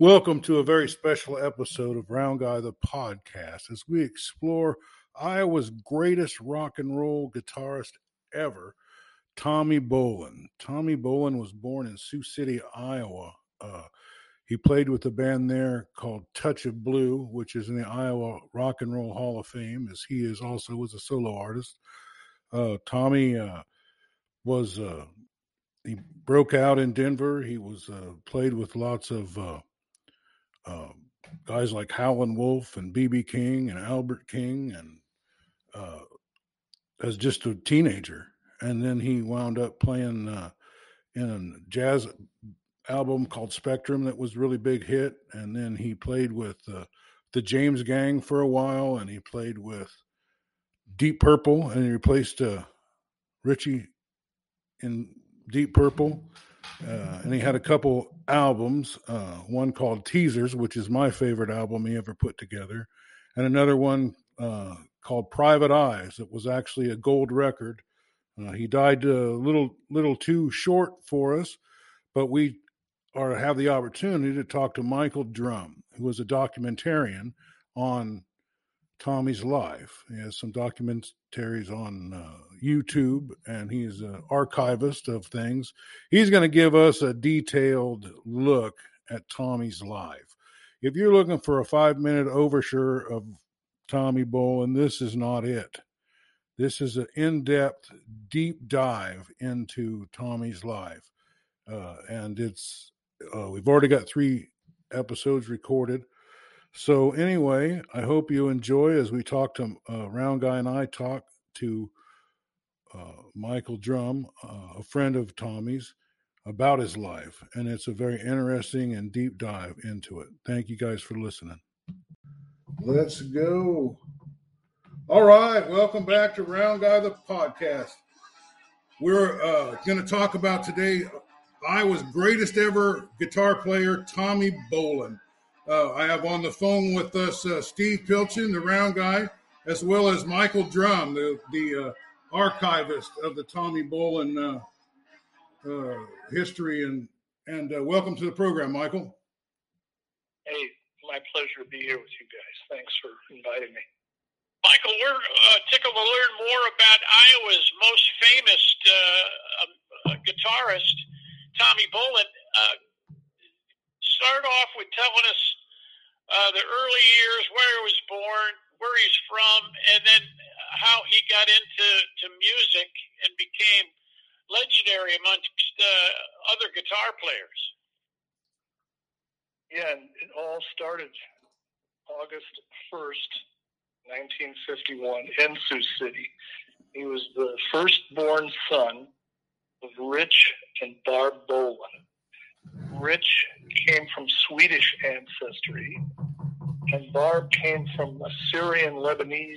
Welcome to a very special episode of Round Guy the podcast as we explore Iowa's greatest rock and roll guitarist ever, Tommy Bolin. Tommy Bolin was born in Sioux City, Iowa. Uh, he played with a band there called Touch of Blue, which is in the Iowa Rock and Roll Hall of Fame, as he is also was a solo artist. Uh, Tommy uh, was uh, he broke out in Denver. He was uh, played with lots of uh, guys like Howlin' Wolf and BB King and Albert King, and uh, as just a teenager. And then he wound up playing uh, in a jazz album called Spectrum that was really big hit. And then he played with uh, the James Gang for a while, and he played with Deep Purple, and he replaced uh, Ritchie in Deep Purple. Uh, and he had a couple albums, uh, one called Teasers, which is my favorite album he ever put together, and another one uh, called Private Eyes. It was actually a gold record. Uh, he died a little little too short for us, but we are have the opportunity to talk to Michael Drum, who was a documentarian on Tommy's life. He has some documentaries on uh, YouTube, and he's an archivist of things. He's going to give us a detailed look at Tommy's life. If you're looking for a five minute overture of Tommy Bolin, this is not it. This is an in depth, deep dive into Tommy's life. Uh, and it's, uh, we've already got three episodes recorded. So anyway, I hope you enjoy as we talk to uh, Round Guy and I talk to uh, Michael Drum, uh, a friend of Tommy's, about his life, and it's a very interesting and deep dive into it. Thank you guys for listening. Let's go. All right, welcome back to Round Guy the podcast. We're uh, going to talk about today Iowa's greatest ever guitar player, Tommy Bolin. Uh, I have on the phone with us uh, Steve Pilchin, the round guy, as well as Michael Drum, the, the uh, archivist of the Tommy Bolin uh, uh, history. And, and uh, welcome to the program, Michael. Hey, my pleasure to be here with you guys. Thanks for inviting me. Michael, we're tickled to learn more about Iowa's most famous um, guitarist, Tommy Bolin start off with telling us uh, the early years, where he was born, where he's from, and then how he got into to music and became legendary amongst uh, other guitar players. Yeah, and it all started August 1st, 1951, in Sioux City. He was the firstborn son of Rich and Barb Bolin. Rich came from Swedish ancestry, and Barb came from a Syrian Lebanese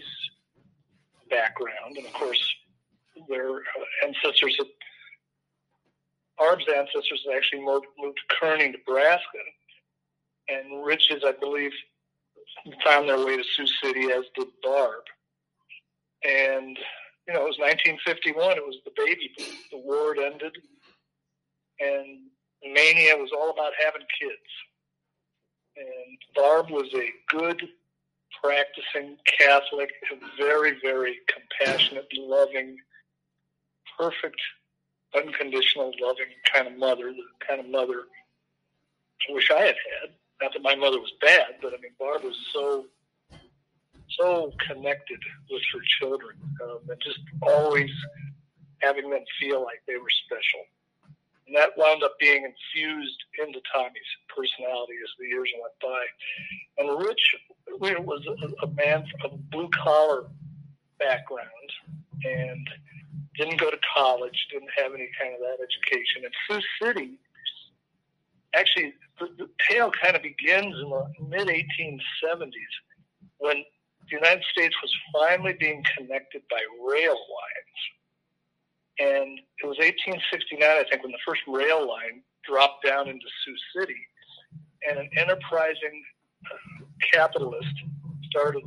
background. And of course, their uh, ancestors, Barb's ancestors actually moved, moved to Kearney, Nebraska. And Rich's, I believe, found their way to Sioux City, as did Barb. And, you know, it was 1951. It was the baby boom. The war had ended. And Mania was all about having kids. And Barb was a good, practicing Catholic, very, very compassionate, loving, perfect, unconditional, loving kind of mother, the kind of mother I wish I had had. Not that my mother was bad, but I mean, Barb was so, so connected with her children um, and just always having them feel like they were special. And that wound up being infused into Tommy's personality as the years went by. And Rich was a, man of blue collar background and didn't go to college, didn't have any kind of that education. And Sioux City, actually, the, the tale kind of begins in the mid 1870s when the United States was finally being connected by rail lines and it was 1869, I think, when the first rail line dropped down into Sioux City. And an enterprising uh, capitalist started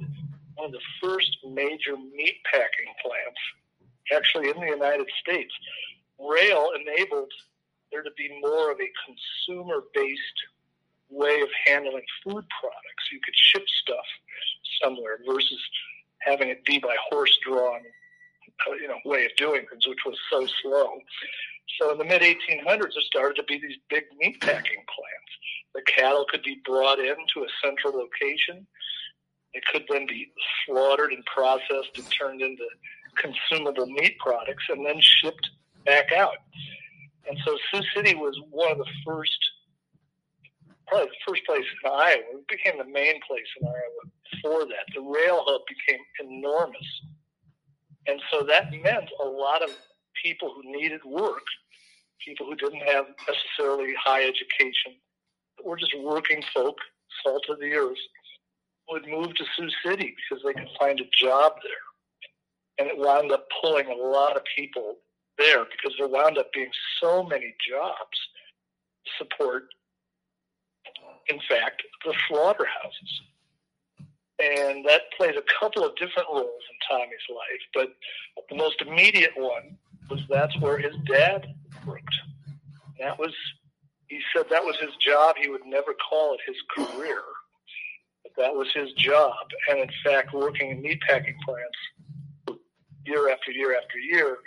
one of the first major meat packing plants, actually in the United States. Rail enabled there to be more of a consumer based way of handling food products. You could ship stuff somewhere versus having it be by horse-drawn, uh, Uh, you know, way of doing things, which was so slow. So in the mid 1800s, there started to be these big meat packing plants. The cattle could be brought in to a central location. It could then be slaughtered and processed and turned into consumable meat products and then shipped back out. And so Sioux City was one of the first, probably the first place in Iowa. It became the main place in Iowa for that. The rail hub became enormous. And so that meant a lot of people who needed work, people who didn't have necessarily high education, or just working folk, salt of the earth, would move to Sioux City because they could find a job there. And it wound up pulling a lot of people there because there wound up being so many jobs support, in fact, the slaughterhouses. And that plays a couple of different roles in Tommy's life, but the most immediate one was that's where his dad worked. That was, he said that was his job. He would never call it his career, but that was his job. And in fact, working in meatpacking plants year after year after year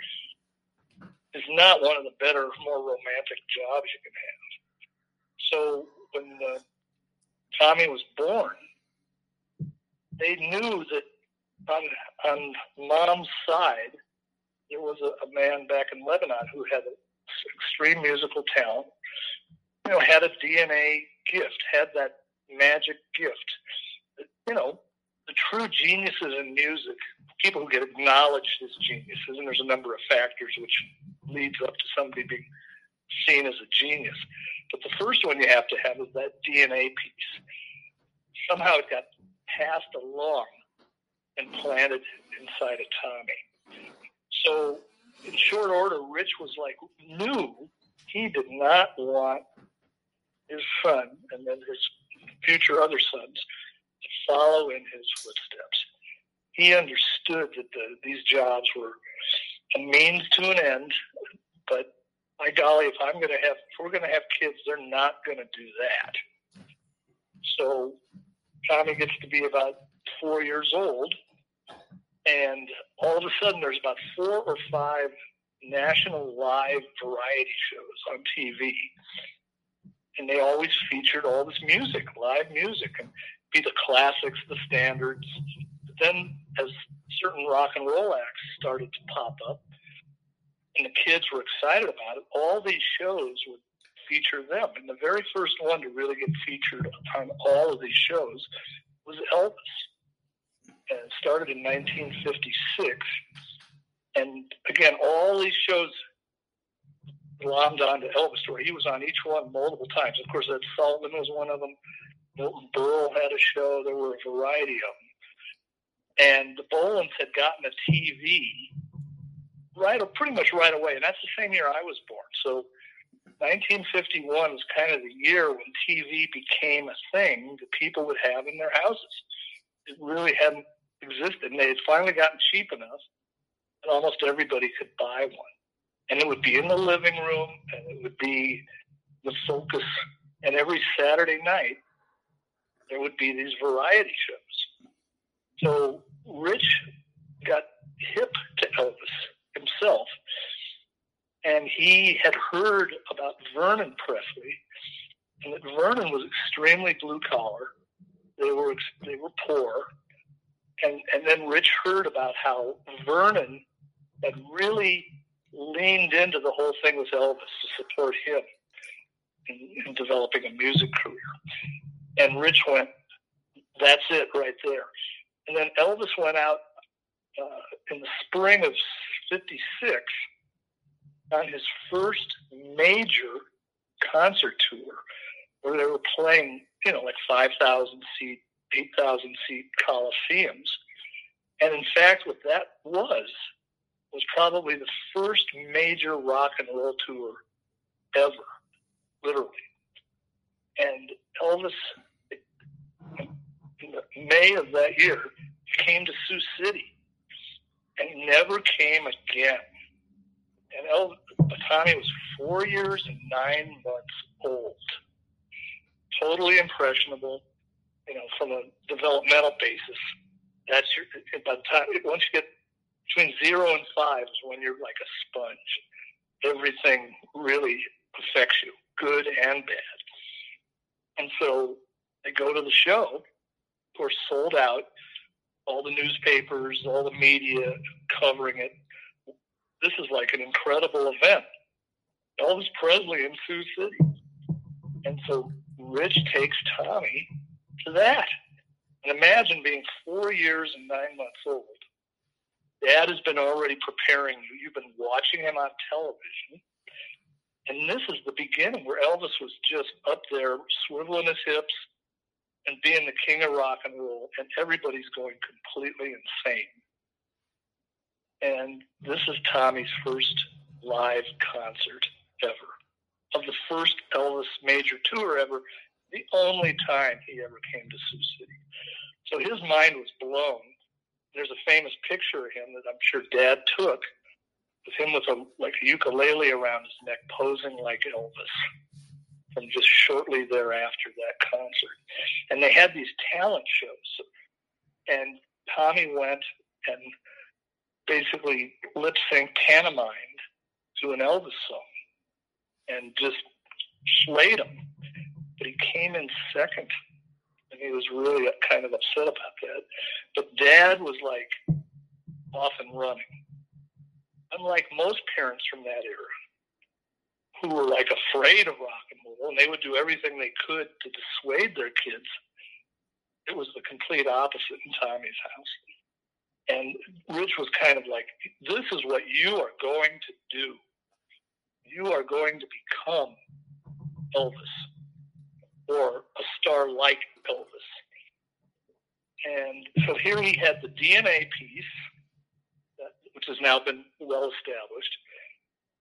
is not one of the better, more romantic jobs you can have. So when uh, Tommy was born, they knew that on on mom's side there was a, a man back in Lebanon who had an extreme musical talent, you know, had a DNA gift, had that magic gift. You know, the true geniuses in music, people who get acknowledged as geniuses, and there's a number of factors which leads up to somebody being seen as a genius. But the first one you have to have is that DNA piece. Somehow it got passed along and planted inside of Tommy. So, in short order, Rich was like, knew he did not want his son and then his future other sons to follow in his footsteps. He understood that the, these jobs were a means to an end, but my golly, if I'm going to have, if we're going to have kids, they're not going to do that. So Tommy gets to be about four years old, and all of a sudden there's about four or five national live variety shows on TV. And they always featured all this music, live music, and be the classics, the standards. But then, as certain rock and roll acts started to pop up, and the kids were excited about it, all these shows would feature them. And the very first one to really get featured on all of these shows was Elvis. And it started in 1956. And again, all these shows glommed onto Elvis, where he was on each one multiple times. Of course, Ed Sullivan was one of them. Milton Berle had a show. There were a variety of them. And the Bolins had gotten a TV right, pretty much right away. And that's the same year I was born. So 1951 was kind of the year when TV became a thing that people would have in their houses. It really hadn't existed, and they had finally gotten cheap enough that almost everybody could buy one. And it would be in the living room, and it would be the focus. And every Saturday night, there would be these variety shows. So Rich got hip to Elvis himself and he had heard about Vernon Presley, and that Vernon was extremely blue collar. They were they were poor, and and then Rich heard about how Vernon had really leaned into the whole thing with Elvis to support him in, in developing a music career. And Rich went, "That's it right there." And then Elvis went out uh, in the spring of '56 on his first major concert tour where they were playing, you know, like 5,000 seat, 8,000 seat coliseums. And in fact, what that was, was probably the first major rock and roll tour ever, literally. And Elvis, in May of that year, came to Sioux City and he never came again and El Tommy was four years and nine months old. totally impressionable, you know, from a developmental basis. That's your, by the time, once you get between zero and five is when you're like a sponge. Everything really affects you, good and bad. And so they go to the show, of course, sold out, all the newspapers, all the media covering it. This is like an incredible event. Elvis Presley in Sioux City. And so Rich takes Tommy to that. And imagine being four years and nine months old. Dad has been already preparing you. You've been watching him on television. And this is the beginning where Elvis was just up there swiveling his hips and being the king of rock and roll, and everybody's going completely insane. And this is Tommy's first live concert ever. Of the first Elvis major tour ever, the only time he ever came to Sioux City. So his mind was blown. There's a famous picture of him that I'm sure Dad took with him with a like a ukulele around his neck, posing like Elvis. From just shortly thereafter that concert, and they had these talent shows, and Tommy went and basically lip sync pantomimed to an Elvis song, and just slayed him. But he came in second, and he was really kind of upset about that. But Dad was like off and running unlike most parents from that era who were like afraid of rock and roll and they would do everything they could to dissuade their kids, it was the complete opposite in Tommy's house. And Rich was kind of like, this is what you are going to do. You are going to become Elvis or a star like Elvis. And so here he had the DNA piece which has now been well established.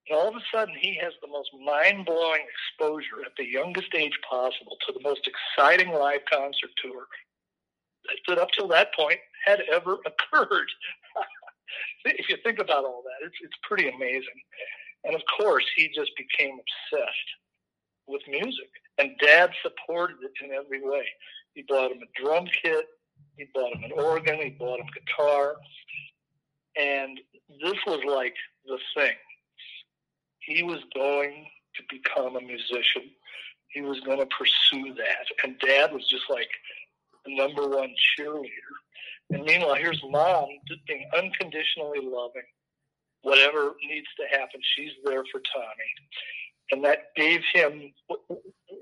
And all of a sudden, he has the most mind blowing exposure at the youngest age possible to the most exciting live concert tour that up till that point had ever occurred. if you think about all that, it's, it's pretty amazing. And of course, he just became obsessed with music. And dad supported it in every way. He bought him a drum kit, he bought him an organ, he bought him guitar. And this was like the thing. He was going to become a musician. He was going to pursue that. And dad was just like number one cheerleader. And meanwhile, here's mom just being unconditionally loving. Whatever needs to happen, she's there for Tommy. And that gave him what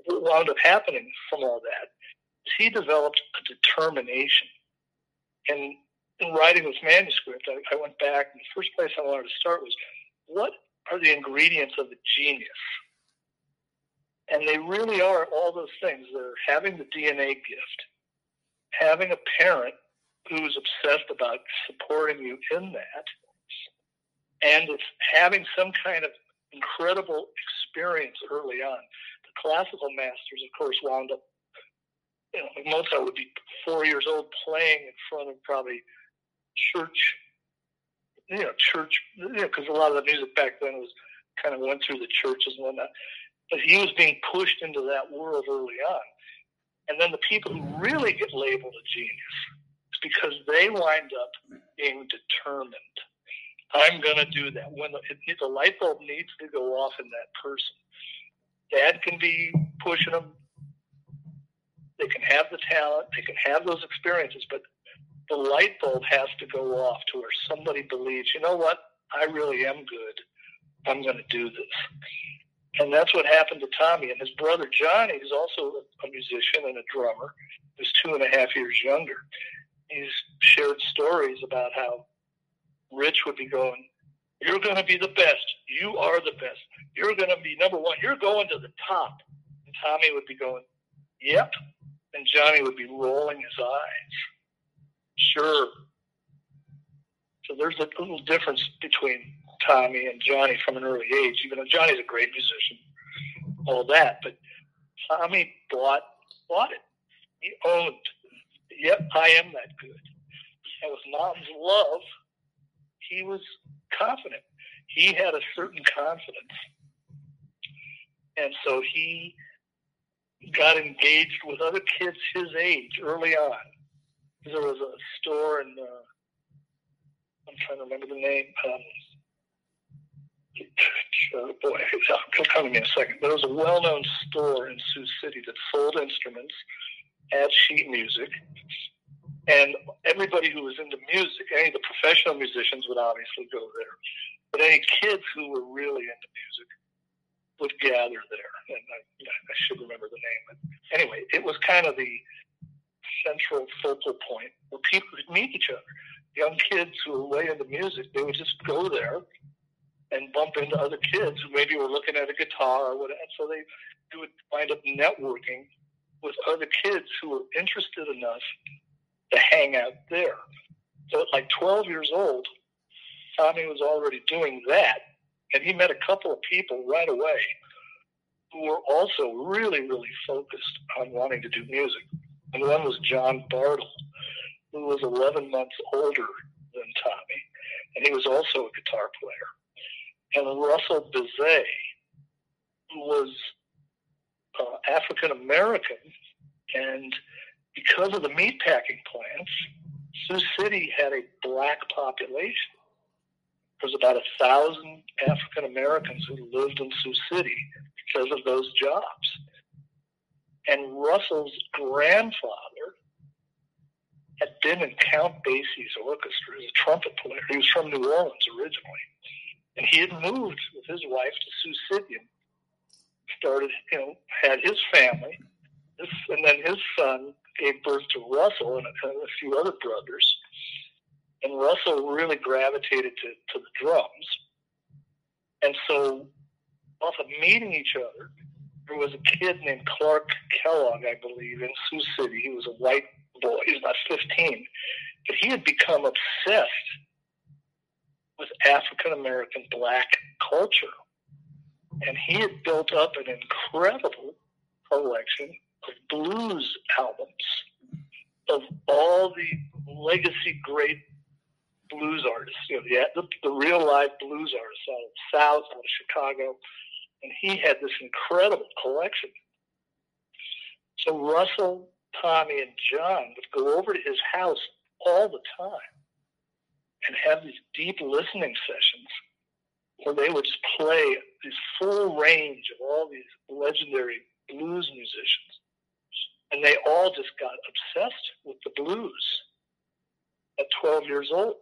wound up happening from all that. He developed a determination. And in writing this manuscript, I, I went back, and the first place I wanted to start was what are the ingredients of a genius? And they really are all those things. They're having the DNA gift, having a parent who's obsessed about supporting you in that, and it's having some kind of incredible experience early on. The classical masters, of course, wound up, you know, Mozart would be four years old playing in front of probably church, you know, church, you know, because a lot of the music back then was kind of went through the churches and whatnot. But he was being pushed into that world early on. And then the people who really get labeled a genius is because they wind up being determined. I'm going to do that. When the, the light bulb needs to go off in that person, dad can be pushing them. They can have the talent, they can have those experiences, but the light bulb has to go off to where somebody believes, you know what, I really am good. I'm going to do this. And that's what happened to Tommy. And his brother Johnny who's also a musician and a drummer, who's two and a half years younger. He's shared stories about how Rich would be going, You're going to be the best. You are the best. You're going to be number one. You're going to the top. And Tommy would be going, Yep. And Johnny would be rolling his eyes. Sure. So there's a little difference between Tommy and Johnny from an early age, even though Johnny's a great musician, all that. But Tommy bought bought it. He owned. Yep, I am that good. And with mom's love, he was confident. He had a certain confidence. And so he got engaged with other kids his age early on. There was a store in, uh, I'm trying to remember the name. Um, oh boy, it'll come to me in a second. There was a well-known store in Sioux City that sold instruments, had sheet music, and everybody who was into music, any of the professional musicians would obviously go there. But any kids who were really into music would gather there. And I, I should remember the name. But anyway, it was kind of the central focal point where people could meet each other. Young kids who were way into music, they would just go there and bump into other kids who maybe were looking at a guitar or whatever. So they, they would wind up networking with other kids who were interested enough to hang out there. So at like 12 years old, Tommy was already doing that. And he met a couple of people right away who were also really, really focused on wanting to do music. And one was John Bartle, who was 11 months older than Tommy, and he was also a guitar player. And Russell Bezet, who was uh, African American, and because of the meatpacking plants, Sioux City had a black population. There was about a thousand African Americans who lived in Sioux City because of those jobs. And Russell's grandfather had been in Count Basie's orchestra as a trumpet player. He was from New Orleans originally. And he had moved with his wife to Sioux City and started, you know, had his family. and then his son gave birth to Russell and a, and a few other brothers. And Russell really gravitated to, to the drums. And so, off of meeting each other, there was a kid named Clark Kellogg, I believe, in Sioux City. He was a white boy. He was about 15. But he had become obsessed with African American black culture. And he had built up an incredible collection of blues albums of all the legacy great blues artists, you know, the, the, the real live blues artists out of the South, out of Chicago, and he had this incredible collection. So Russell, Tommy, and John would go over to his house all the time and have these deep listening sessions where they would just play this full range of all these legendary blues musicians. And they all just got obsessed with the blues at 12 years old.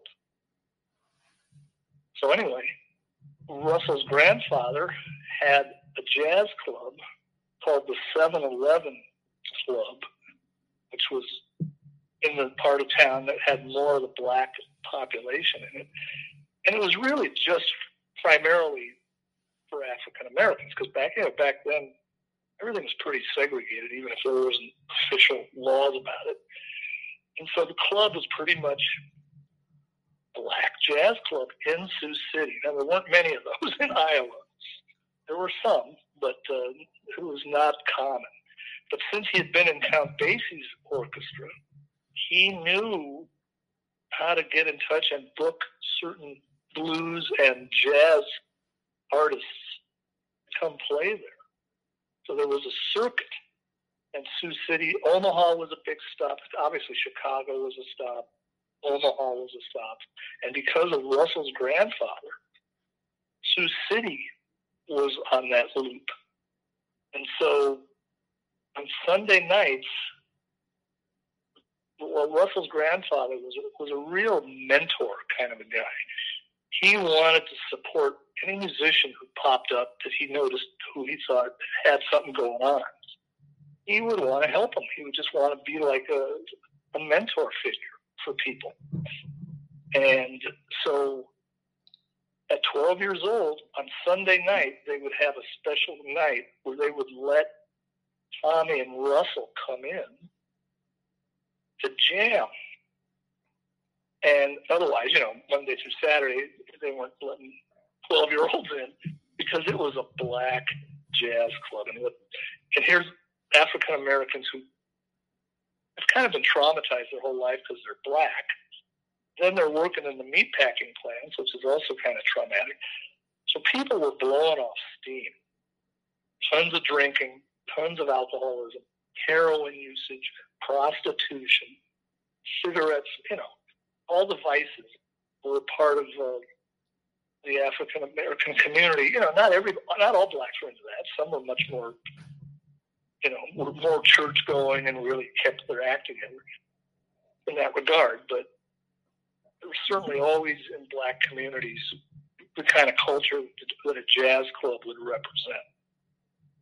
So, anyway, Russell's grandfather had a jazz club called the 7 Eleven Club, which was in the part of town that had more of the black population in it. And it was really just primarily for African Americans because back you know, back then everything was pretty segregated, even if there wasn't official laws about it. And so the club was pretty much black jazz club in Sioux City. Now there weren't many of those in Iowa. There were some, but uh, it was not common. But since he had been in Count Basie's orchestra, he knew how to get in touch and book certain blues and jazz artists to come play there. So there was a circuit. And Sioux City, Omaha was a big stop. Obviously, Chicago was a stop. Omaha was a stop. And because of Russell's grandfather, Sioux City was on that loop. And so on Sunday nights, well, Russell's grandfather was was a real mentor kind of a guy. He wanted to support any musician who popped up that he noticed who he thought had something going on. He would want to help them. He would just want to be like a, a mentor figure for people. And so at 12 years old, on Sunday night, they would have a special night where they would let Tommy and Russell come in to jam. And otherwise, you know, Monday through Saturday, they weren't letting 12 year olds in because it was a black jazz club. And, and here's African Americans who have kind of been traumatized their whole life because they're black. Then they're working in the meatpacking plants, which is also kind of traumatic. So people were blowing off steam, tons of drinking, tons of alcoholism, heroin usage, prostitution, cigarettes, you know, all the vices were part of uh, the African American community. You know, not every, not all blacks were into that. Some were much more, you know, were more church going and really kept their act together in that regard. But there was certainly always in black communities the kind of culture that a jazz club would represent.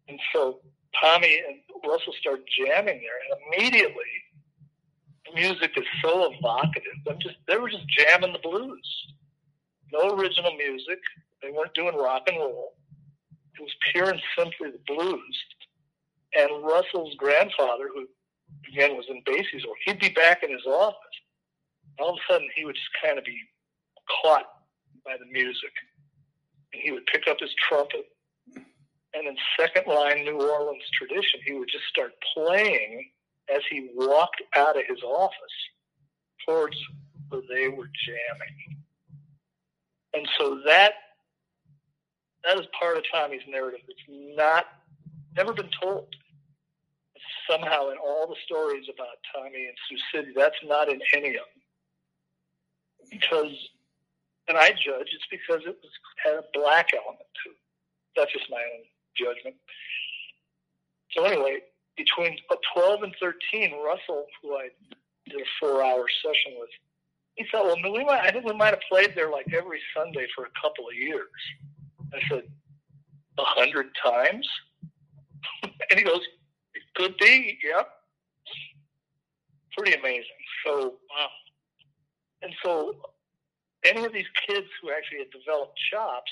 And so Tommy and Russell start jamming there, and immediately the music is so evocative. I'm just they were just jamming the blues. No original music. They weren't doing rock and roll. It was pure and simply the blues. And Russell's grandfather, who again was in Basie's work, he'd be back in his office. All of a sudden, he would just kind of be caught by the music. And he would pick up his trumpet. And in second line New Orleans tradition, he would just start playing as he walked out of his office towards where they were jamming. And so that that is part of Tommy's narrative. It's not never been told. Somehow in all the stories about Tommy and Sioux City, that's not in any of them. Because and I judge it's because it was had a black element to it. That's just my own judgment. So anyway, between 12 and 13, Russell, who I did a four-hour session with, he thought, well, we might, I think we might have played there like every Sunday for a couple of years. I said, a hundred times? and he goes, it could be, yep. Pretty amazing. So, wow. And so any of these kids who actually had developed chops,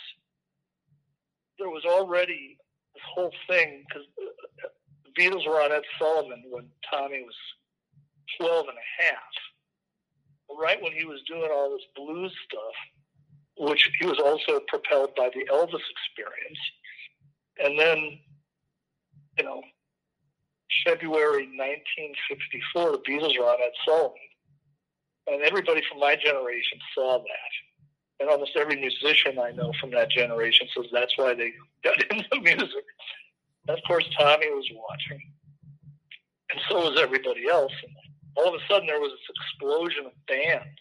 there was already this whole thing because the Beatles were on Ed Sullivan when Tommy was 12 and a half. Right when he was doing all this blues stuff, which he was also propelled by the Elvis experience. And then, you know, February 1964, the Beatles were on Ed Sullivan and everybody from my generation saw that. And almost every musician I know from that generation says that's why they got into music. And of course, Tommy was watching, and so was everybody else. And all of a sudden, there was this explosion of bands.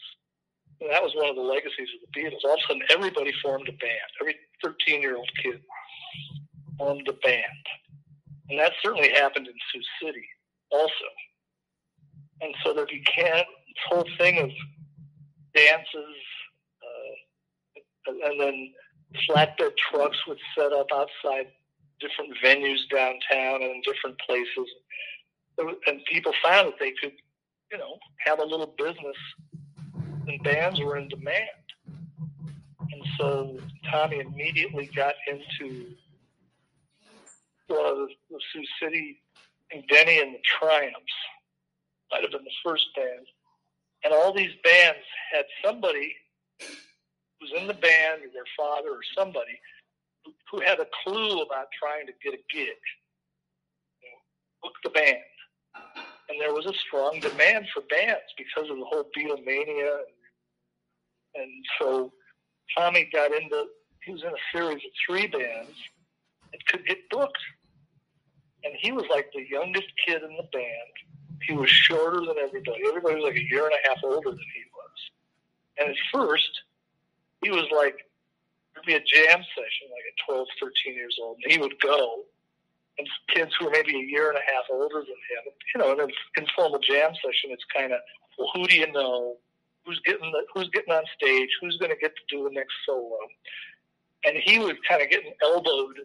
And that was one of the legacies of the Beatles. All of a sudden, everybody formed a band. Every 13 year old kid formed a band. And that certainly happened in Sioux City also. And so there began this whole thing of dances, uh, and then flatbed trucks would set up outside different venues downtown and in different places. And people found that they could, you know, have a little business, and bands were in demand. And so Tommy immediately got into uh, the Sioux City and Denny and the Triumphs. Might have been the first band and all these bands had somebody who's in the band, or their father, or somebody who had a clue about trying to get a gig. You know, book the band. And there was a strong demand for bands because of the whole Beatlemania. And so Tommy got into, he was in a series of three bands and could get booked. And he was like the youngest kid in the band he was shorter than everybody. Everybody was like a year and a half older than he was. And at first, he was like, be a jam session, like at 12, 13 years old, and he would go. And kids who were maybe a year and a half older than him, you know, in an informal jam session, it's kind of, well, who do you know? Who's getting the, who's getting on stage? Who's going to get to do the next solo? And he was kind of getting elbowed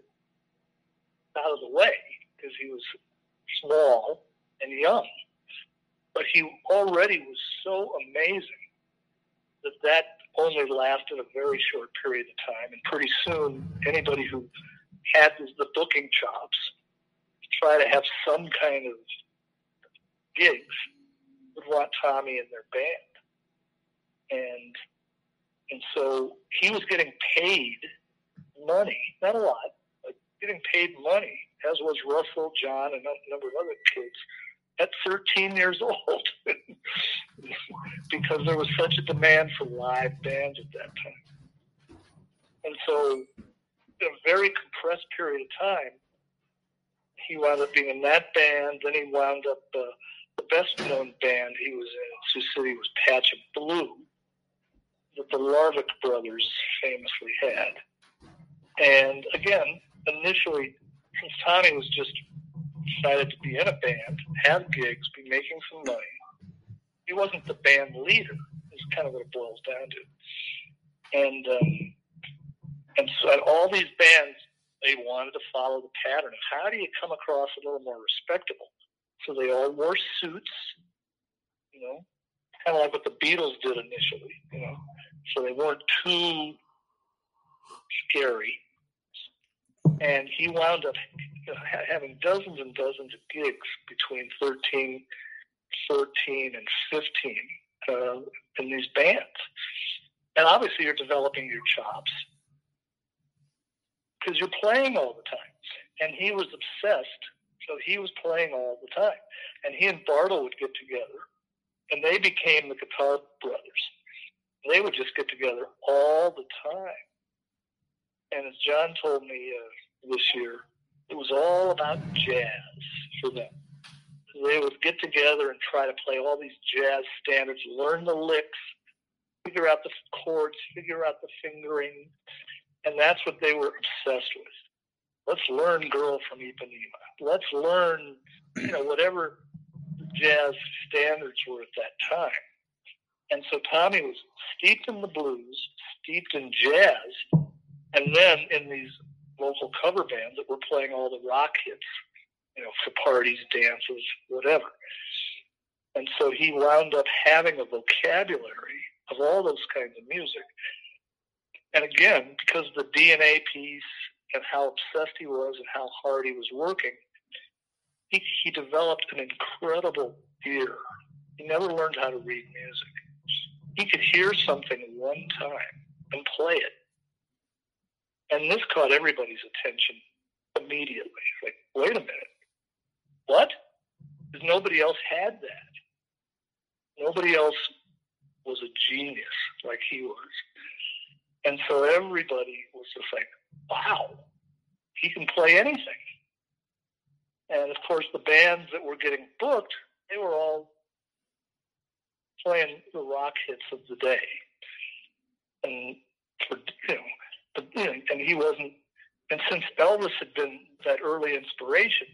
out of the way because he was small and young. But he already was so amazing that that only lasted a very short period of time. And pretty soon, anybody who had the booking chops try to have some kind of gigs would want Tommy in their band. And and so he was getting paid money, not a lot, but getting paid money, as was Russell, John, and a number of other kids at 13 years old because there was such a demand for live bands at that time. And so, in a very compressed period of time, he wound up being in that band. Then he wound up uh, the best known band he was in, Sioux City, was Patch of Blue, that the Larvick brothers famously had. And again, initially, since Tommy was just decided to be in a band, have gigs, be making some money, he wasn't the band leader. Is kind of what it boils down to. And um, and so at all these bands, they wanted to follow the pattern of how do you come across a little more respectable. So they all wore suits, you know, kind of like what the Beatles did initially, you know. So they weren't too scary. And he wound up having dozens and dozens of gigs between 13, 14, and 15 uh, in these bands. And obviously, you're developing your chops because you're playing all the time. And he was obsessed, so he was playing all the time. And he and Bartle would get together, and they became the Guitar Brothers. They would just get together all the time. And as John told me uh, this year, it was all about jazz for them. They would get together and try to play all these jazz standards, learn the licks, figure out the chords, figure out the fingering, and that's what they were obsessed with. Let's learn "Girl from Ipanema." Let's learn, you know, whatever jazz standards were at that time. And so Tommy was steeped in the blues, steeped in jazz, and then in these local cover bands that were playing all the rock hits, you know, for parties, dances, whatever. And so he wound up having a vocabulary of all those kinds of music. And again, because of the DNA piece and how obsessed he was and how hard he was working, he, he developed an incredible ear. He never learned how to read music. He could hear something one time and play it. And this caught everybody's attention immediately. Like, wait a minute. What? Because nobody else had that. Nobody else was a genius like he was. And so everybody was just like, wow, he can play anything. And of course, the bands that were getting booked, they were all playing the rock hits of the day. And for, you know, but, you know, and he wasn't. And since Elvis had been that early inspiration,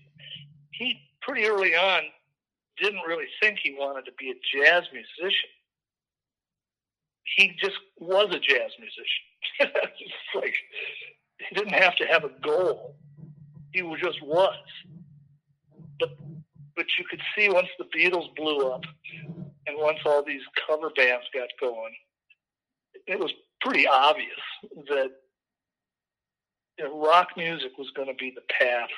he pretty early on didn't really think he wanted to be a jazz musician he just was a jazz musician. like he didn't have to have a goal. He just was. But but you could see once the Beatles blew up and once all these cover bands got going, it was pretty obvious that rock music was going to be the path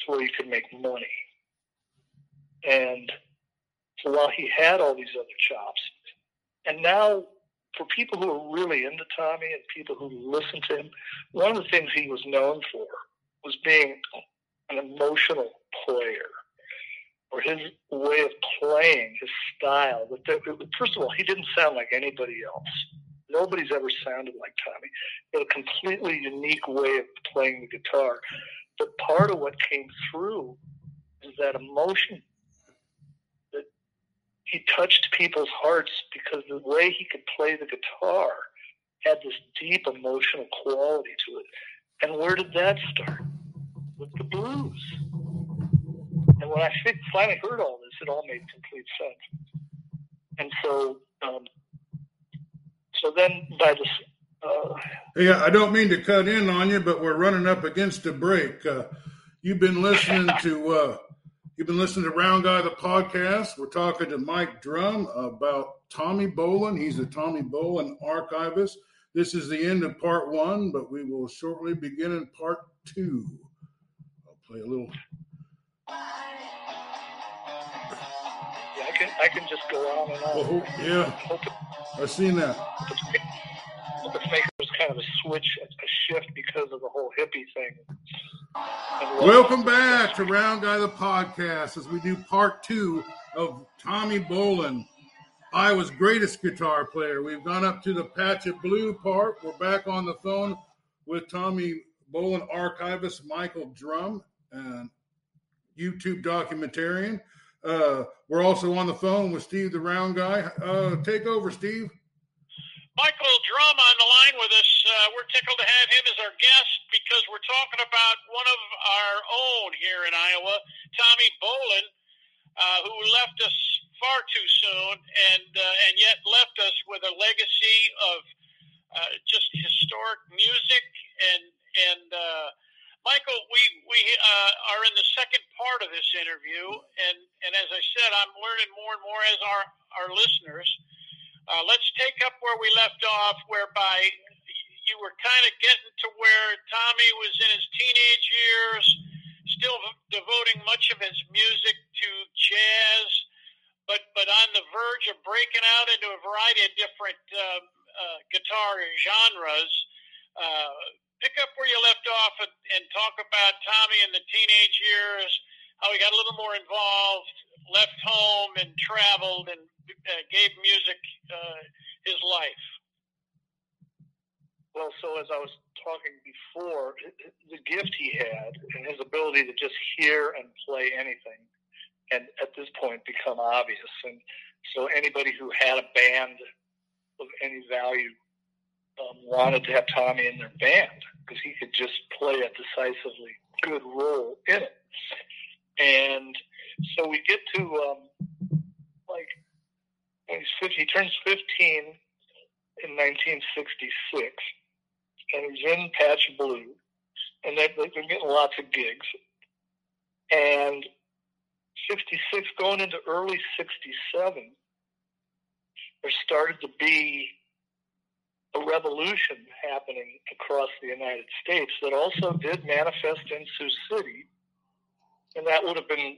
to where you could make money. And so while he had all these other chops, and now, for people who are really into Tommy and people who listen to him, one of the things he was known for was being an emotional player, or his way of playing, his style. First of all, he didn't sound like anybody else. Nobody's ever sounded like Tommy. He had a completely unique way of playing the guitar. But part of what came through is that emotion that he touched people's hearts because the way he could play the guitar had this deep emotional quality to it. And where did that start? With the blues. And when I finally heard all this, it all made complete sense. And so, um, so then by this. Uh, yeah, I don't mean to cut in on you, but we're running up against a break. Uh, you've been listening to uh, You've been listening to Round Guy the podcast. We're talking to Mike Drum about Tommy Bolin. He's a Tommy Bolin archivist. This is the end of part one, but we will shortly begin in part two. I'll play a little. I can just go on and on. Yeah, I've seen that. Make it kind of a switch, a shift because of the whole hippie thing. Welcome back to Round Guy the podcast as we do part two of Tommy Bolin, Iowa's greatest guitar player. We've gone up to the Patch of Blue part. We're back on the phone with Tommy Bolin archivist Michael Drum. uh, YouTube documentarian. Uh, we're also on the phone with Steve, the round guy. Uh, take over, Steve. Michael Drum on the line with us. Uh, we're tickled to have him as our guest because we're talking about one of our own here in Iowa, Tommy Bolin, uh, who left us far too soon, and uh, and yet left us with a legacy of uh, just historic music and and Michael, we we uh, are in the second part of this interview, and and as I said, I'm learning more and more as our our listeners. Uh, let's take up where we left off, whereby you were kind of getting to where Tommy was in his teenage years, still devoting much of his music to jazz, but but on the verge of breaking out into a variety of different uh, uh, guitar genres. Uh, pick up where you left off and, and talk about Tommy in the teenage years, how he got a little more involved, left home and traveled and uh, gave music uh, his life. Well, so as I was talking before, the gift he had and his ability to just hear and play anything, and at this point become obvious. And so anybody who had a band of any value um, wanted to have Tommy in their band because he could just play a decisively good role in it. And so we get to um, like when he's 50, he turns 15 in 1966, and he's in Patch Blue, and they, they've been getting lots of gigs. And 66, going into early 67, there started to be a revolution happening across the United States that also did manifest in Sioux City, and that would have been,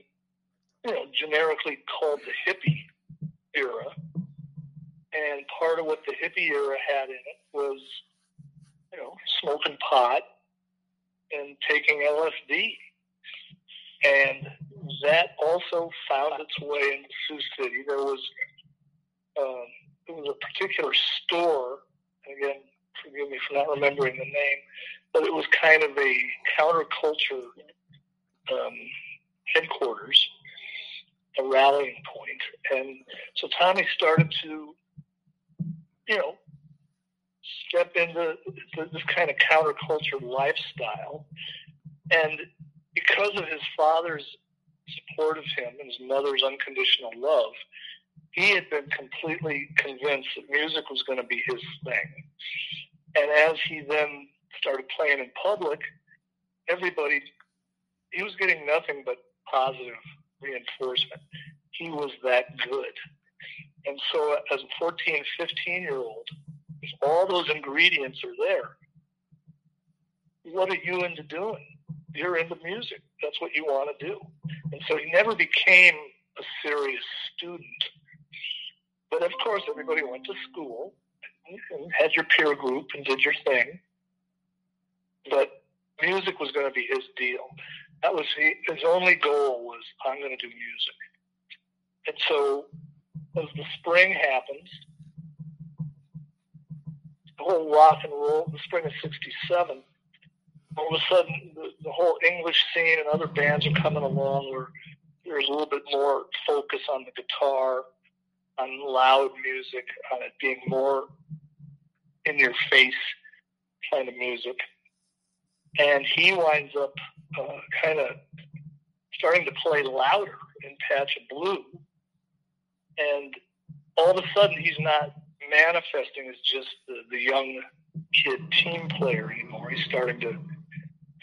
you know, generically called the hippie era. And part of what the hippie era had in it was, you know, smoking pot and taking LSD. And that also found its way into Sioux City. There was um, there was a particular store again, forgive me for not remembering the name, but it was kind of a counterculture um, headquarters, a rallying point. And so Tommy started to, you know, step into this kind of counterculture lifestyle. And because of his father's support of him and his mother's unconditional love, he had been completely convinced that music was going to be his thing. And as he then started playing in public, everybody, he was getting nothing but positive reinforcement. He was that good. And so, as a 14, 15 year old, if all those ingredients are there, what are you into doing? You're into music. That's what you want to do. And so he never became a serious student but of course, everybody went to school and had your peer group and did your thing. But music was going to be his deal. That was he, his only goal was I'm going to do music. And so, as the spring happens, the whole rock and roll, the spring of '67, all of a sudden the, the whole English scene and other bands are coming along where there's a little bit more focus on the guitar on loud music, on it being more in your face kind of music. And he winds up uh, kind of starting to play louder in Patch of Blue. And all of a sudden, he's not manifesting as just the, the young kid team player anymore. He's starting to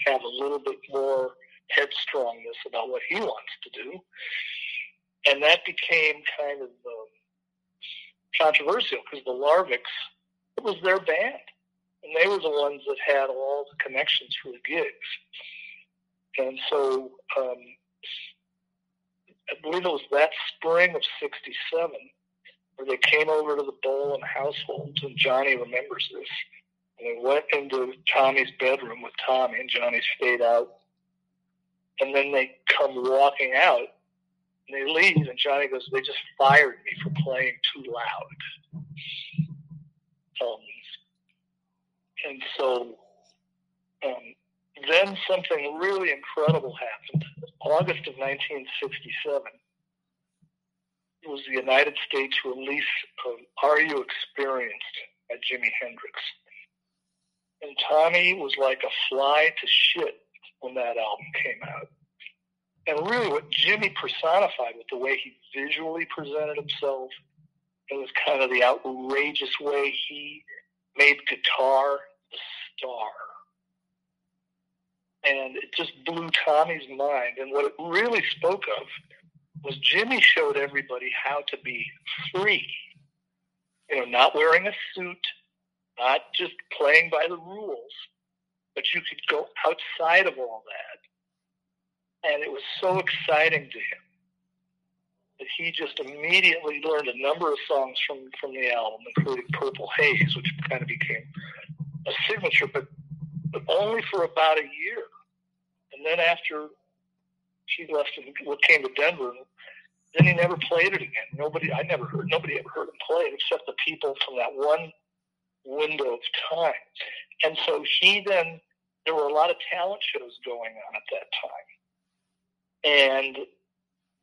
have a little bit more headstrongness about what he wants to do. And that became kind of um, controversial because the Larviks, it was their band. And they were the ones that had all the connections for the gigs. And so um, I believe it was that spring of 67 where they came over to the Bolin household, and Johnny remembers this. And they went into Tommy's bedroom with Tommy, and Johnny stayed out. And then they come walking out, and they leave, and Johnny goes, "They just fired me for playing too loud." Um, and so um, then something really incredible happened. August of 1967 it was the United States release of Are You Experienced by Jimi Hendrix. And Tommy was like a fly to shit when that album came out. And really what Jimi personified with the way he visually presented himself, it was kind of the outrageous way he made guitar the star. And it just blew Tommy's mind. And what it really spoke of was Jimi showed everybody how to be free. You know, not wearing a suit, not just playing by the rules, but you could go outside of all that. And it was so exciting to him that he just immediately learned a number of songs from, from the album, including Purple Haze, which kind of became a signature, but, but only for about a year. And then after she left and came to Denver, then he never played it again. Nobody, I never heard, nobody ever heard him play it except the people from that one window of time. And so he then, there were a lot of talent shows going on at that time. And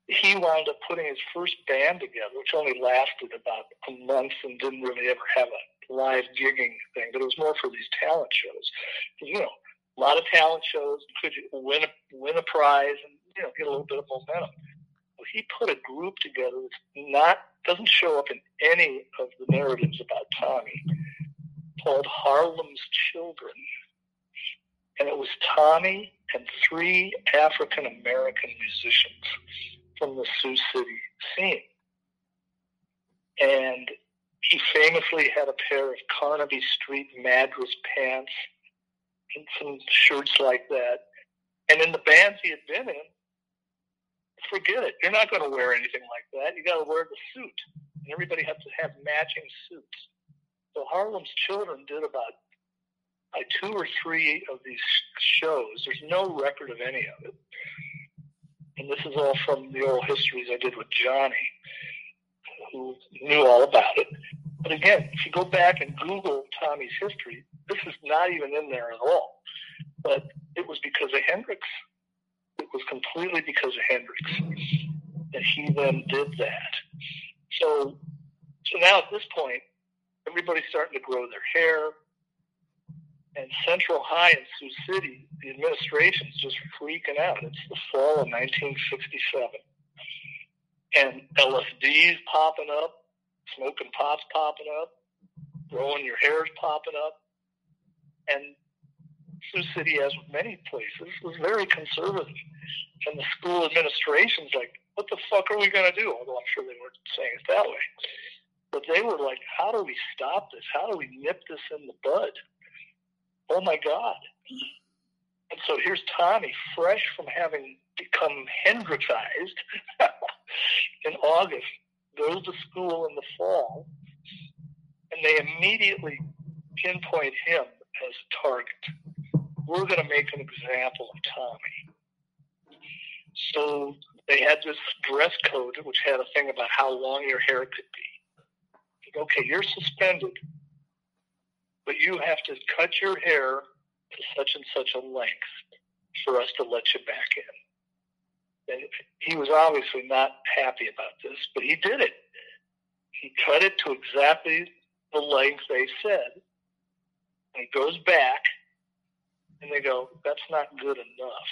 he wound up putting his first band together, which only lasted about a month and didn't really ever have a live gigging thing, but it was more for these talent shows. You know, a lot of talent shows, could you win a, win a prize and, you know, get a little bit of momentum he put a group together that's not doesn't show up in any of the narratives about Tommy called Harlem's Children. And it was Tommy and three African American musicians from the Sioux City scene. And he famously had a pair of Carnaby Street Madras pants and some shirts like that. And in the bands he had been in, forget it. You're not going to wear anything like that. You got to wear the suit, and everybody has to have matching suits. So Harlem's Children did about like two or three of these shows. There's no record of any of it, and this is all from the old histories I did with Johnny, who knew all about it. But again, if you go back and Google Tommy's history, this is not even in there at all. But it was because of Hendrix it was completely because of Hendrix that he then did that. So, so now at this point, everybody's starting to grow their hair. And Central High in Sioux City, the administration's just freaking out. It's the fall of 1967. And LSD's popping up, smoking pot's popping up, growing your hair's popping up. And Sioux City, as with many places, was very conservative. And the school administration's like, what the fuck are we going to do? Although I'm sure they weren't saying it that way. But they were like, how do we stop this? How do we nip this in the bud? Oh my God. And so here's Tommy, fresh from having become Hendrixized in August, goes to school in the fall, and they immediately pinpoint him as a target we're going to make an example of Tommy. So they had this dress code which had a thing about how long your hair could be. Okay, you're suspended, but you have to cut your hair to such and such a length for us to let you back in. And he was obviously not happy about this, but he did it. He cut it to exactly the length they said. And he goes back and they go, that's not good enough.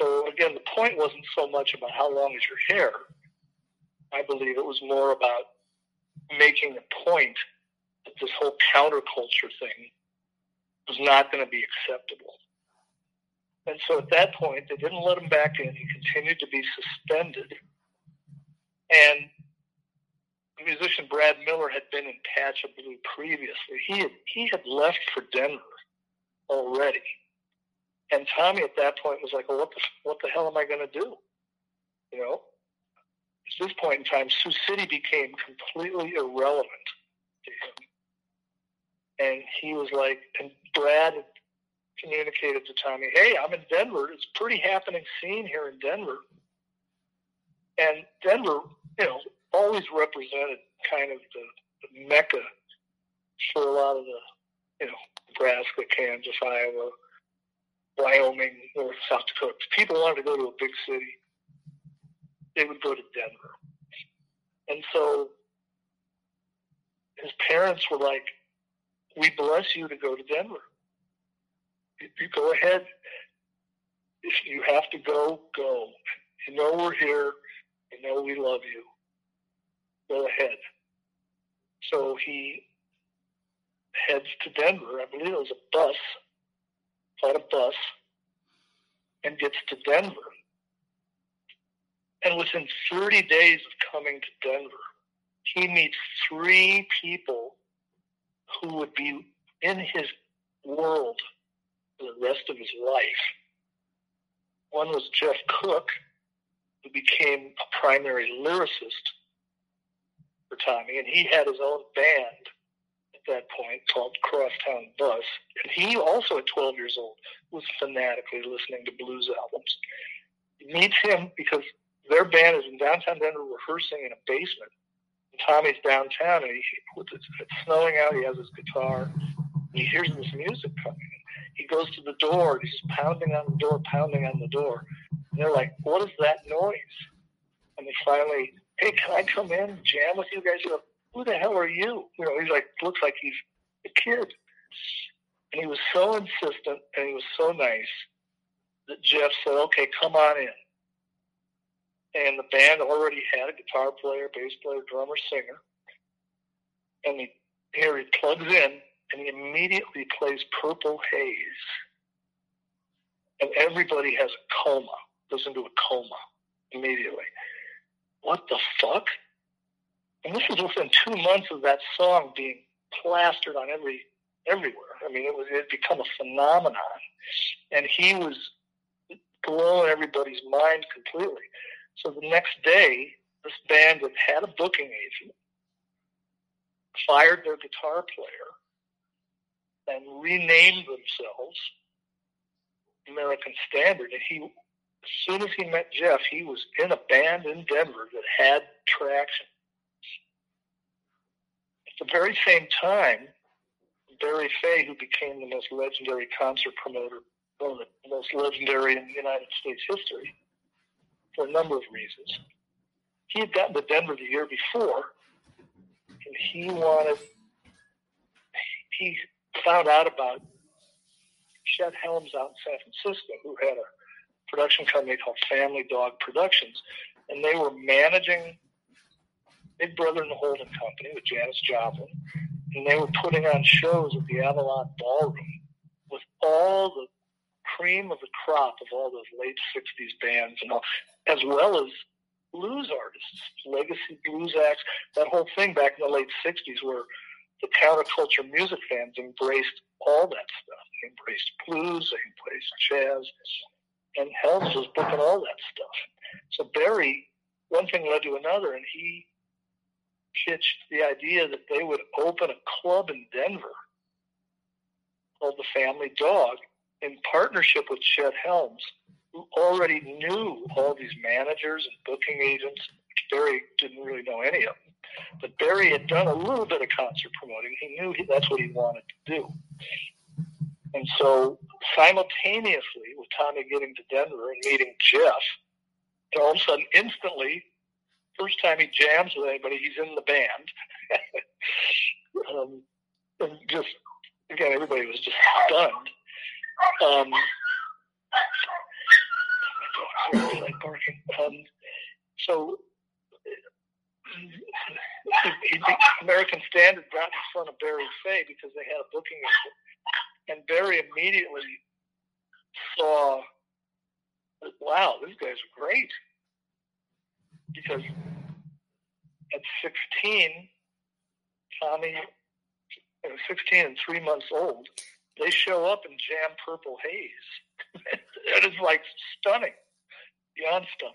So again, the point wasn't so much about how long is your hair. I believe it was more about making a point this whole counterculture thing was not going to be acceptable. And so at that point, they didn't let him back in. He continued to be suspended. And the musician Brad Miller had been in Patch of Blue previously. He had, he had left for Denver already. And Tommy at that point was like, well, what the, what the hell am I going to do? You know, at this point in time, Sioux City became completely irrelevant to him. And he was like, and Brad communicated to Tommy, hey, I'm in Denver. It's a pretty happening scene here in Denver. And Denver, you know, always represented kind of the, the mecca for a lot of the, you know, Nebraska, Kansas, Iowa, Wyoming North South Dakota. If people wanted to go to a big city, they would go to Denver. And so his parents were like, We bless you to go to Denver. You go ahead. If you have to go, go. You know we're here. You know we love you. Go ahead. So he heads to Denver. I believe it was a bus, caught a bus, and gets to Denver. And within 30 days of coming to Denver, he meets three people who would be in his world for the rest of his life. One was Jeff Cook, who became a primary lyricist for Tommy, and he had his own band at that point called Crosstown Bus. And he also, at 12 years old, was fanatically listening to blues albums. He meets him because their band is in downtown Denver rehearsing in a basement. Tommy's downtown, and he, it's, it's snowing out. He has his guitar. He hears this music coming. He goes to the door. And he's pounding on the door, pounding on the door. And they're like, "What is that noise?" And they finally, "Hey, can I come in jam with you guys?" Go, Who the hell are you? You know, he's like, looks like he's a kid. And he was so insistent, and he was so nice that Jeff said, "Okay, come on in." And the band already had a guitar player, bass player, drummer, singer. And he, here he plugs in, and he immediately plays Purple Haze. And everybody has a coma, goes into a coma immediately. What the fuck? And this was within two months of that song being plastered on every everywhere. I mean, it was it had become a phenomenon, and he was blowing everybody's mind completely. So the next day, this band that had a booking agent fired their guitar player and renamed themselves American Standard. And he, as soon as he met Jeff, he was in a band in Denver that had traction. At the very same time, Barry Fey, who became the most legendary concert promoter, one of the most legendary in United States history, for a number of reasons. He had gotten to Denver the year before, and he wanted, he found out about Chet Helms out in San Francisco, who had a production company called Family Dog Productions, and they were managing Big Brother and the Holding Company with Janis Joplin, and they were putting on shows at the Avalon Ballroom with all the cream of the crop of all those late 60s bands and all, as well as blues artists, legacy blues acts, that whole thing back in the late 60s where the counterculture music fans embraced all that stuff. They embraced blues, they embraced jazz, and Helms was booking all that stuff. So Barry, one thing led to another, and he pitched the idea that they would open a club in Denver called the Family Dog in partnership with Chet Helms, already knew all these managers and booking agents. Barry didn't really know any of them. But Barry had done a little bit of concert promoting. He knew he, that's what he wanted to do. And so, simultaneously with Tommy getting to Denver and meeting Jeff, all of a sudden, instantly, first time he jams with anybody, he's in the band. um, and just, again, everybody was just stunned. Um, like. Um, so American Standard got in front of Barry Fey because they had a booking agent, and Barry immediately saw, wow, these guys are great. Because at 16, Tommy, at 16 and three months old, they show up and jam Purple Haze. it is like stunning, stunning.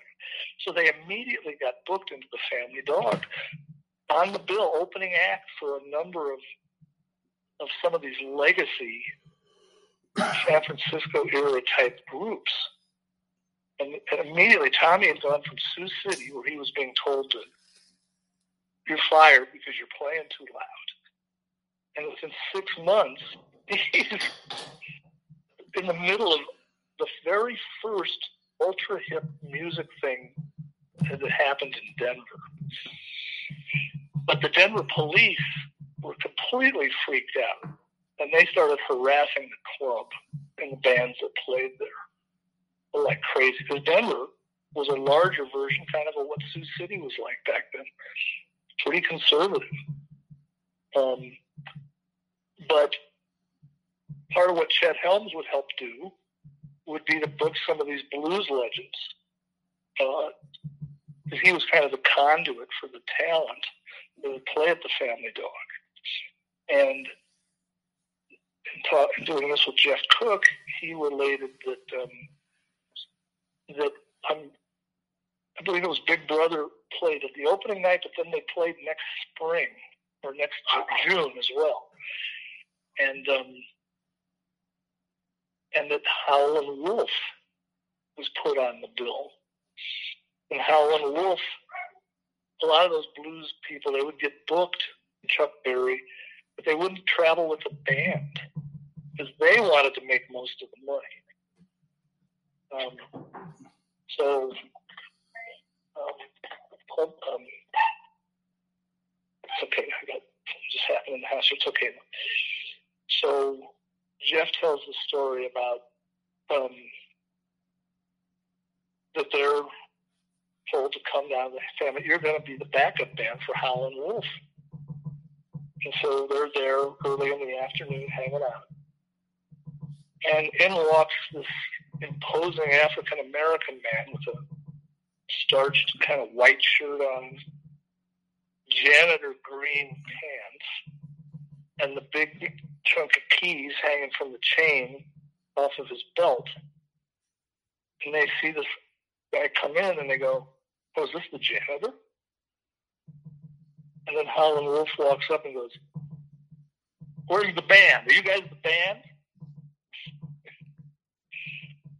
So they immediately got booked into the Family Dog on the bill, opening act for a number of of some of these legacy San Francisco era type groups. And, and immediately, Tommy had gone from Sioux City, where he was being told to, "You're fired because you're playing too loud." And within six months, he's in the middle of the very first ultra hip music thing that happened in Denver. But the Denver police were completely freaked out and they started harassing the club and the bands that played there like crazy because Denver was a larger version kind of of what Sioux City was like back then. Pretty conservative. Um, but part of what Chet Helms would help do would be to book some of these blues legends. Uh, he was kind of the conduit for the talent that would play at the Family Dog. And in, doing this with Jeff Cook, he related that um, that um, I believe it was Big Brother played at the opening night, but then they played next spring or next June as well. And um, and that Howlin' Wolf was put on the bill. And Howlin' Wolf, a lot of those blues people, they would get booked, Chuck Berry, but they wouldn't travel with the band because they wanted to make most of the money. Um, so, um, um, it's okay. I got just happened in the house. It's okay. So Jeff tells the story about um, that they're told to come down to the family. You're going to be the backup band for Howlin' Wolf. And so they're there early in the afternoon hanging out. And in walks this imposing African American man with a starched kind of white shirt on, janitor green pants, and the big chunk of keys hanging from the chain off of his belt. And they see this guy come in and they go, Oh, is this the janitor? And then Howlin' Wolf walks up and goes, Where's the band? Are you guys the band?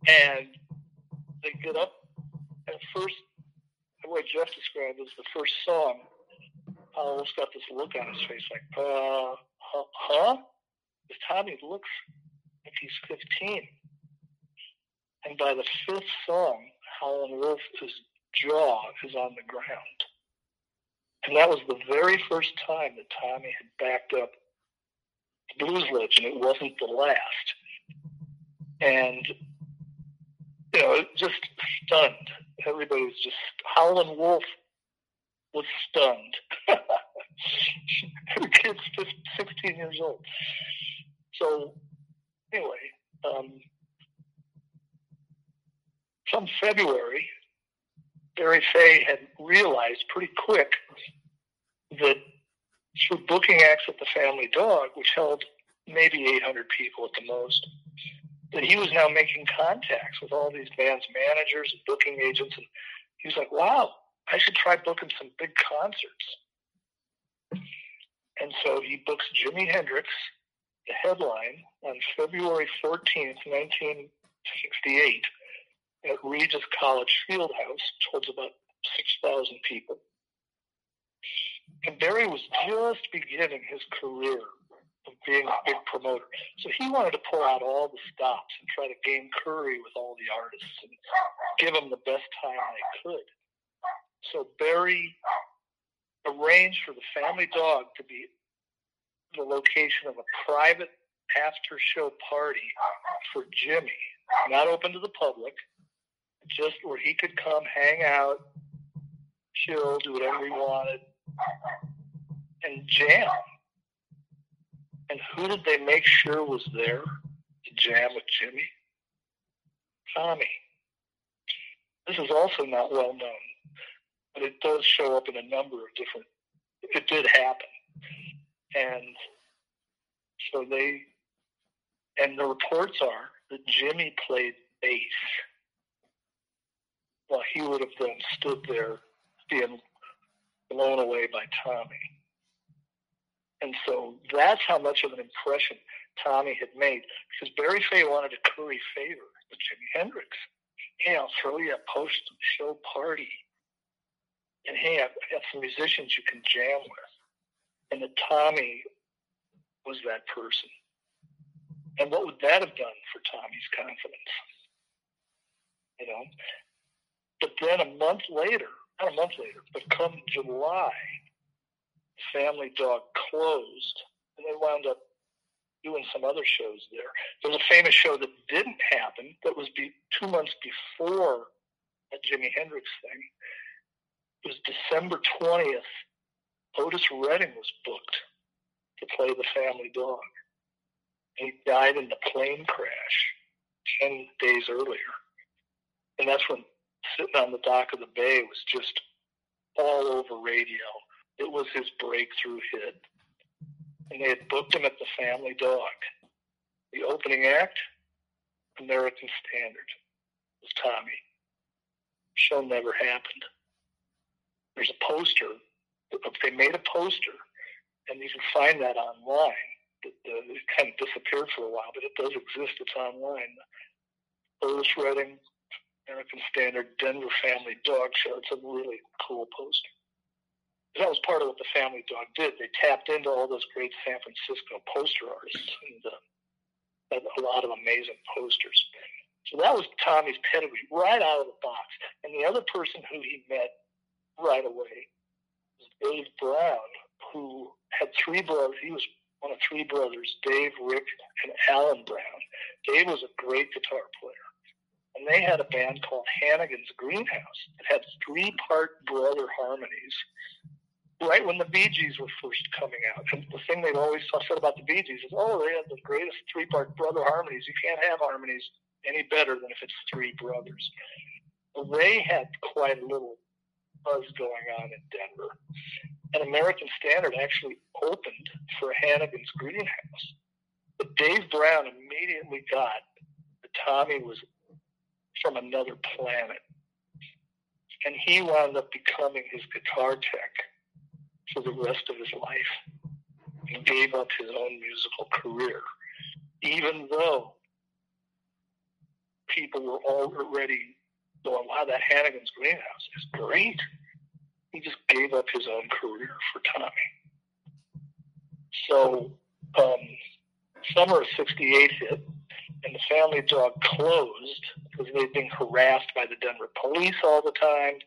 and they get up and first way Jeff described is the first song, Howl's got this look on his face like, uh, huh? Tommy looks like he's 15. And by the fifth song, Howlin' Wolf's jaw is on the ground. And that was the very first time that Tommy had backed up the blues legend. It wasn't the last. And, you know, just stunned. Everybody was just, Howlin' Wolf was stunned. the kid's 16 years old. So, anyway, um, February, Barry Fey had realized pretty quick that through booking acts at the Family Dog, which held maybe 800 people at the most, that he was now making contacts with all these bands' managers and booking agents. And he was like, wow, I should try booking some big concerts. And so he books Jimi Hendrix headline on February 14th, 1968, at Regis College Fieldhouse, towards about 6,000 people. And Barry was just beginning his career of being a big promoter. So he wanted to pull out all the stops and try to gain curry with all the artists and give them the best time they could. So Barry arranged for the family dog to be the location of a private after show party for Jimi, not open to the public, just where he could come hang out, chill, do whatever he wanted, and jam. And who did they make sure was there to jam with Jimi? Tommy. This is also not well known, but it does show up in a number of different. It did happen and so they, and the reports are that Jimi played bass while he would have then stood there being blown away by Tommy. And so that's how much of an impression Tommy had made because Barry Fey wanted to curry favor with Jimi Hendrix. Hey, I'll throw you a post show party. And hey, I've got some musicians you can jam with and that Tommy was that person. And what would that have done for Tommy's confidence? you know. But then a month later, not a month later, but come July, Family Dog closed, and they wound up doing some other shows there. There's a famous show that didn't happen that was be, two months before that Jimi Hendrix thing. It was December 20th. Otis Redding was booked to play the family dog. He died in the plane crash 10 days earlier. And that's when sitting on the dock of the bay was just all over radio. It was his breakthrough hit and they had booked him at the Family Dog. The opening act, American Standard, was Tommy. Show never happened. There's a poster. They made a poster, and you can find that online. It, it kind of disappeared for a while, but it does exist. It's online. Otis Redding, American Standard, Denver Family Dog Show. It's a really cool poster that was part of what the Family Dog did. They tapped into all those great San Francisco poster artists and uh, a lot of amazing posters. So that was Tommy's pedigree right out of the box. And the other person who he met right away Dave Brown, who had three brothers. He was one of three brothers, Dave, Rick, and Alan Brown. Dave was a great guitar player. And they had a band called Hannigan's Greenhouse. It had three part brother harmonies right when the Bee Gees were first coming out. And the thing they've always said about the Bee Gees is, oh, they have the greatest three part brother harmonies. You can't have harmonies any better than if it's three brothers. They had quite a little buzz going on in Denver. And American Standard actually opened for Hannigan's Greenhouse. But Dave Brown immediately got that Tommy was from another planet. And he wound up becoming his guitar tech for the rest of his life. He gave up his own musical career, even though people were already going, wow, that Hannigan's Greenhouse is great. He just gave up his own career for Tommy. So, um, summer of 68 hit, and the family dog closed because they'd been harassed by the Denver police all the time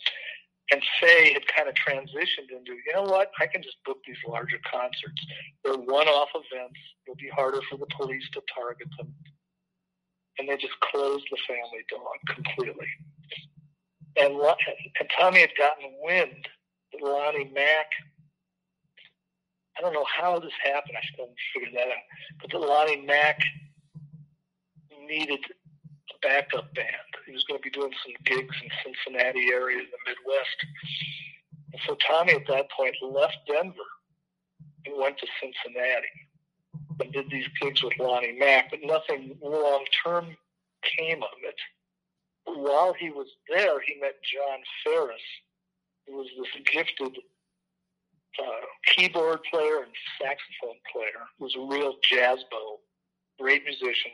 and Fey had kind of transitioned into, you know what, I can just book these larger concerts. They're one-off events. It'll be harder for the police to target them. And they just closed the family dog completely. And, and Tommy had gotten wind that Lonnie Mack, I don't know how this happened, I still figured that out, but that Lonnie Mack needed a backup band. He was going to be doing some gigs in Cincinnati area in the Midwest. And so Tommy at that point left Denver and went to Cincinnati and did these gigs with Lonnie Mack, but nothing long term came of it. While he was there, he met John Faris, who was this gifted uh, keyboard player and saxophone player, who was a real jazz bow, great musician,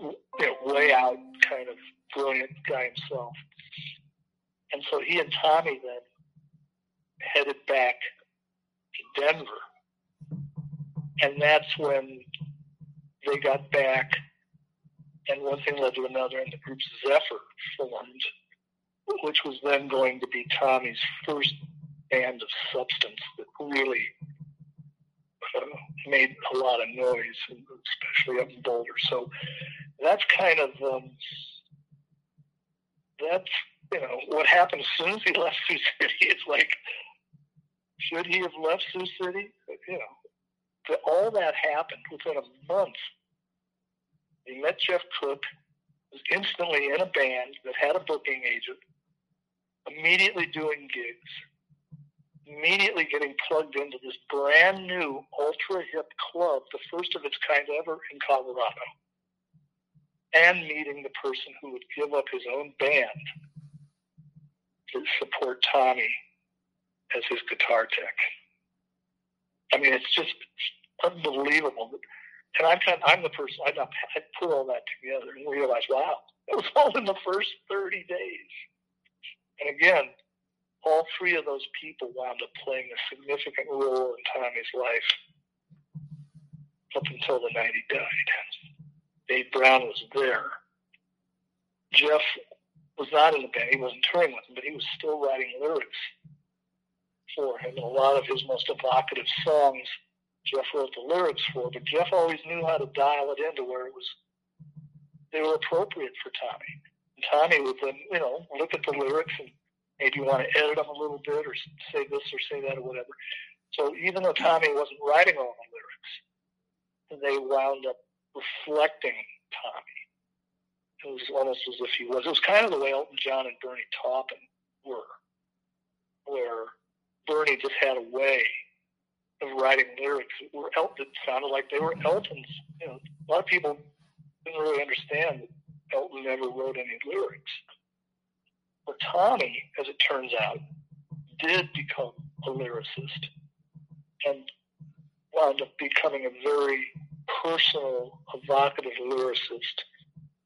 you know, way out kind of brilliant guy himself. And so he and Tommy then headed back to Denver. And that's when they got back, and one thing led to another, and the group Zephyr formed, which was then going to be Tommy's first band of substance that really uh, made a lot of noise, especially up in Boulder. So that's kind of um, that's you know what happened as soon as he left Sioux City. It's like should he have left Sioux City? You know, all that happened within a month. He met Jeff Cook, was instantly in a band that had a booking agent, immediately doing gigs, immediately getting plugged into this brand new ultra hip club, the first of its kind ever in Colorado and meeting the person who would give up his own band to support Tommy as his guitar tech. I mean, it's just unbelievable. And I'm kind of, I'm the person I, put all that together and realized, wow, it was all in the first 30 days. And again, all three of those people wound up playing a significant role in Tommy's life up until the night he died. Dave Brown was there. Jeff was not in the band. He wasn't touring with him, but he was still writing lyrics for him. And a lot of his most evocative songs, Jeff wrote the lyrics for. But Jeff always knew how to dial it into where it was they were appropriate for Tommy. And Tommy would then, you know, look at the lyrics and maybe want to edit them a little bit or say this or say that or whatever. So even though Tommy wasn't writing all the lyrics, they wound up reflecting Tommy. It was almost as if he was. It was kind of the way Elton John and Bernie Taupin were, where Bernie just had a way of writing lyrics that were Elton. Sounded like they were Elton's. You know, a lot of people didn't really understand that Elton never wrote any lyrics. But Tommy, as it turns out, did become a lyricist and wound up becoming a very personal, evocative lyricist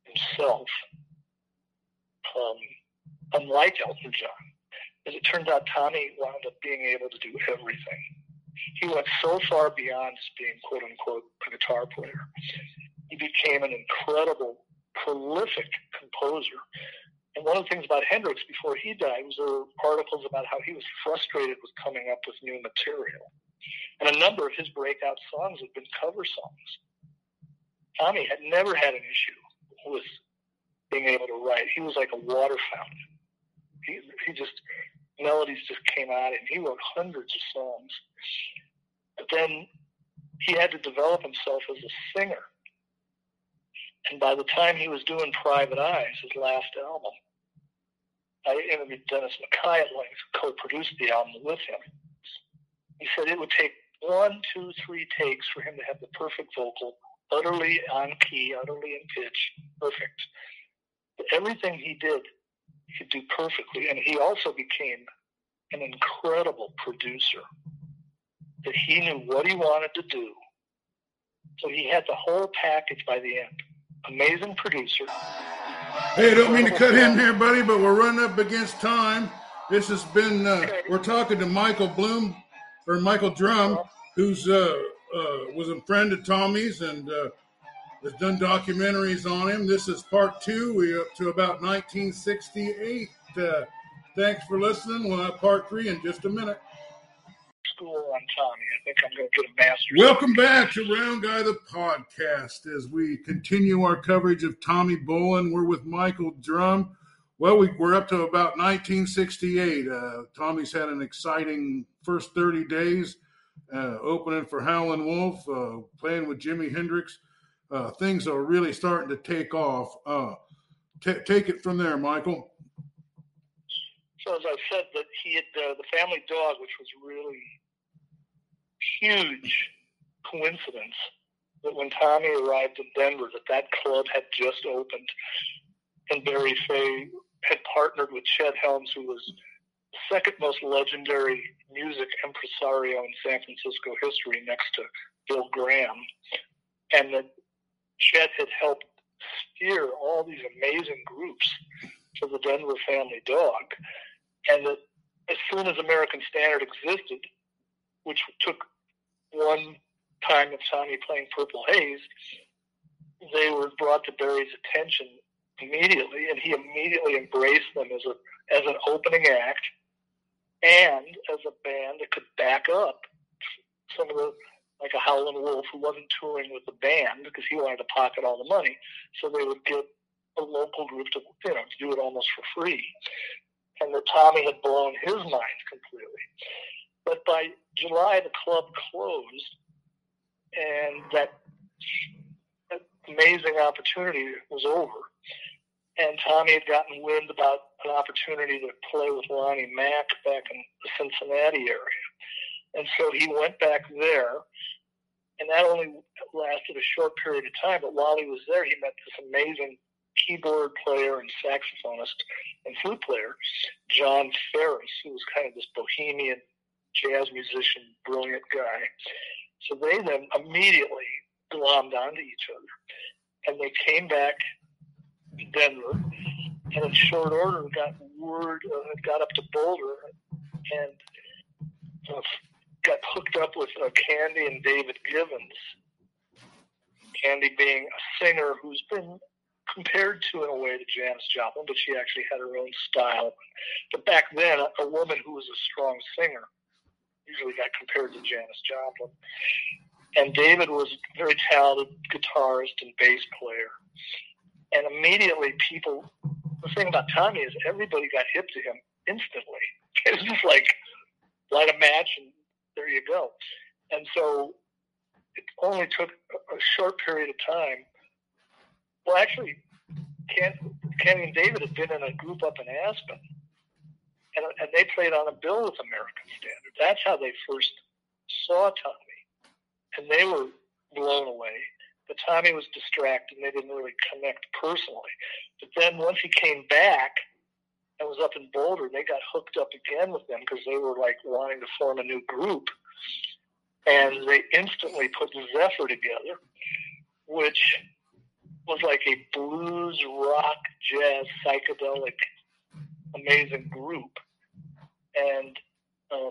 himself, um, unlike Elton John. As it turns out, Tommy wound up being able to do everything. He went so far beyond just being quote unquote a guitar player. He became an incredible, prolific composer. And one of the things about Hendrix before he died was there were articles about how he was frustrated with coming up with new material. And a number of his breakout songs had been cover songs. Tommy had never had an issue with being able to write. He was like a water fountain. He, he just, melodies just came out and he wrote hundreds of songs. But then he had to develop himself as a singer. And by the time he was doing Private Eyes, his last album, I interviewed Dennis MacKay at length, co-produced the album with him. He said it would take one, two, three takes for him to have the perfect vocal utterly on key, utterly in pitch, perfect. But everything he did, he could do perfectly. And he also became an incredible producer. That he knew what he wanted to do. So he had the whole package by the end. Amazing producer. Hey, I don't mean to cut in there, buddy, but we're running up against time. This has been, uh, we're talking to Michael Bloom, or Michael Drum, who's uh, uh, was a friend of Tommy's and uh, has done documentaries on him. This is part two. We're up to about 1968. Uh, thanks for listening. We'll have part three in just a minute. School on Tommy. I think I'm going to get a master's. Welcome back to Round Guy the podcast as we continue our coverage of Tommy Bolin. We're with Michael Drum. Well, we, are up to about 1968. Uh, Tommy's had an exciting first 30 days uh, opening for Howlin' Wolf, uh, playing with Jimi Hendrix. Uh, things are really starting to take off. Uh, t- take it from there, Michael. So as I said, that he had uh, the family dog, which was really huge coincidence that when Tommy arrived in Denver, that that club had just opened, and Barry Fey had partnered with Chet Helms, who was second most legendary music impresario in San Francisco history next to Bill Graham. And that Chet had helped steer all these amazing groups to the Denver Family Dog. And that as soon as American Standard existed, which took one time of Tommy playing Purple Haze, they were brought to Barry's attention immediately, and he immediately embraced them as a as an opening act and as a band that could back up some of the like a Howlin' Wolf who wasn't touring with the band because he wanted to pocket all the money, so they would get a local group to you know to do it almost for free, and that Tommy had blown his mind completely. But by July, the club closed, and that, that amazing opportunity was over. And Tommy had gotten wind about an opportunity to play with Lonnie Mack back in the Cincinnati area. And so he went back there, and that only lasted a short period of time. But while he was there, he met this amazing keyboard player and saxophonist and flute player, John Faris, who was kind of this bohemian jazz musician, brilliant guy. So they then immediately glommed onto each other. And they came back to Denver, and in short order got word, uh, got up to Boulder, and uh, got hooked up with uh, Candy and David Givens. Candy being a singer who's been compared to in a way to Janis Joplin, but she actually had her own style. But back then, a, a woman who was a strong singer usually got compared to Janis Joplin. And David was a very talented guitarist and bass player. And immediately people, the thing about Tommy is everybody got hip to him instantly. It was just like light a match and there you go. And so it only took a short period of time. Well, actually, Ken, Kenny and David had been in a group up in Aspen, and, and they played on a bill with American Standard. That's how they first saw Tommy, and they were blown away. But Tommy was distracted, and they didn't really connect personally. But then once he came back and was up in Boulder, they got hooked up again with them because they were like wanting to form a new group. And they instantly put Zephyr together, which was like a blues, rock, jazz, psychedelic, amazing group. And um,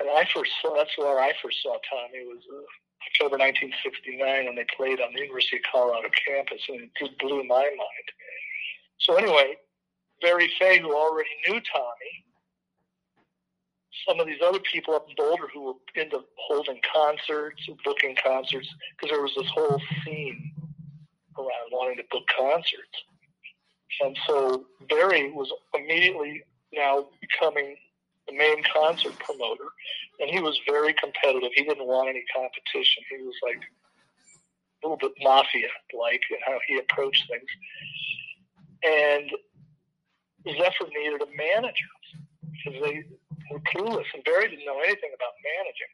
and I first saw that's where I first saw Tommy It was uh, October 1969 when they played on the University of Colorado campus, and it just blew my mind. So anyway, Barry Fey, who already knew Tommy, some of these other people up in Boulder who were into holding concerts booking concerts, because there was this whole scene around wanting to book concerts. And so Barry was immediately now becoming the main concert promoter, and he was very competitive. He didn't want any competition. He was like a little bit mafia like in how he approached things. And Zephyr needed a manager because they were clueless, and Barry didn't know anything about managing,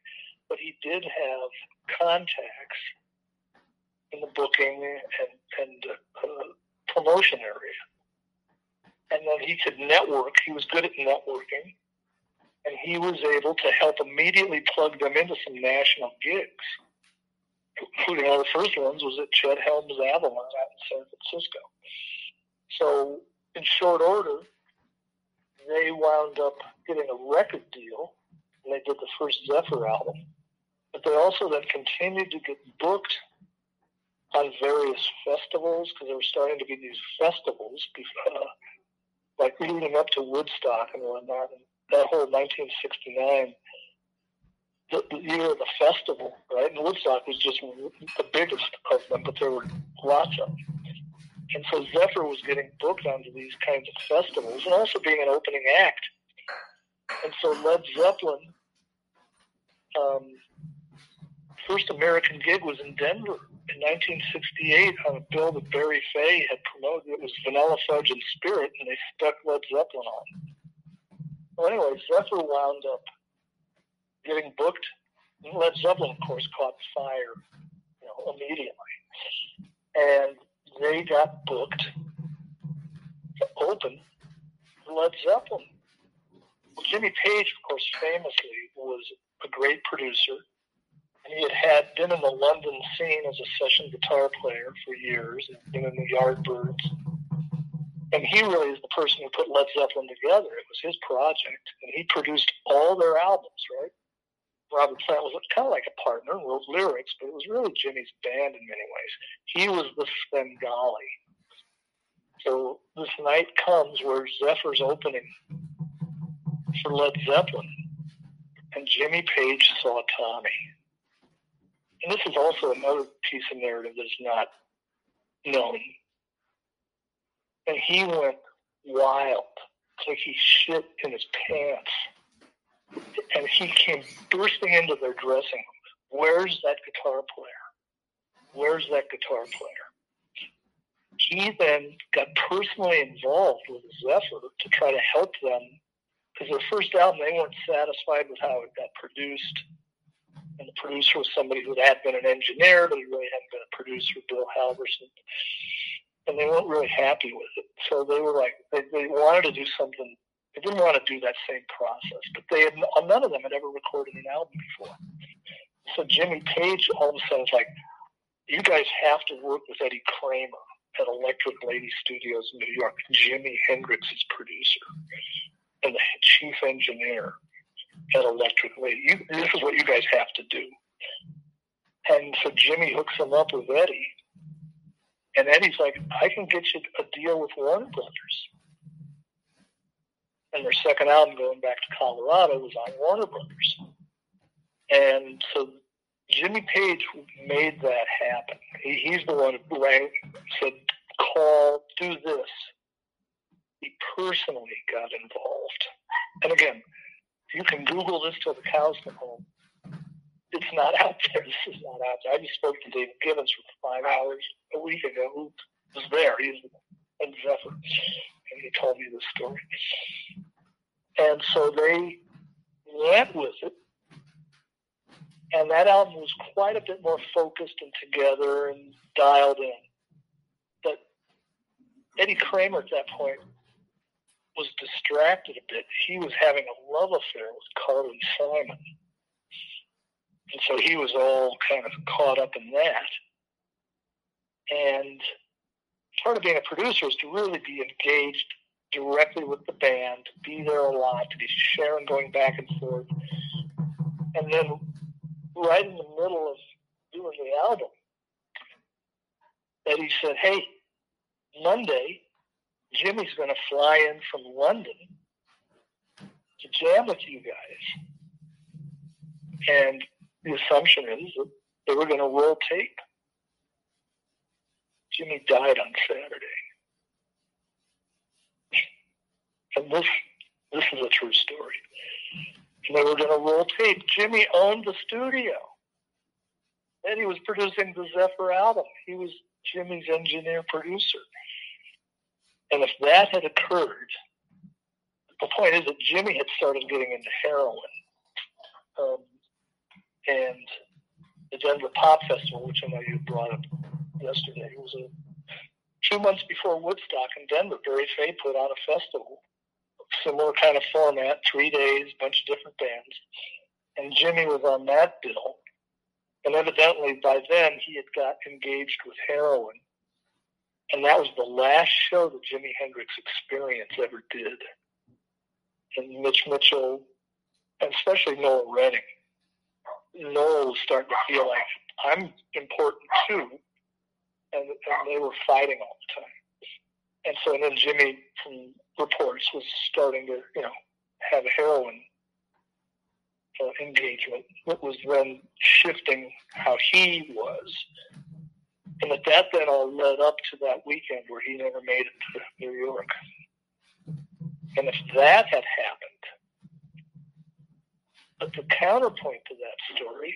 but he did have contacts in the booking and, and uh, promotion area. And then he could network. He was good at networking. And he was able to help immediately plug them into some national gigs, including one of the first ones was at Chet Helms Avalon out in San Francisco. So, in short order, they wound up getting a record deal, and they did the first Zephyr album. But they also then continued to get booked on various festivals because there were starting to be these festivals, uh, like leading up to Woodstock and whatnot. And that whole 1969, the, the year of the festival, right? And Woodstock was just the biggest of them, but there were lots of them. And so Zephyr was getting booked onto these kinds of festivals and also being an opening act. And so Led Zeppelin, um, first American gig was in Denver in 1968 on a bill that Barry Fey had promoted. It was Vanilla Fudge and Spirit, and they stuck Led Zeppelin on. Well, anyway, Zephyr wound up getting booked. Led Zeppelin, of course, caught fire, you know, immediately, and they got booked to open Led Zeppelin. Well, Jimmy Page, of course, famously was a great producer and he had had been in the London scene as a session guitar player for years, and been in the Yardbirds. And he really is the person who put Led Zeppelin together. It was his project, and he produced all their albums, right? Robert Plant was kind of like a partner, and wrote lyrics, but it was really Jimmy's band in many ways. He was the Svengali. So this night comes where Zephyr's opening for Led Zeppelin, and Jimmy Page saw Tommy and this is also another piece of narrative that's not known. And he went wild, like he shit in his pants. And he came bursting into their dressing room. Where's that guitar player? Where's that guitar player? He then got personally involved with Zephyr to try to help them because their first album, they weren't satisfied with how it got produced and the producer was somebody who had been an engineer, but he really hadn't been a producer, Bill Halverson. And they weren't really happy with it. So they were like, they, they wanted to do something. They didn't want to do that same process, but they had, uh, none of them had ever recorded an album before. So Jimmy Page all of a sudden was like, you guys have to work with Eddie Kramer at Electric Lady Studios in New York. Jimi is producer and the chief engineer at Electric Lady. You, this is what you guys have to do. And so Jimmy hooks him up with Eddie. And Eddie's like, I can get you a deal with Warner Brothers. And their second album, going back to Colorado, was on Warner Brothers. And so Jimmy Page made that happen. He, he's the one who rang, said, call, do this. He personally got involved. And again, you can Google this till the cows come home. It's not out there. This is not out there. I just spoke to David Givens for five hours a week ago who was there. He's in Zephyr. And he told me the story. And so they went with it. And that album was quite a bit more focused and together and dialed in. But Eddie Kramer at that point was distracted a bit. He was having a love affair with Carly Simon. And so he was all kind of caught up in that. And part of being a producer is to really be engaged directly with the band, to be there a lot, to be sharing, going back and forth. And then right in the middle of doing the album, Eddie said, Hey, Monday, Jimi's going to fly in from London to jam with you guys. And the assumption is that they were going to roll tape. Jimi died on Saturday. And this this is a true story. And they were to roll tape. Jimi owned the studio. And he was producing the Zephyr album. He was Jimi's engineer producer. And if that had occurred, the point is that Jimi had started getting into heroin. Um, and the Denver Pop Festival, which I know you brought up yesterday, It was a two months before Woodstock in Denver. Barry Fey put on a festival, similar kind of format, three days, bunch of different bands, and Jimi was on that bill. And evidently, by then, he had got engaged with heroin, and that was the last show that Jimi Hendrix Experience ever did. And Mitch Mitchell, and especially Noel Redding, Noel was starting to feel like I'm important too, and, they were fighting all the time. And so, and then Jimi, from reports, was starting to, you know, have a heroin uh, engagement that was then shifting how he was. And that that then all led up to that weekend where he never made it to New York. And if that had happened, but the counterpoint to that story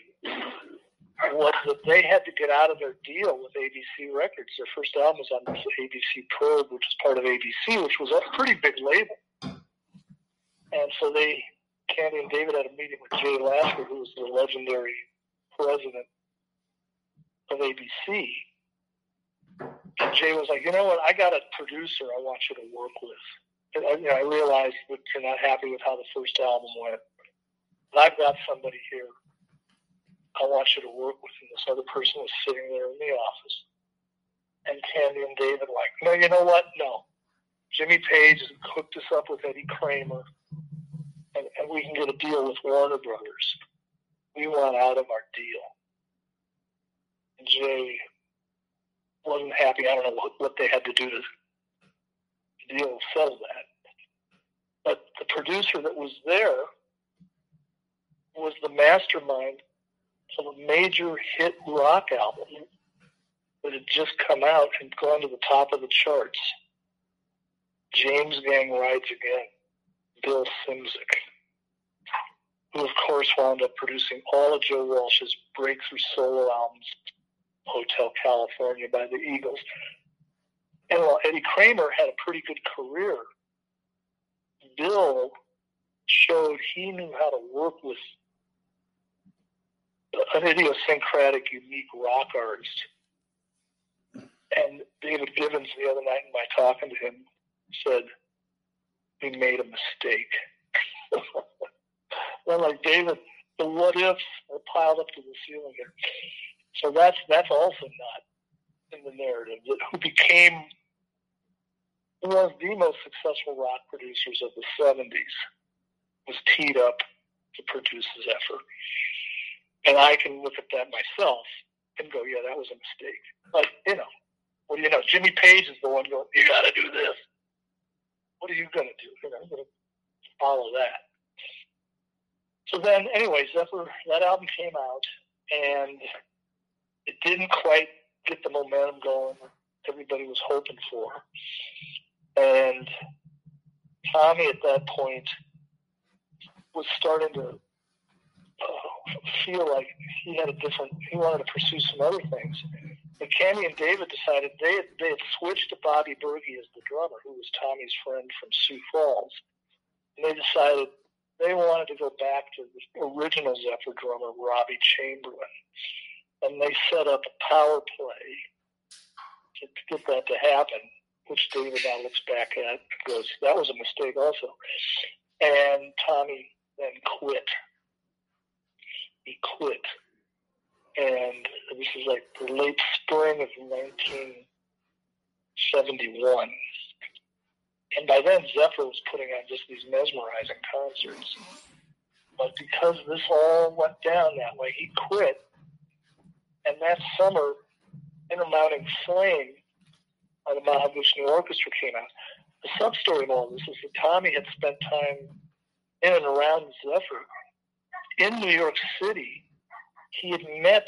was that they had to get out of their deal with ABC Records. Their first album was on ABC Probe, which is part of ABC, which was a pretty big label. And so they, Candy and David had a meeting with Jay Lasker, who was the legendary president of ABC. And Jay was like, you know what? I got a producer I want you to work with. And I, you know, I realized that you're not happy with how the first album went. I've got somebody here I want you to work with. And this other person was sitting there in the office. And Candy and David like, no, you know what? No. Jimmy Page has hooked us up with Eddie Kramer, and, and we can get a deal with Warner Brothers. We want out of our deal. And Jay wasn't happy. I don't know what, what they had to do to deal settle that. But the producer that was there was the mastermind of a major hit rock album that had just come out and gone to the top of the charts. James Gang Rides Again, Bill Szymczyk, who of course wound up producing all of Joe Walsh's breakthrough solo albums, Hotel California by the Eagles. And while Eddie Kramer had a pretty good career, Bill showed he knew how to work with an idiosyncratic, unique rock artist. And David Givens, the other night in my talking to him, said, We made a mistake. well, like David, the what ifs are piled up to the ceiling here. So that's that's also not in the narrative. That who became one of the most successful rock producers of the 70s was teed up to produce Zephyr. And I can look at that myself and go, yeah, that was a mistake. But, you know, what do you know? Jimmy Page is the one going, you got to do this. What are you going to do? You know, going to follow that. So then, anyway, Zephyr, that album came out, and it didn't quite get the momentum going everybody was hoping for. And Tommy at that point was starting to uh, feel like he had a different, he wanted to pursue some other things. And Candy and David decided they had, they had switched to Bobby Berge as the drummer, who was Tommy's friend from Sioux Falls. And they decided they wanted to go back to the original Zephyr drummer, Robbie Chamberlain. And they set up a power play to, to get that to happen, which David now looks back at and goes, that was a mistake also. And Tommy then quit. He quit. And this is like the late spring of 1971 and by then Zephyr was putting on just these mesmerizing concerts. But because this all went down that way, he quit. And that summer, Inner Mounting Flame by the Mahavishnu Orchestra came out. The sub story of all this is that Tommy had spent time in and around Zephyr. In New York City, he had met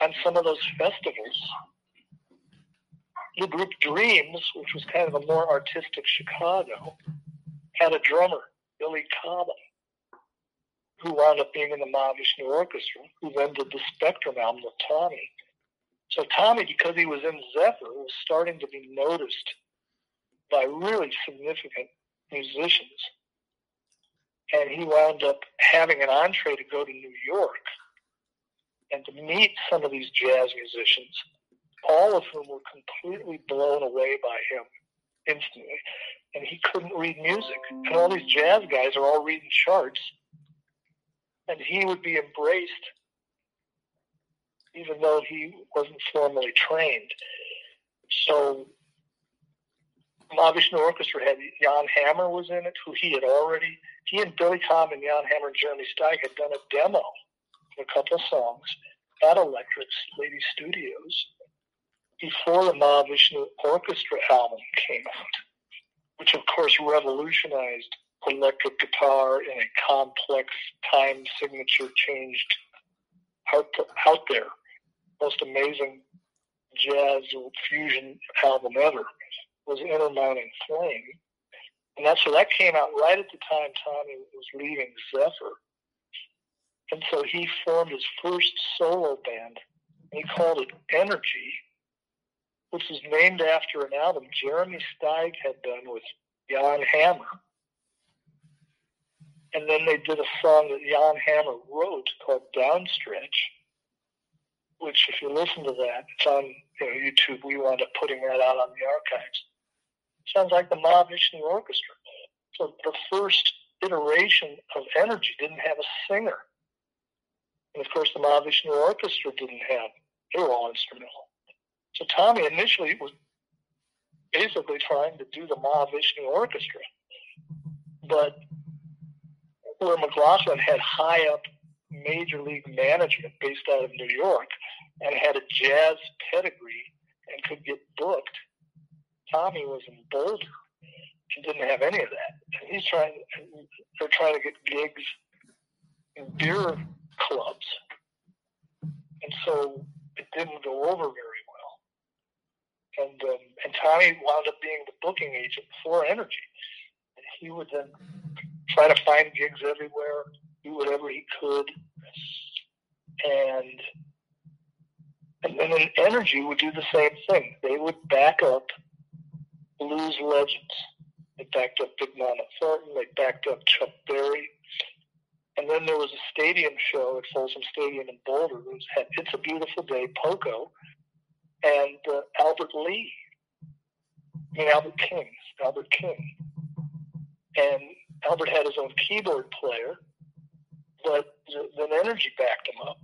on some of those festivals the group Dreams, which was kind of a more artistic Chicago, had a drummer, Billy Cobham, who wound up being in the Mahavishnu Orchestra, who then did the Spectrum album with Tommy. So Tommy, because he was in Zephyr, was starting to be noticed by really significant musicians. And he wound up having an entree to go to New York and to meet some of these jazz musicians all of whom were completely blown away by him instantly. And he couldn't read music. And all these jazz guys are all reading charts. And he would be embraced even though he wasn't formally trained. So Mahavishnu Orchestra had Jan Hammer was in it, who he had already, he and Billy Cobham and Jan Hammer and Jeremy Steig had done a demo of a couple songs at Electric's Lady Studios before the Mahavishnu Orchestra album came out, which of course revolutionized electric guitar in a complex time signature changed out, out there. Most amazing jazz fusion album ever was Inner Intermounting Flame. And so that came out right at the time Tommy was leaving Zephyr. And so he formed his first solo band. And he called it Energy which was named after an album Jeremy Steig had done with Jan Hammer. And then they did a song that Jan Hammer wrote called Downstretch, which, if you listen to that, it's on you know, YouTube. We wound up putting that out on the archives. Sounds like the Mahavishnu Orchestra. So the first iteration of Energy didn't have a singer. And of course, the Mahavishnu Orchestra didn't have, they were all instrumental. So Tommy initially was basically trying to do the Mahavishnu Orchestra, but where McLaughlin had high up major league management based out of New York and had a jazz pedigree and could get booked, Tommy was in Boulder and didn't have any of that. And he's trying, they're trying to get gigs in beer clubs. And so it didn't go over very well. and um, and Tommy wound up being the booking agent for Energy. And he would then try to find gigs everywhere, do whatever he could, and and then Energy would do the same thing. They would back up blues legends. They backed up Big Mama Thornton. They backed up Chuck Berry. And then there was a stadium show at Folsom Stadium in Boulder. It was, had It's a Beautiful Day, Poco, and uh, Albert Lee, I mean Albert King, Albert King, and Albert had his own keyboard player, but then Energy backed him up,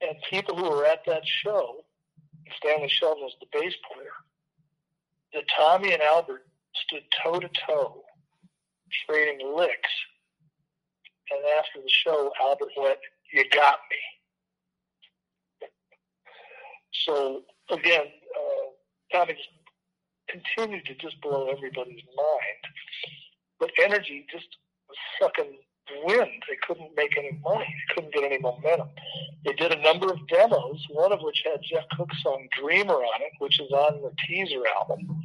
and people who were at that show, Stanley Sheldon was the bass player, that Tommy and Albert stood toe to toe, trading licks, and after the show, Albert went, "You got me." So again, uh, Tommy just continued to just blow everybody's mind. But energy just was sucking wind. They couldn't make any money. They couldn't get any momentum. They did a number of demos, one of which had Jeff Cook's song Dreamer on it, which is on the teaser album.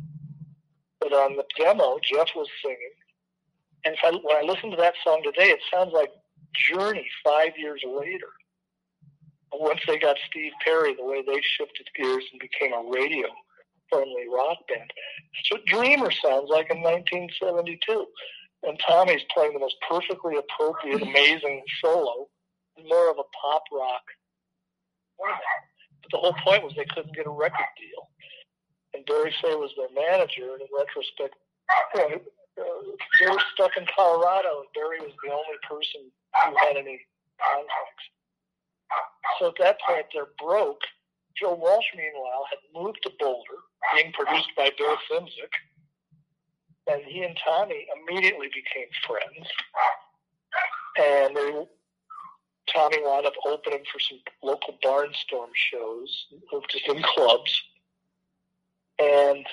But on the demo, Jeff was singing. And I, when I listen to that song today, it sounds like Journey five years later. Once they got Steve Perry, the way they shifted gears and became a radio friendly rock band. That's what Dreamer sounds like in 1972 and Tommy's playing the most perfectly appropriate, amazing solo, more of a pop rock. But the whole point was they couldn't get a record deal, and Barry Fey was their manager. And in retrospect, they were stuck in Colorado, and Barry was the only person who had any contacts. So at that point, they're broke. Joe Walsh, meanwhile, had moved to Boulder, being produced by Bill Szymczyk and he and Tommy immediately became friends. And they, Tommy wound up opening for some local barnstorm shows, just in clubs. And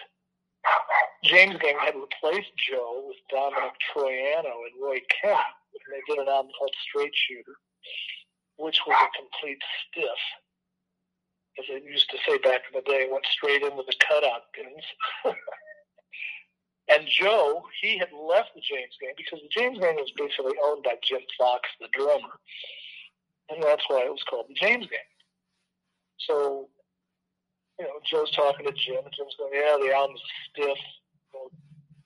James Gang had replaced Joe with Domenic Troiano and Roy Kenner, and they did an album called Straight Shooter, which was a complete stiff. As they used to say back in the day, went straight into the cutout bins. And Joe, he had left the James Gang because the James Gang was basically owned by Jim Fox, the drummer. And that's why it was called the James Gang. So, you know, Joe's talking to Jim, and Jim's going, yeah, the album's stiff. You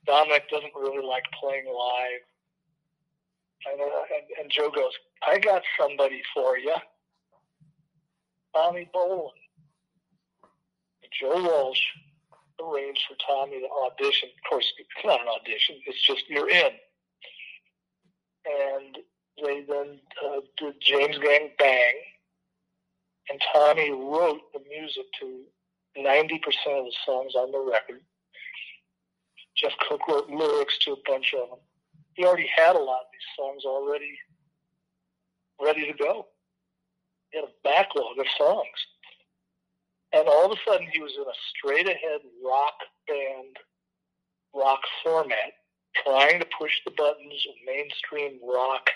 Domenic doesn't really like playing live. And, uh, and, and Joe goes, I got somebody for you. Tommy Bolin. Joe Walsh arranged for Tommy to audition. Of course, it's not an audition; it's just you're in. And they then uh, did James Gang Bang, and Tommy wrote the music to 90% of the songs on the record. Jeff Cook wrote lyrics to a bunch of them. He already had a lot of these songs already ready to go. He had a backlog of songs. And all of a sudden, he was in a straight ahead rock band, rock format, trying to push the buttons of mainstream rock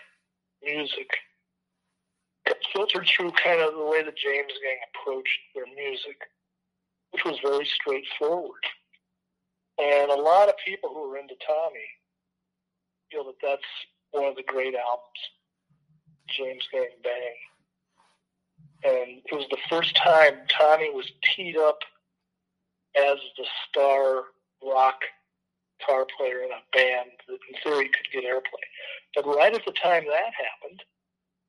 music. Filtered through kind of the way the James Gang approached their music, which was very straightforward. And a lot of people who are into Tommy feel that that's one of the great albums, James Gang Bang and it was the first time Tommy was teed up as the star rock guitar player in a band that in theory could get airplay. But right at the time that happened,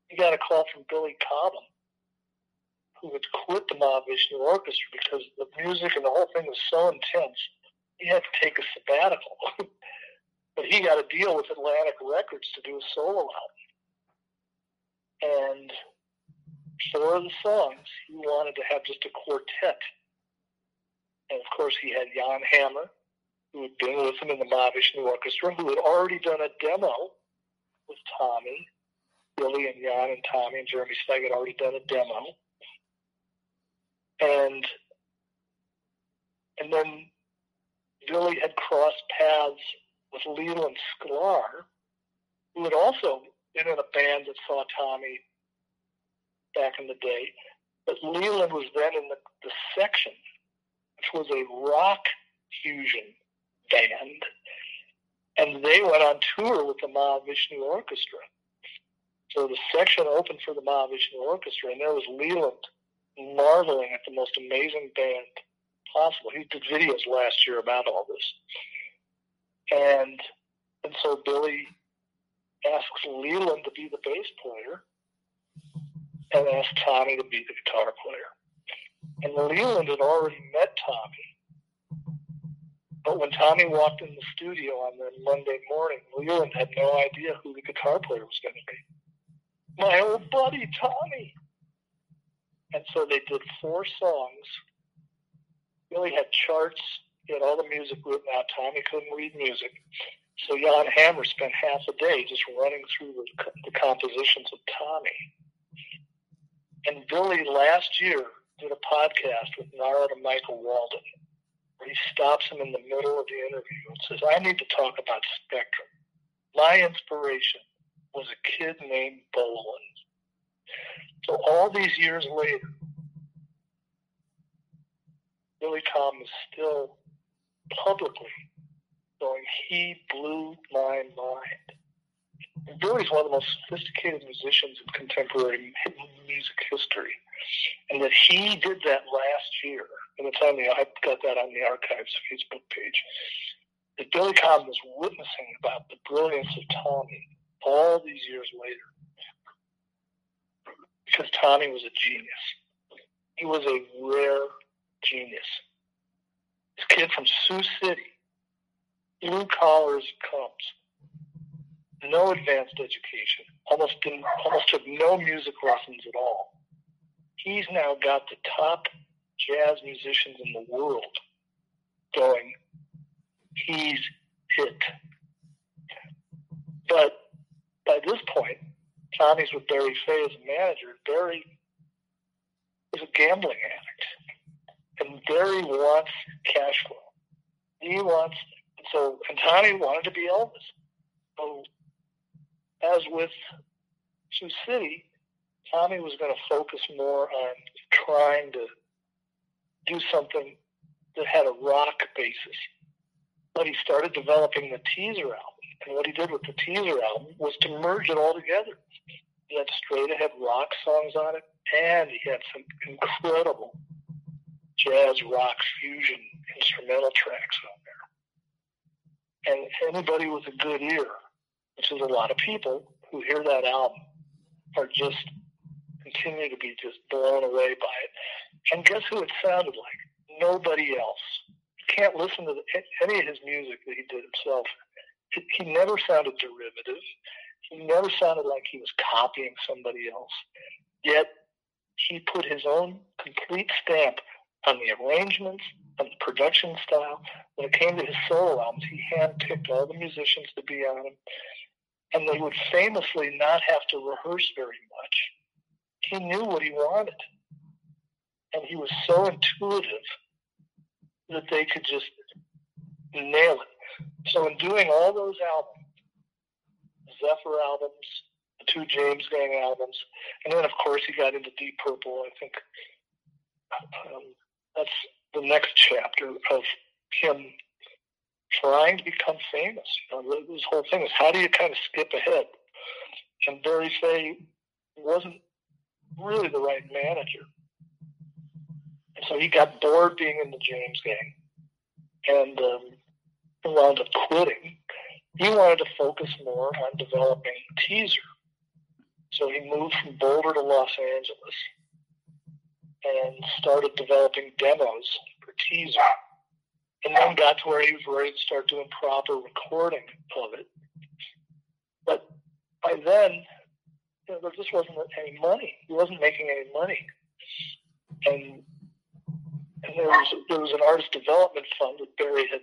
he got a call from Billy Cobham, who had quit the Mahavishnu Orchestra because the music and the whole thing was so intense, he had to take a sabbatical. but he got a deal with Atlantic Records to do a solo album. And four of the songs, he wanted to have just a quartet. And of course, he had Jan Hammer, who had been with him in the Mahavishnu Orchestra, who had already done a demo with Tommy. Billy and Jan and Tommy and Jeremy Steig had already done a demo. And and then Billy had crossed paths with Leland Sklar, who had also been in a band that saw Tommy back in the day. But Leland was then in the, the section, which was a rock fusion band. And they went on tour with the Mahavishnu Orchestra. So the section opened for the Mahavishnu Orchestra, and there was Leland marveling at the most amazing band possible. He did videos last year about all this. And and so Billy asks Leland to be the bass player and asked Tommy to be the guitar player. And Leland had already met Tommy. But when Tommy walked in the studio on the Monday morning, Leland had no idea who the guitar player was going to be. My old buddy, Tommy. And so they did four songs. Billy had charts. He had all the music written out. Tommy couldn't read music. So Jan Hammer spent half a day just running through the, the compositions of Tommy. And Billy last year did a podcast with Narada Michael Walden, he stops him in the middle of the interview and says, I need to talk about Spectrum. My inspiration was a kid named Bolin. So all these years later, Billy Cobham is still publicly going, he blew my mind. Billy's one of the most sophisticated musicians in contemporary music history. And that he did that last year, and it's on the, I've got that on the Archives Facebook page, that Billy Cobham was witnessing about the brilliance of Tommy all these years later. Because Tommy was a genius. He was a rare genius. This kid from Sioux City, blue collars comes, no advanced education, almost didn't, almost took no music lessons at all. He's now got the top jazz musicians in the world going. He's it. But by this point, Tommy's with Barry Fey as a manager. Barry is a gambling addict, and Barry wants cash flow. He wants so, and Tommy wanted to be Elvis. So, as with Sioux City, Tommy was going to focus more on trying to do something that had a rock basis. But he started developing the teaser album. And what he did with the teaser album was to merge it all together. He had straight ahead rock songs on it, and he had some incredible jazz rock fusion instrumental tracks on there. And anybody with a good ear, which is a lot of people who hear that album, are just continue to be just blown away by it. And guess who it sounded like? Nobody else. You can't listen to the, any of his music that he did himself. He never sounded derivative. He never sounded like he was copying somebody else. Yet he put his own complete stamp on the arrangements, on the production style. When it came to his solo albums, he handpicked all the musicians to be on them. And they would famously not have to rehearse very much. He knew what he wanted. And he was so intuitive that they could just nail it. So in doing all those albums, Zephyr albums, the two James Gang albums, and then of course he got into Deep Purple. I think um, that's the next chapter of him trying to become famous. You know, this whole thing is how do you kind of skip ahead? And Barry Fey wasn't really the right manager. And so he got bored being in the James Gang. And um, wound up quitting. He wanted to focus more on developing teaser. So he moved from Boulder to Los Angeles and started developing demos for teaser. And then got to where he was ready to start doing proper recording of it. But by then, you know, there just wasn't any money. He wasn't making any money. And and there was there was an artist development fund that Barry had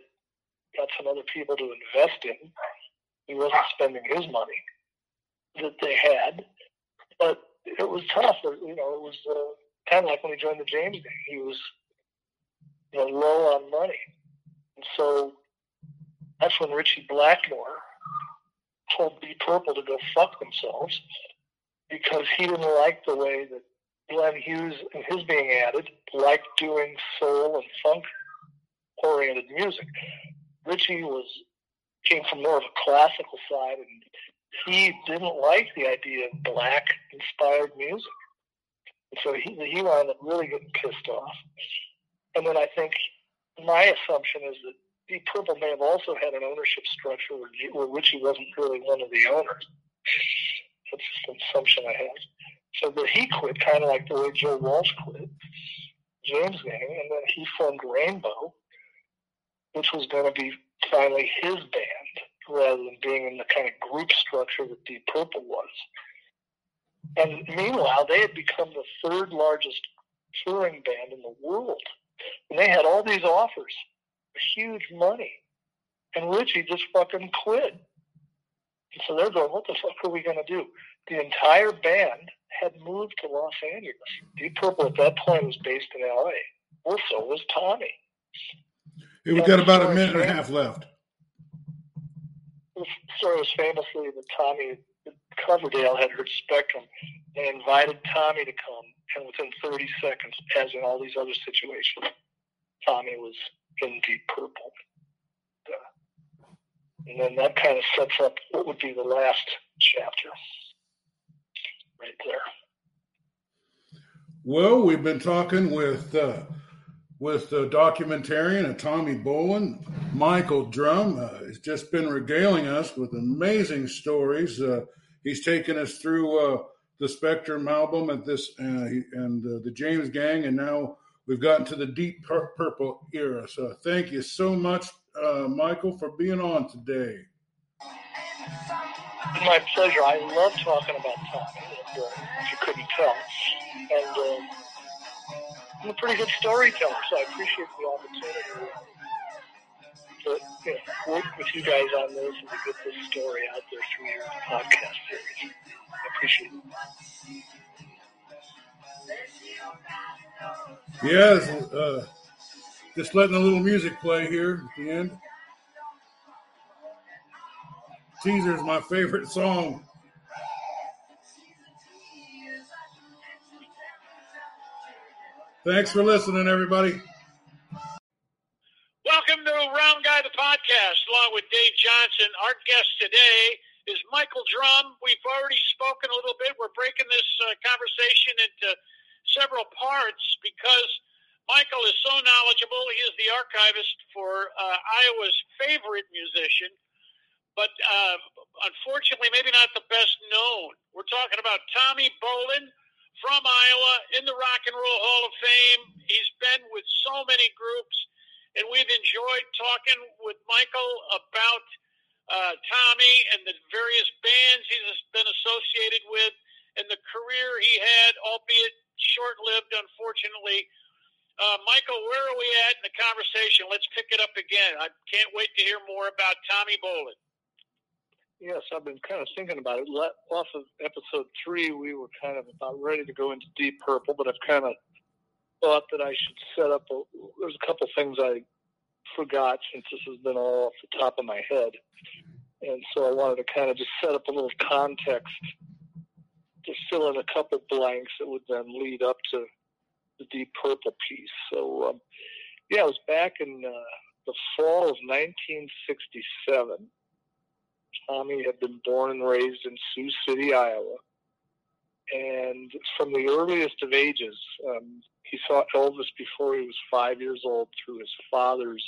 got some other people to invest in. He wasn't spending his money that they had, but it was tough. You know, it was uh, kind of like when he joined the James Gang. He was you know low on money, and so that's when Ritchie Blackmore told Deep Purple to go fuck themselves because he didn't like the way that Glenn Hughes and his being added liked doing soul and funk oriented music. Ritchie was came from more of a classical side, and he didn't like the idea of black inspired music. And so he he wound up really getting pissed off. And then I think my assumption is that Deep Purple may have also had an ownership structure where, where Ritchie wasn't really one of the owners. That's just an assumption I have. So that he quit, kind of like the way Joe Walsh quit James Gang, and then he formed Rainbow, which was going to be finally his band rather than being in the kind of group structure that Deep Purple was. And meanwhile, they had become the third largest touring band in the world. And they had all these offers, huge money. And Ritchie just fucking quit. And so they're going, what the fuck are we going to do? The entire band had moved to Los Angeles. Deep Purple at that point was based in LA. Also was Tommy. Hey, we've got about a minute and a half left. The story was famously that Tommy Coverdale had heard Spectrum and invited Tommy to come, within 30 seconds, as in all these other situations, Tommy was in Deep Purple. And then that kind of sets up what would be the last chapter right there. Well, we've been talking with uh, with the documentarian and Tommy Bolin. Michael Drum uh, has just been regaling us with amazing stories. Uh, he's taken us through uh, the Spectrum album and this uh, and uh, the James Gang, and now we've gotten to the Deep Pur- Purple era. So thank you so much, uh, Michael, for being on today. My pleasure. I love talking about Tommy, and, if you couldn't tell. And I'm a pretty good storyteller, so I appreciate the opportunity you know, work with you guys on this and to get this story out there through your podcast series. I appreciate it. Yes, uh, just letting a little music play here at the end. Teaser is my favorite song. Thanks for listening, everybody. Welcome to Round Guy the podcast, along with Dave Johnson. Our guest today is Michael Drum. We've already spoken a little bit. We're breaking this uh, conversation into several parts because Michael is so knowledgeable. He is the archivist for uh, Iowa's favorite musician, but uh, unfortunately, maybe not the best known. We're talking about Tommy Bolin from Iowa in the Rock and Roll Hall of Fame. He's been with so many groups, and we've enjoyed talking with Michael about uh, Tommy and the various bands he's been associated with and the career he had, albeit short lived, unfortunately. Uh, Michael, where are we at in the conversation? Let's pick it up again. I can't wait to hear more about Tommy Bolin. Yes, I've been kind of thinking about it. Off of episode three, we were kind of about ready to go into Deep Purple, but I've kind of thought that I should set up. A, there's a couple things I forgot since this has been all off the top of my head, and so I wanted to kind of just set up a little context to fill in a couple blanks that would then lead up to the Deep Purple piece. So, um, yeah, I was back in uh, the fall of 1967 Tommy had been born and raised in Sioux City, Iowa. And from the earliest of ages, um, he saw Elvis before he was five years old through his father's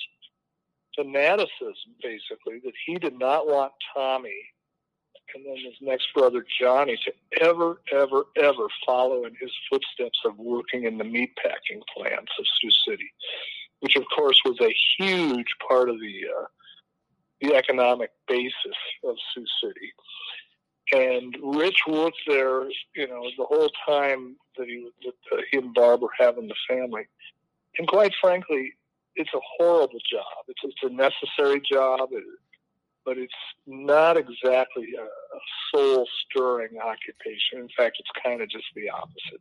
fanaticism, basically, that he did not want Tommy and then his next brother Johnny to ever, ever, ever follow in his footsteps of working in the meatpacking plants of Sioux City, which of course was a huge part of the uh, the economic basis of Sioux City. And Rich worked there, you know, the whole time that he that uh, he and Barb were having the family. And quite frankly, it's a horrible job. It's it's a necessary job, but it's not exactly a, a soul stirring occupation. In fact, it's kind of just the opposite.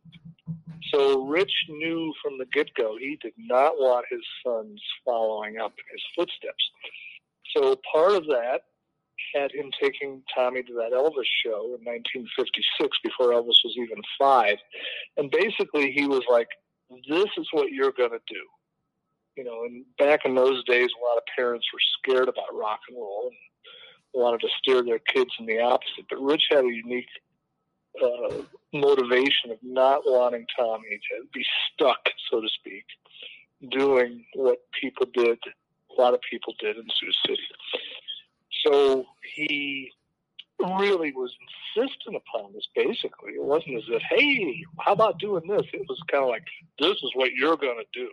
So Rich knew from the get go he did not want his sons following up in his footsteps. So part of that had him taking Tommy to that Elvis show in 1956 before Elvis was even five. And basically, he was like, This is what you're going to do. You know, and back in those days, a lot of parents were scared about rock and roll and wanted to steer their kids in the opposite. But Rich had a unique uh, motivation of not wanting Tommy to be stuck, so to speak, doing what people did a lot of people did in Sioux City. So he really was insistent upon this basically. It wasn't as if, hey, how about doing this? It was kind of like, this is what you're going to do.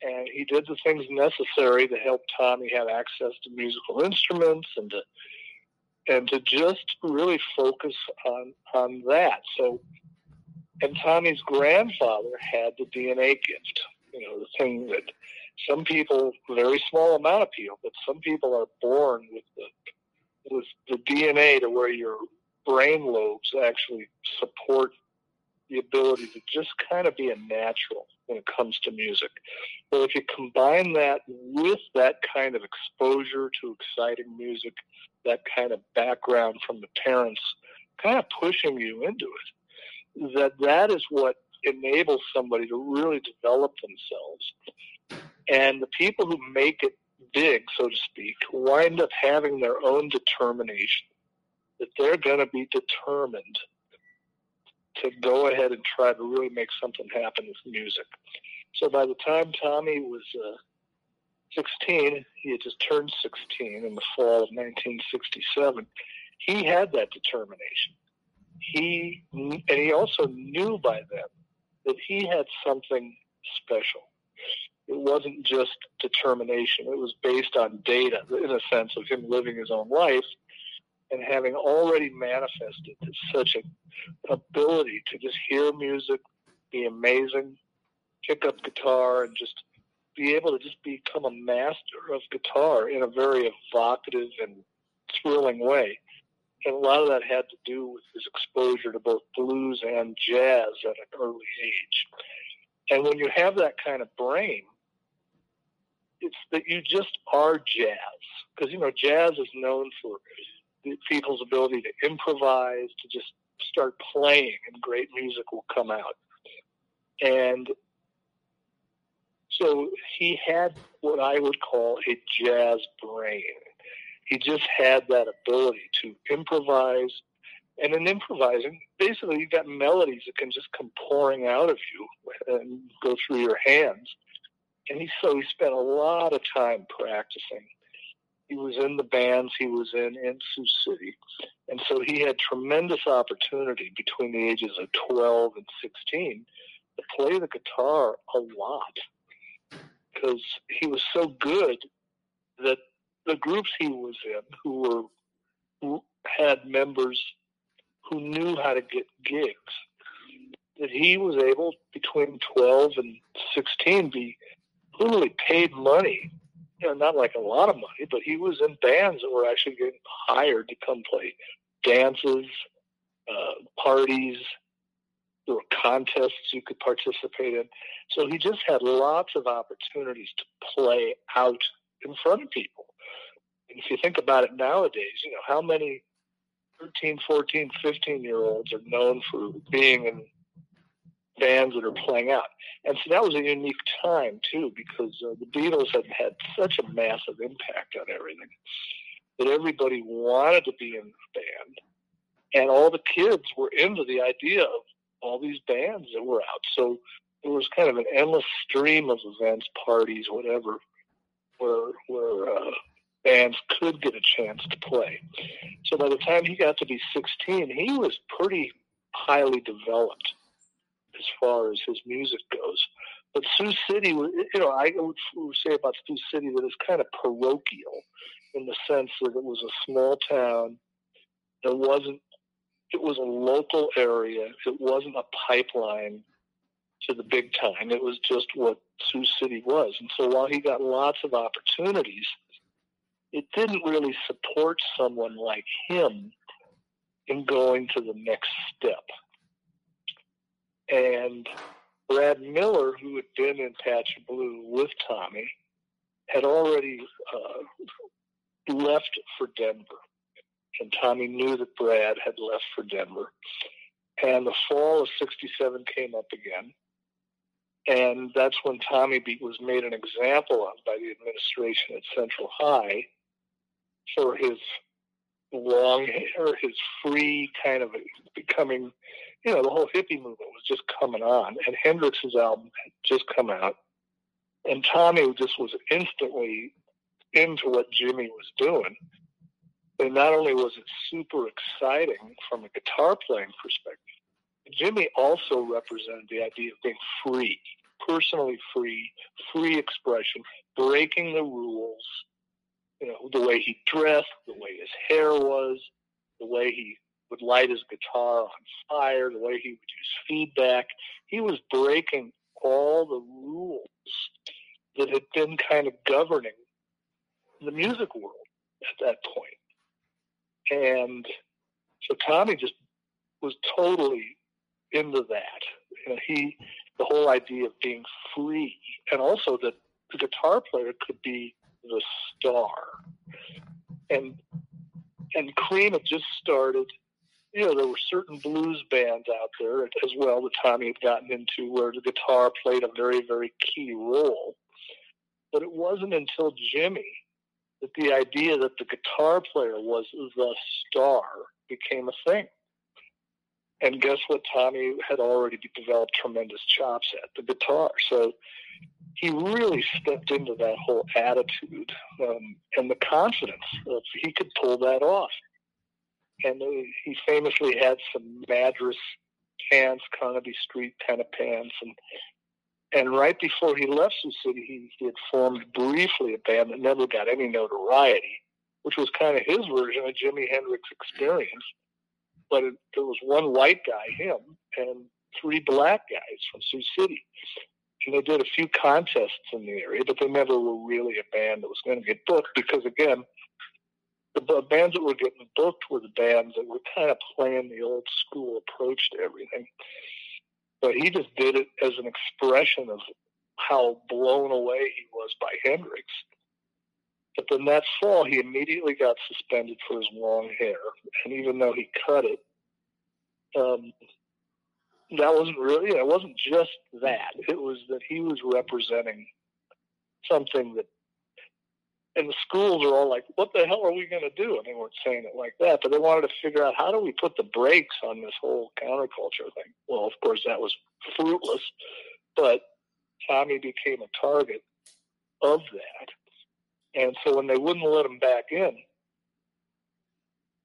And he did the things necessary to help Tommy have access to musical instruments and to and to just really focus on on that. So and Tommy's grandfather had the DNA gift, you know, the thing that some people, very small amount of people, but some people are born with the with the DNA to where your brain lobes actually support the ability to just kind of be a natural when it comes to music. But if you combine that with that kind of exposure to exciting music, that kind of background from the parents kind of pushing you into it, that that is what enables somebody to really develop themselves. And the people who make it big, so to speak, wind up having their own determination that they're going to be determined to go ahead and try to really make something happen with music. So by the time Tommy was uh, 16, he had just turned 16 in the fall of 1967. He had that determination. He and he also knew by then that he had something special. It wasn't just determination. It was based on data, in a sense of him living his own life and having already manifested such an ability to just hear music, be amazing, pick up guitar, and just be able to just become a master of guitar in a very evocative and thrilling way. And a lot of that had to do with his exposure to both blues and jazz at an early age. And when you have that kind of brain, it's that you just are jazz. Because, you know, jazz is known for people's ability to improvise, to just start playing, and great music will come out. And so he had what I would call a jazz brain. He just had that ability to improvise. And in improvising, basically, you've got melodies that can just come pouring out of you and go through your hands. And he so he spent a lot of time practicing he was in the bands he was in in Sioux City. And so he had tremendous opportunity between the ages of 12 and 16 to play the guitar a lot because he was so good that the groups he was in who were who had members who knew how to get gigs that he was able between 12 and 16 be literally paid money you know, not like a lot of money, but he was in bands that were actually getting hired to come play dances, uh, parties. There were contests you could participate in. So he just had lots of opportunities to play out in front of people. And if you think about it nowadays, you know, how many 13, 14, 15 year olds are known for being in bands that are playing out. And so that was a unique time too, because uh, the Beatles had had such a massive impact on everything that everybody wanted to be in the band, and all the kids were into the idea of all these bands that were out. So there was kind of an endless stream of events, parties, whatever, where where uh, bands could get a chance to play. So by the time he got to be 16, he was pretty highly developed as far as his music goes. But Sioux City, you know, I would say about Sioux City that it's kind of parochial in the sense that it was a small town. There wasn't, it was a local area. It wasn't a pipeline to the big time. It was just what Sioux City was. And so while he got lots of opportunities, it didn't really support someone like him in going to the next step. And Brad Miller, who had been in Patch Blue with Tommy, had already uh, left for Denver. And Tommy knew that Brad had left for Denver. And the fall of 67 came up again. And that's when Tommy was made an example of by the administration at Central High for his long hair, his free kind of becoming you know, the whole hippie movement was just coming on, and Hendrix's album had just come out, and Tommy just was instantly into what Jimi was doing. And not only was it super exciting from a guitar playing perspective, Jimi also represented the idea of being free, personally free, free expression, breaking the rules. You know, the way he dressed, the way his hair was, the way he would light his guitar on fire, the way he would use feedback. He was breaking all the rules that had been kind of governing the music world at that point. And so Tommy just was totally into that. You know, he the whole idea of being free, and also that the guitar player could be the star. And and Cream had just started. You know, there were certain blues bands out there as well that Tommy had gotten into where the guitar played a very, very key role. But it wasn't until Jimi that the idea that the guitar player was the star became a thing. And guess what? Tommy had already developed tremendous chops at the guitar. So he really stepped into that whole attitude um, and the confidence of he could pull that off. And he famously had some Madras pants, Carnaby Street kind of pants, and and right before he left Sioux City, he, he had formed briefly a band that never got any notoriety, which was kind of his version of Jimi Hendrix Experience. But it, there was one white guy, him, and three black guys from Sioux City. And they did a few contests in the area, but they never were really a band that was going to get booked because, again, the bands that were getting booked were the bands that were kind of playing the old school approach to everything. But he just did it as an expression of how blown away he was by Hendrix. But then that fall, he immediately got suspended for his long hair. And even though he cut it, um, that wasn't really, it wasn't just that. It was that he was representing something that, and the schools are all like, what the hell are we going to do? And they weren't saying it like that, but they wanted to figure out how do we put the brakes on this whole counterculture thing. Well, of course, that was fruitless, but Tommy became a target of that. And so when they wouldn't let him back in,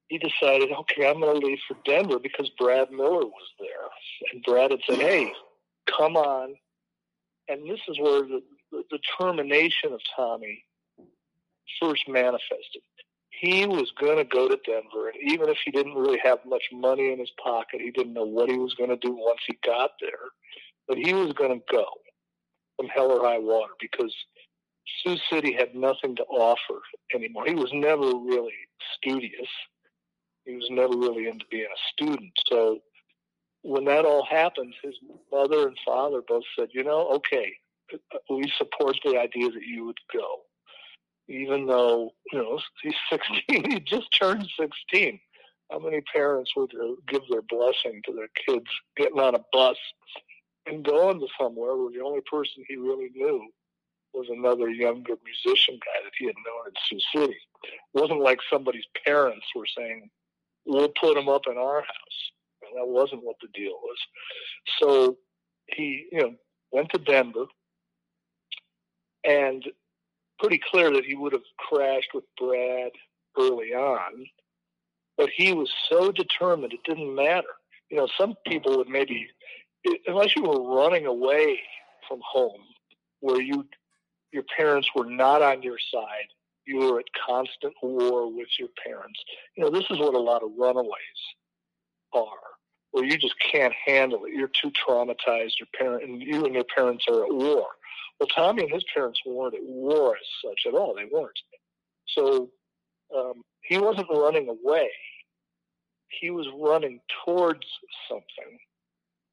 he decided, okay, I'm going to leave for Denver because Brad Miller was there. And Brad had said, hey, come on. And this is where the, the of Tommy first manifested. He was going to go to Denver, and even if he didn't really have much money in his pocket, he didn't know what he was going to do once he got there, but he was going to go from hell or high water because Sioux City had nothing to offer anymore. He was never really studious he was never really into being a student. So when that all happened, his mother and father both said, you know, okay, we support the idea that you would go. Even though, you know, he's 16, he just turned 16. How many parents would uh, give their blessing to their kids getting on a bus and going to somewhere where the only person he really knew was another younger musician guy that he had known in Sioux City. It wasn't like somebody's parents were saying, we'll put him up in our house. And that wasn't what the deal was. So he, you know, went to Denver and pretty clear that he would have crashed with Brad early on, but he was so determined it didn't matter. You know, some people would maybe, unless you were running away from home, where you your parents were not on your side, you were at constant war with your parents. You know, this is what a lot of runaways are, where you just can't handle it. You're too traumatized. Your parent and you and your parents are at war. Well, Tommy and his parents weren't at war as such at all. They weren't. So um, he wasn't running away. He was running towards something,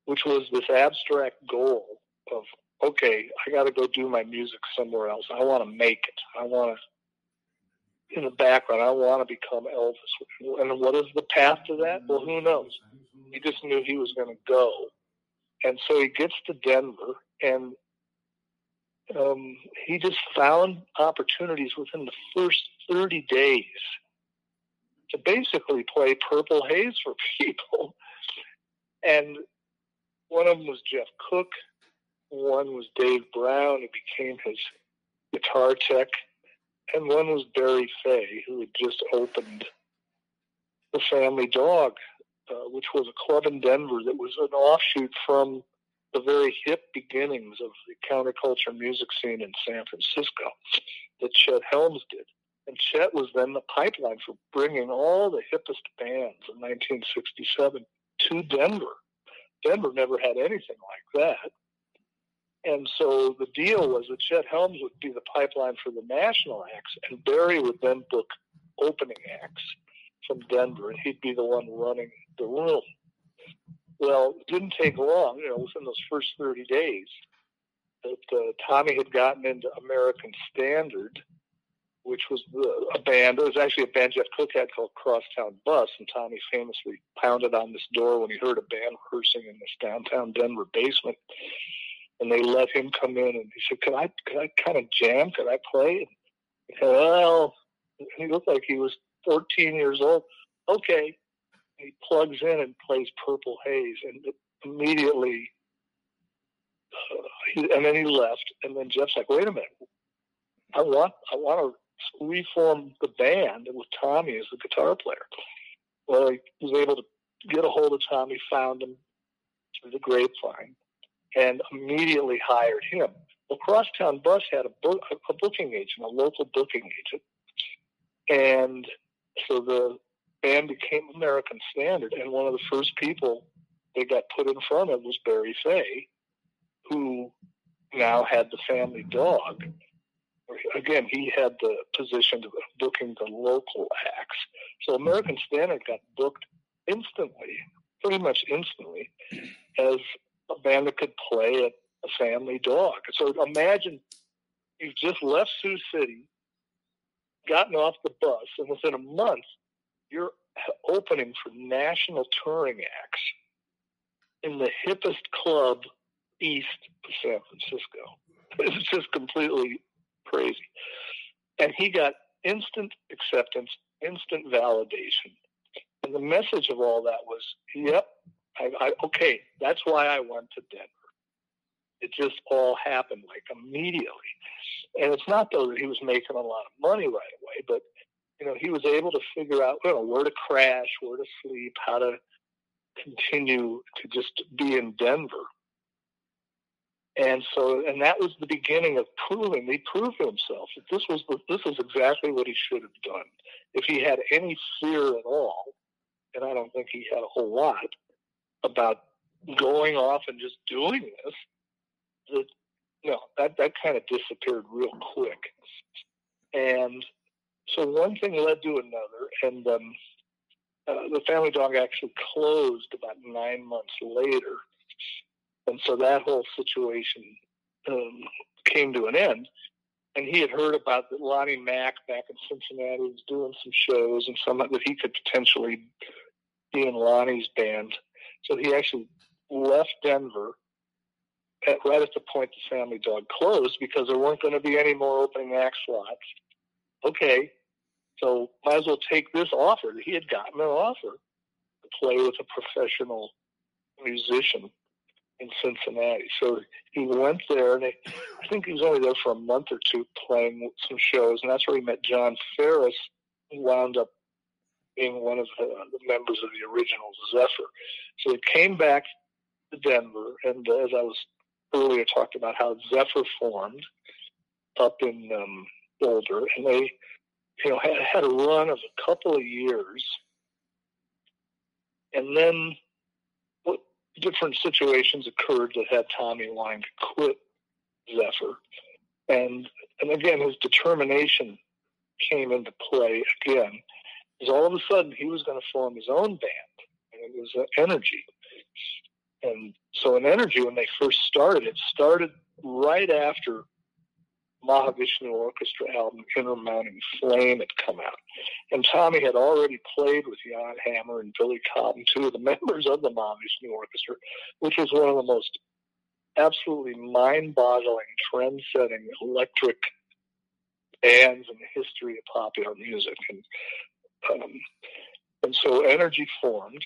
which was this abstract goal of okay, I got to go do my music somewhere else. I want to make it. I want to in the background. I want to become Elvis. And what is the path to that? Well, who knows? He just knew he was going to go. And so he gets to Denver and um, he just found opportunities within the first 30 days to basically play Purple Haze for people. And one of them was Jeff Cook. One was Dave Brown, who became his guitar tech and one was Barry Fey, who had just opened the Family Dog, uh, which was a club in Denver that was an offshoot from the very hip beginnings of the counterculture music scene in San Francisco that Chet Helms did. And Chet was then the pipeline for bringing all the hippest bands in 1967 to Denver. Denver never had anything like that. And so the deal was that Chet Helms would be the pipeline for the national acts, and Barry would then book opening acts from Denver, and he'd be the one running the room. Well, it didn't take long, you know, within those first 30 days, that uh, Tommy had gotten into American Standard, which was the, a band. It was actually a band Jeff Cook had called Crosstown Bus, and Tommy famously pounded on this door when he heard a band rehearsing in this downtown Denver basement. And they let him come in, and he said, "Can I, could I kind of jam? Could I play?" And he said, "Well," and he looked like he was 14 years old. Okay, he plugs in and plays Purple Haze, and immediately, uh, he, and then he left. And then Jeff's like, "Wait a minute, I want I want to reform the band with Tommy as the guitar player." Well, he was able to get a hold of Tommy, found him through the grapevine, and immediately hired him. Well, Crosstown Bus had a, book, a booking agent, a local booking agent, and so the band became American Standard, and one of the first people they got put in front of was Barry Fey, who now had the family dog. Again, he had the position of booking the local acts. So American Standard got booked instantly, pretty much instantly, as a band that could play at a family dog. So imagine you've just left Sioux City, gotten off the bus, and within a month you're opening for national touring acts in the hippest club east of San Francisco. It's just completely crazy. And he got instant acceptance, instant validation. And the message of all that was, yep, I, I, okay, that's why I went to Denver. It just all happened like immediately. And it's not though that he was making a lot of money right away, but you know, he was able to figure out you know, where to crash, where to sleep, how to continue to just be in Denver. And so, and that was the beginning of proving. He proved himself that this was this is exactly what he should have done. If he had any fear at all, and I don't think he had a whole lot about going off and just doing this, that no, that that kind of disappeared real quick. And so one thing led to another, and um, uh, the family dog actually closed about nine months later, and so that whole situation um, came to an end. And he had heard about that Lonnie Mack back in Cincinnati was doing some shows, and some that he could potentially be in Lonnie's band. So he actually left Denver at, right at the point the family dog closed because there weren't going to be any more opening act slots. Okay, so might as well take this offer. That he had gotten an offer to play with a professional musician in Cincinnati. So he went there, and I think he was only there for a month or two playing some shows, and that's where he met John Faris, who wound up being one of the, the members of the original Zephyr. So he came back to Denver, and uh, as I was earlier talked about how Zephyr formed up in um, Boulder, and they you know, had, had a run of a couple of years. And then what different situations occurred that had Tommy wanting to quit Zephyr. And and again his determination came into play again. Because all of a sudden he was going to form his own band. And it was uh, Energy. And so in Energy, when they first started, it started right after Mahavishnu Orchestra album, Inner Mounting Flame, had come out. And Tommy had already played with Jan Hammer and Billy Cobham, two of the members of the Mahavishnu Orchestra, which was one of the most absolutely mind boggling, trend setting electric bands in the history of popular music. And, um, and so Energy formed,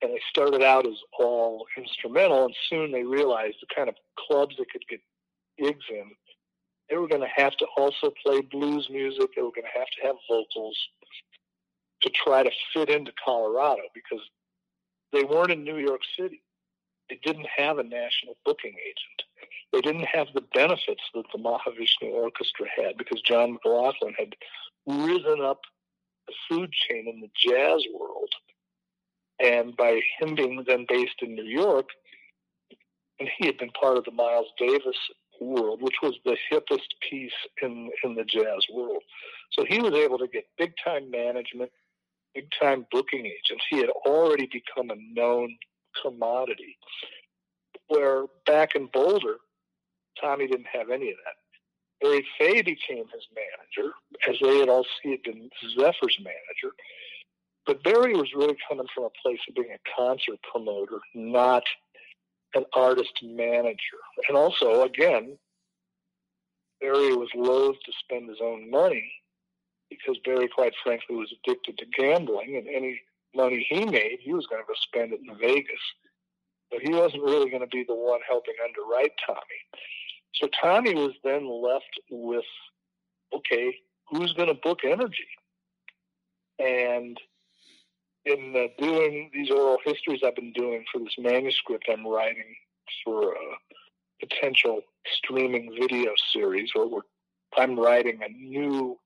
and they started out as all instrumental, and soon they realized the kind of clubs they could get gigs in they were going to have to also play blues music. They were going to have to have vocals to try to fit into Colorado because they weren't in New York City. They didn't have a national booking agent. They didn't have the benefits that the Mahavishnu Orchestra had because John McLaughlin had risen up the food chain in the jazz world. And by him being then based in New York, and he had been part of the Miles Davis world, which was the hippest piece in in the jazz world. So he was able to get big time management, big time booking agents. He had already become a known commodity. Where back in Boulder, Tommy didn't have any of that. Barry Fey became his manager, as they had all he had been Zephyr's manager. But Barry was really coming from a place of being a concert promoter, not an artist manager. And also, again, Barry was loath to spend his own money because Barry, quite frankly, was addicted to gambling, and any money he made, he was going to spend it in Vegas. But he wasn't really going to be the one helping underwrite Tommy. So Tommy was then left with, okay, who's going to book energy? And in uh, doing these oral histories I've been doing for this manuscript I'm writing for a potential streaming video series, or I'm writing a new,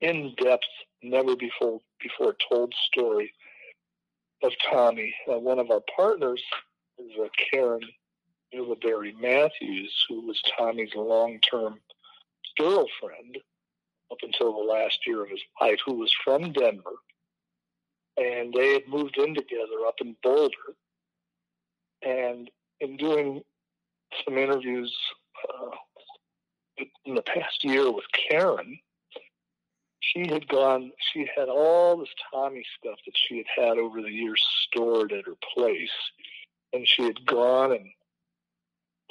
in-depth, never before before told story of Tommy. Uh, one of our partners is uh, Karen Barry Matthews, who was Tommy's long-term girlfriend up until the last year of his life, who was from Denver and they had moved in together up in Boulder. And in doing some interviews uh, in the past year with Karen, she had gone, she had all this Tommy stuff that she had had over the years stored at her place. And she had gone and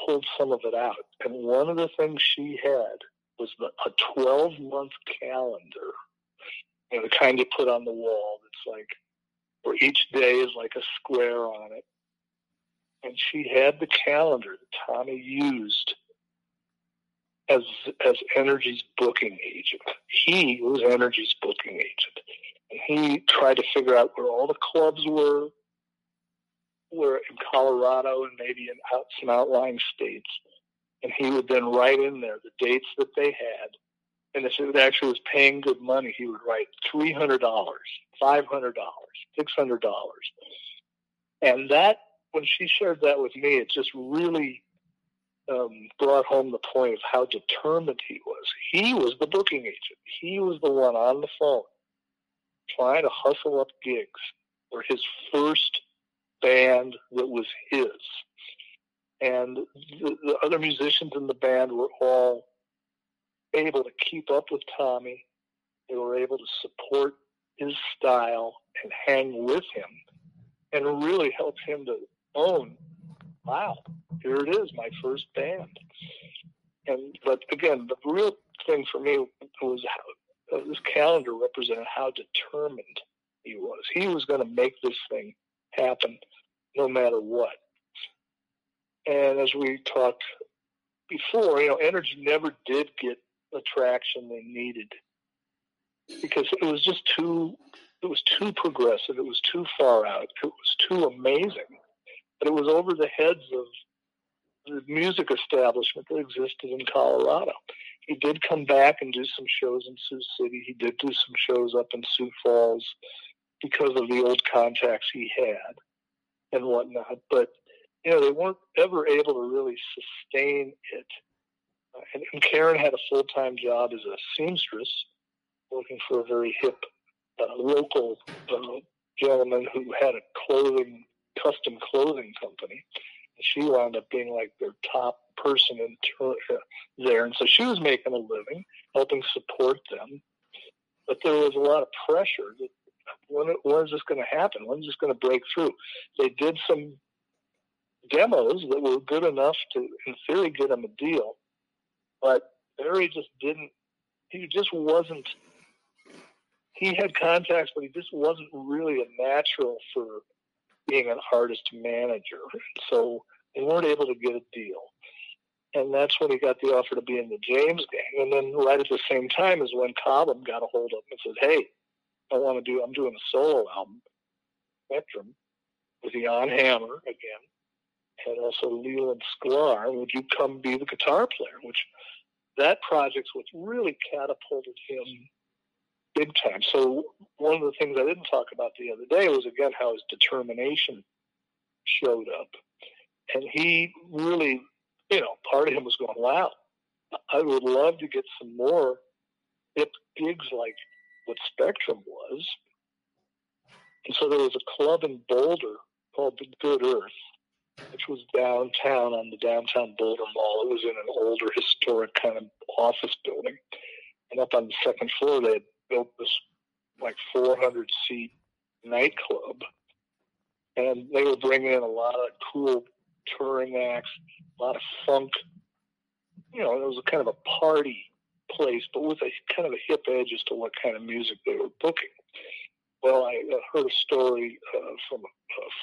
pulled some of it out. And one of the things she had was the, a 12 month calendar you know, the kind you put on the wall that's like, where each day is like a square on it. And she had the calendar that Tommy used as as Energy's booking agent. He was Energy's booking agent. And he tried to figure out where all the clubs were, were in Colorado and maybe in out, some outlying states. And he would then write in there the dates that they had and if it actually was paying good money, he would write three hundred dollars, five hundred dollars, six hundred dollars, and that when she shared that with me, it just really um, brought home the point of how determined he was. He was the booking agent. He was the one on the phone trying to hustle up gigs for his first band that was his. And the, the other musicians in the band were all able to keep up with Tommy. They were able to support his style and hang with him and really help him to own, wow, here it is, my first band. And but again, the real thing for me was how uh, this calendar represented how determined he was. He was going to make this thing happen no matter what. And as we talked before, you know, energy never did get the traction they needed. Because it was just too it was too progressive it was too far out it was too amazing. But it was over the heads of the music establishment that existed in colorado. He did come back and do some shows in sioux city. He did do some shows up in sioux falls because of the old contacts he had and whatnot. But you know they weren't ever able to really sustain it and, and Karen had a full time job as a seamstress, working for a very hip uh, local uh, gentleman who had a clothing custom clothing company. And she wound up being like their top person in ter- uh, there, and so she was making a living, helping support them. But there was a lot of pressure. That, when, when is this going to happen? When is this going to break through? They did some demos that were good enough to, in theory, get them a deal. But Barry just didn't. He just wasn't. He had contacts, but he just wasn't really a natural for being an artist manager. So they weren't able to get a deal. And that's when he got the offer to be in the James Gang. And then right at the same time is when Cobham got a hold of him and said, "Hey, I want to do. I'm doing a solo album, Spectrum, with Jan Hammer again, and also Leland Sklar. Would you come be the guitar player?" Which that project's what really catapulted him big time. So one of the things I didn't talk about the other day was again how his determination showed up, and he really, you know, part of him was going, "Wow, I would love to get some more hip gigs like what Spectrum was." And so there was a club in Boulder called The Good Earth, which was downtown on the downtown Boulder Mall. It was in an older, historic kind of office building. And up on the second floor, they had built this like 400 seat nightclub. And they were bringing in a lot of cool touring acts, a lot of funk. You know, it was a kind of a party place, but with a kind of a hip edge as to what kind of music they were booking. Well, I heard a story uh, from a,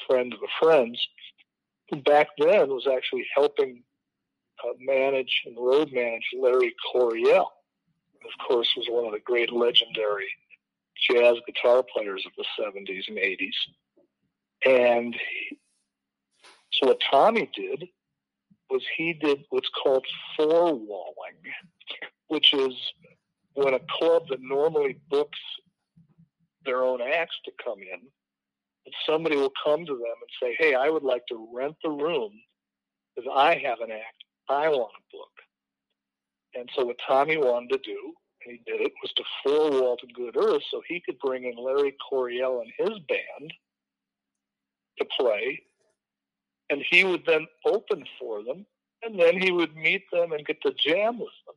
friend of a friend's back then was actually helping uh, manage and road manage Larry Coryell. Of course, was one of the great legendary jazz guitar players of the 70s and 80s. And so what Tommy did was he did what's called four walling, which is when a club that normally books their own acts to come in, somebody will come to them and say, Hey, I would like to rent the room because I have an act I want to book. And so what Tommy wanted to do, and he did it, was to four Good Earth so he could bring in Larry Coryell and his band to play. And he would then open for them, and then he would meet them and get to jam with them.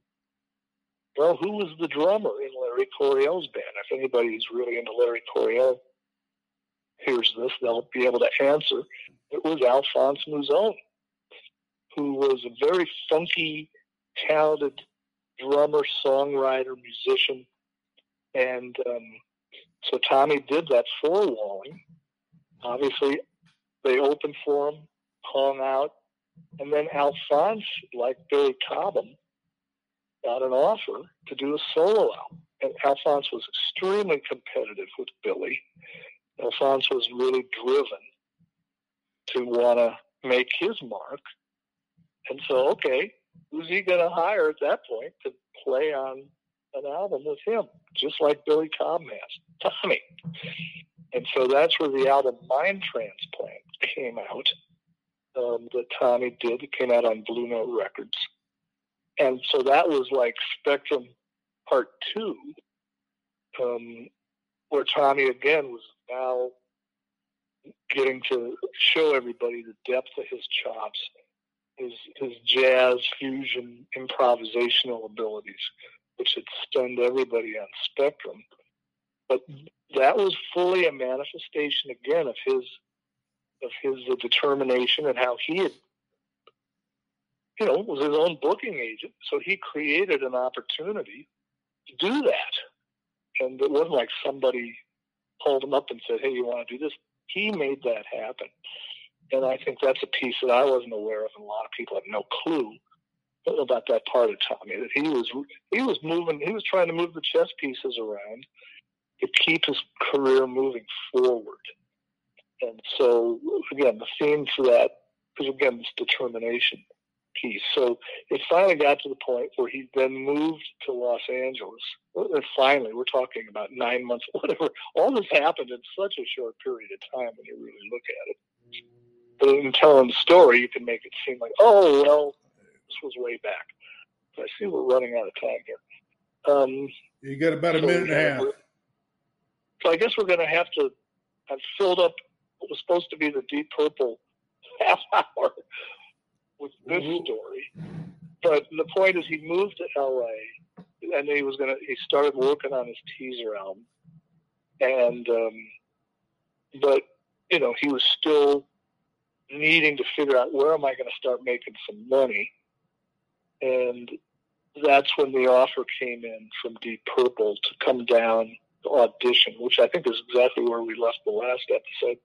Well, who was the drummer in Larry Coryell's band? If anybody's really into Larry Coryell hears this, they'll be able to answer. It was Alphonse Mouzon, who was a very funky, talented drummer, songwriter, musician. And um, so Tommy did that four walling. Obviously, they opened for him, hung out, and then Alphonse, like Billy Cobham, got an offer to do a solo album. And Alphonse was extremely competitive with Billy. Alphonse was really driven to want to make his mark. And so, okay, who's he going to hire at that point to play on an album with him, just like Billy Cobham has? Tommy. And so that's where the album Mind Transplant came out um, that Tommy did. It came out on Blue Note Records and so that was like Spectrum Part Two, um, where Tommy again was now getting to show everybody the depth of his chops, his his jazz fusion improvisational abilities, which had stunned everybody on Spectrum. But that was fully a manifestation again of his of his determination and how he had you know, was his own booking agent. So he created an opportunity to do that. And it wasn't like somebody called him up and said, hey, you want to do this? He made that happen. And I think that's a piece that I wasn't aware of, and a lot of people have no clue about that part of Tommy. That he was he was moving, he was trying to move the chess pieces around to keep his career moving forward. And so, again, the theme for that is again this determination piece. So it finally got to the point where he then moved to Los Angeles. And finally, we're talking about nine months, whatever. All this happened in such a short period of time when you really look at it. But in telling the story, you can make it seem like, oh, well, this was way back. I see we're running out of time here. Um, you got about a so minute and a half. So I guess we're going to have to. I've filled up what was supposed to be the Deep Purple half hour with this story. But the point is, he moved to L.A. and he was gonna. He started working on his teaser album, and um, but you know he was still needing to figure out where am I going to start making some money, and that's when the offer came in from Deep Purple to come down to audition, which I think is exactly where we left the last episode.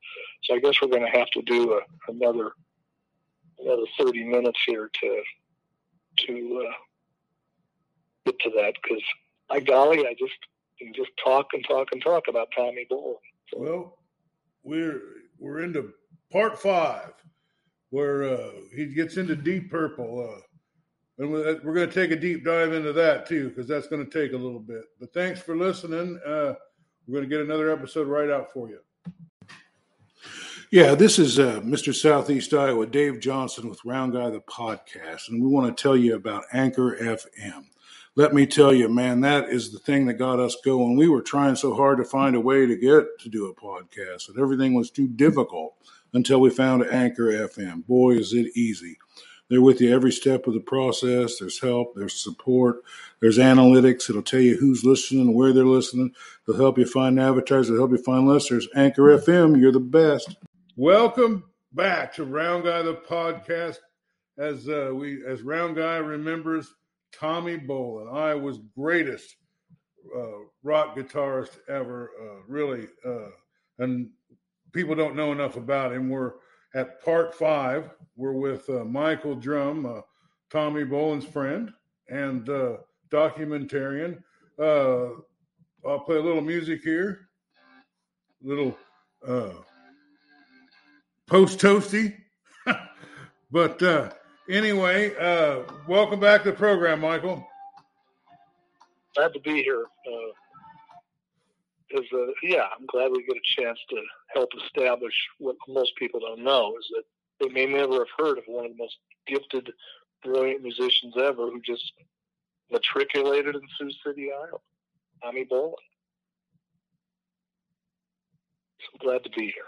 So I guess we're going to have to do a, another another 30 minutes here to to uh, get to that because I golly, I just can just talk and talk and talk about Tommy Bull. So, well, we're we're into part five where uh, he gets into Deep Purple. Uh, and we're going to take a deep dive into that too, because that's going to take a little bit. But thanks for listening. Uh, we're going to get another episode right out for you. Yeah, this is uh, Mr. Southeast Iowa, Dave Johnson with Round Guy the podcast, and we want to tell you about Anchor FM. Let me tell you, man, that is the thing that got us going. We were trying so hard to find a way to get to do a podcast, and everything was too difficult until we found Anchor FM. Boy, is it easy. They're with you every step of the process. There's help, there's support, there's analytics. It'll tell you who's listening, and where they're listening. They'll help you find advertisers, they'll help you find listeners. Anchor FM, you're the best. Welcome back to Round Guy the podcast. As uh, we, as Round Guy remembers, Tommy Bolin, Iowa's greatest uh, rock guitarist ever. Uh, really, uh, and people don't know enough about him. We're at part five. We're with uh, Michael Drumm, uh, Tommy Bolin's friend and documentarian. I'll play a little music here, little post toasty, but anyway, uh, welcome back to the program, Michael. Glad to be here. Uh, uh, yeah, I'm glad we get a chance to help establish what most people don't know is that they may never have heard of one of the most gifted, brilliant musicians ever who just matriculated in Sioux City, Iowa, Tommy Bolin. So glad to be here.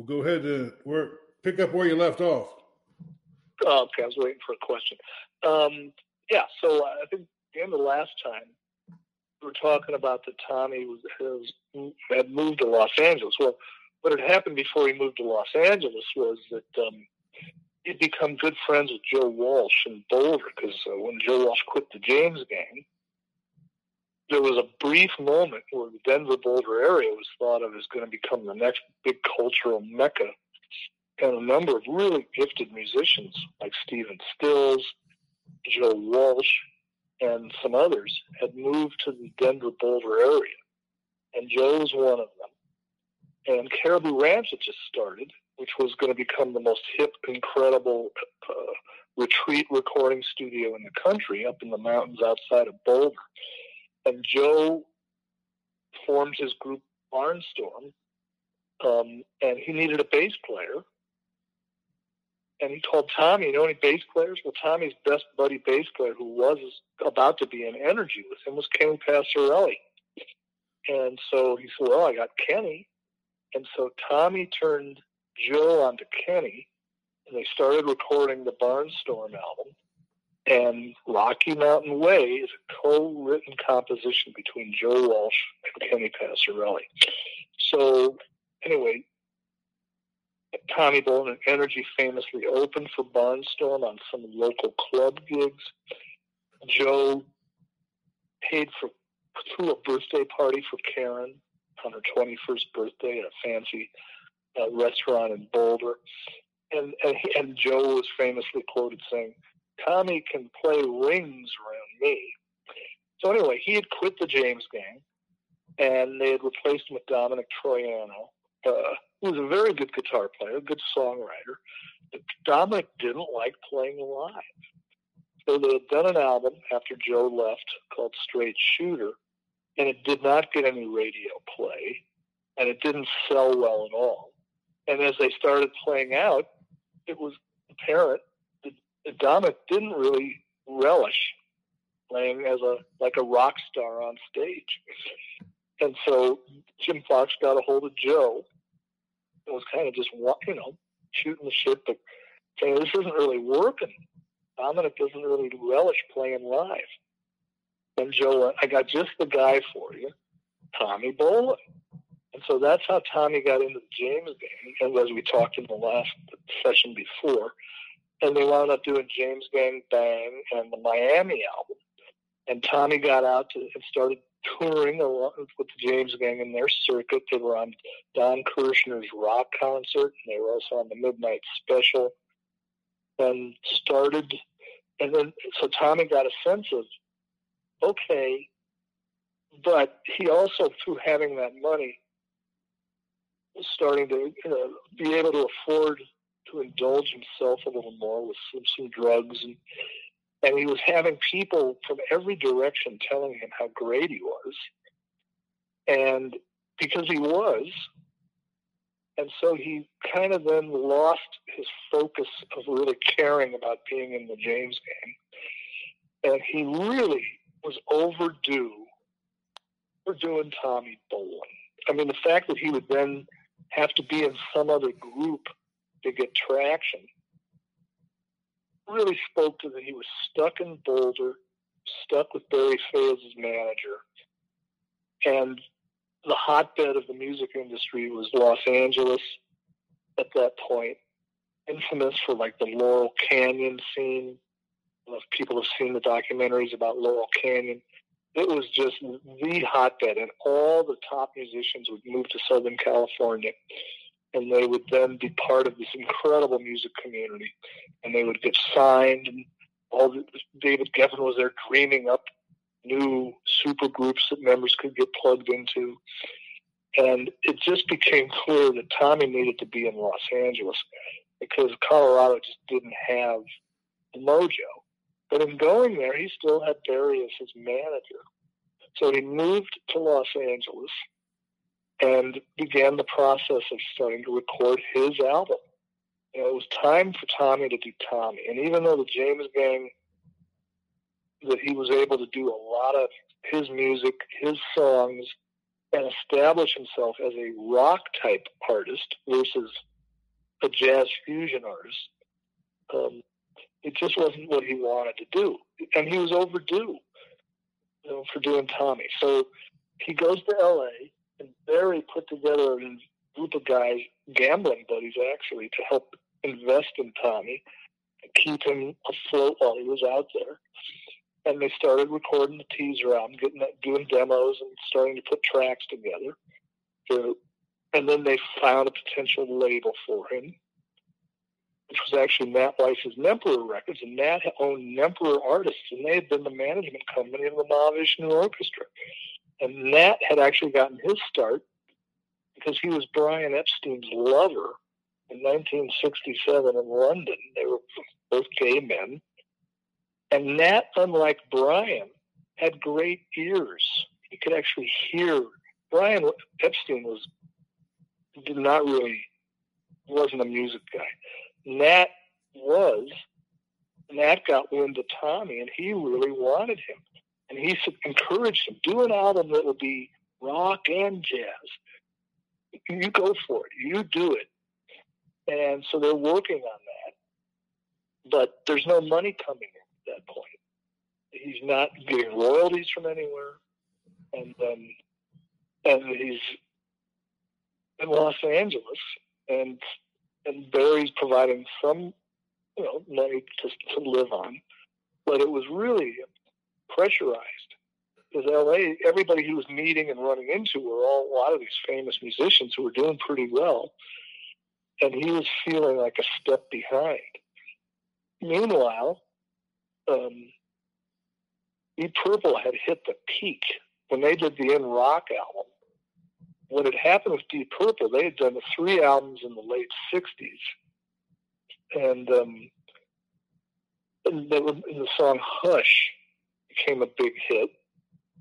We'll go ahead and work, pick up where you left off. Oh, okay, I was waiting for a question. Um, yeah, so I think the end of last time we were talking about that Tommy was, had moved to Los Angeles. Well, what had happened before he moved to Los Angeles was that um, he'd become good friends with Joe Walsh in Boulder because uh, when Joe Walsh quit the James Gang, there was a brief moment where the Denver Boulder area was thought of as going to become the next big cultural mecca. And a number of really gifted musicians like Stephen Stills, Joe Walsh, and some others had moved to the Denver Boulder area. And Joe was one of them. And Caribou Ranch had just started, which was going to become the most hip, incredible uh, retreat recording studio in the country up in the mountains outside of Boulder and Joe formed his group Barnstorm, um, and he needed a bass player. And he told Tommy, you know any bass players? Well, Tommy's best buddy bass player, who was about to be in Energy with him, was Kenny Passarelli. And so he said, well, I got Kenny. And so Tommy turned Joe onto Kenny, and they started recording the Barnstorm album. And Rocky Mountain Way is a co-written composition between Joe Walsh and Kenny Passarelli. So anyway, Tommy Bolin and Energy famously opened for Barnstorm on some local club gigs. Joe paid for threw a birthday party for Karen on her 21st birthday at a fancy uh, restaurant in Boulder. And, and, and Joe was famously quoted saying, Tommy can play rings around me. So anyway, he had quit the James Gang, and they had replaced him with Domenic Troiano, uh, who was a very good guitar player, a good songwriter. But Domenic didn't like playing live. So they had done an album after Joe left called Straight Shooter, and it did not get any radio play, and it didn't sell well at all. And as they started playing out, it was apparent Domenic didn't really relish playing as a like a rock star on stage. And so Jim Fox got a hold of Joe. It was kind of just you know shooting the shit, but saying this isn't really working. Domenic doesn't really relish playing live. And Joe went, I got just the guy for you, Tommy Bolin. And so that's how Tommy got into the James Gang. And as we talked in the last session before, and they wound up doing James Gang Bang and the Miami album. And Tommy got out to and started touring along with the James Gang in their circuit. They were on Don Kirshner's rock concert, and they were also on the Midnight Special, and started. And then, so Tommy got a sense of, okay, but he also, through having that money, was starting to know, be able to afford to indulge himself a little more with some, some drugs. And and he was having people from every direction telling him how great he was. And because he was and so he kind of then lost his focus of really caring about being in the James Gang. And he really was overdue for doing Tommy Bolin. I mean, the fact that he would then have to be in some other group to get traction. Really spoke to that he was stuck in Boulder, stuck with Barry Fey as manager, and the hotbed of the music industry was Los Angeles at that point, infamous for like the Laurel Canyon scene. If people have seen the documentaries about Laurel Canyon, it was just the hotbed, and all the top musicians would move to Southern California, and they would then be part of this incredible music community, and they would get signed, and all the, David Geffen was there dreaming up new super groups that members could get plugged into. And it just became clear that Tommy needed to be in Los Angeles because Colorado just didn't have the mojo. But in going there, he still had Barry as his manager. So he moved to Los Angeles and began the process of starting to record his album. It was time for Tommy to do Tommy. And even though the James Gang, that he was able to do a lot of his music, his songs, and establish himself as a rock type artist versus a jazz fusion artist. Um, it just wasn't what he wanted to do, and he was overdue, you know, for doing Tommy. So he goes to L.A. and Barry put together a group of guys, gambling buddies actually, to help invest in Tommy, keep him afloat while he was out there. And they started recording the teaser album, getting that, doing demos, and starting to put tracks together. To, and then they found a potential label for him which was actually Nat Weiss's Nemperor Records, and Nat owned Nemperor Artists, and they had been the management company of the Mahavishnu Orchestra. And Nat had actually gotten his start because he was Brian Epstein's lover in 1967 in London. They were both gay men. And Nat, unlike Brian, had great ears. He could actually hear. Brian Epstein was did not really wasn't a music guy. Nat was, Nat got wind of Tommy, and he really wanted him. And he encouraged him, do an album that will be rock and jazz. You go for it. You do it. And so they're working on that. But there's no money coming in at that point. He's not getting royalties from anywhere. And um, and he's in Los Angeles and and Barry's providing some, you know, money to, to live on. But it was really pressurized. Because LA, everybody he was meeting and running into were all a lot of these famous musicians who were doing pretty well, and he was feeling like a step behind. Meanwhile, um, Deep Purple had hit the peak when they did the In Rock album. What had happened with Deep Purple, they had done three albums in the late '60s, and um, and, they were, the song "Hush" became a big hit,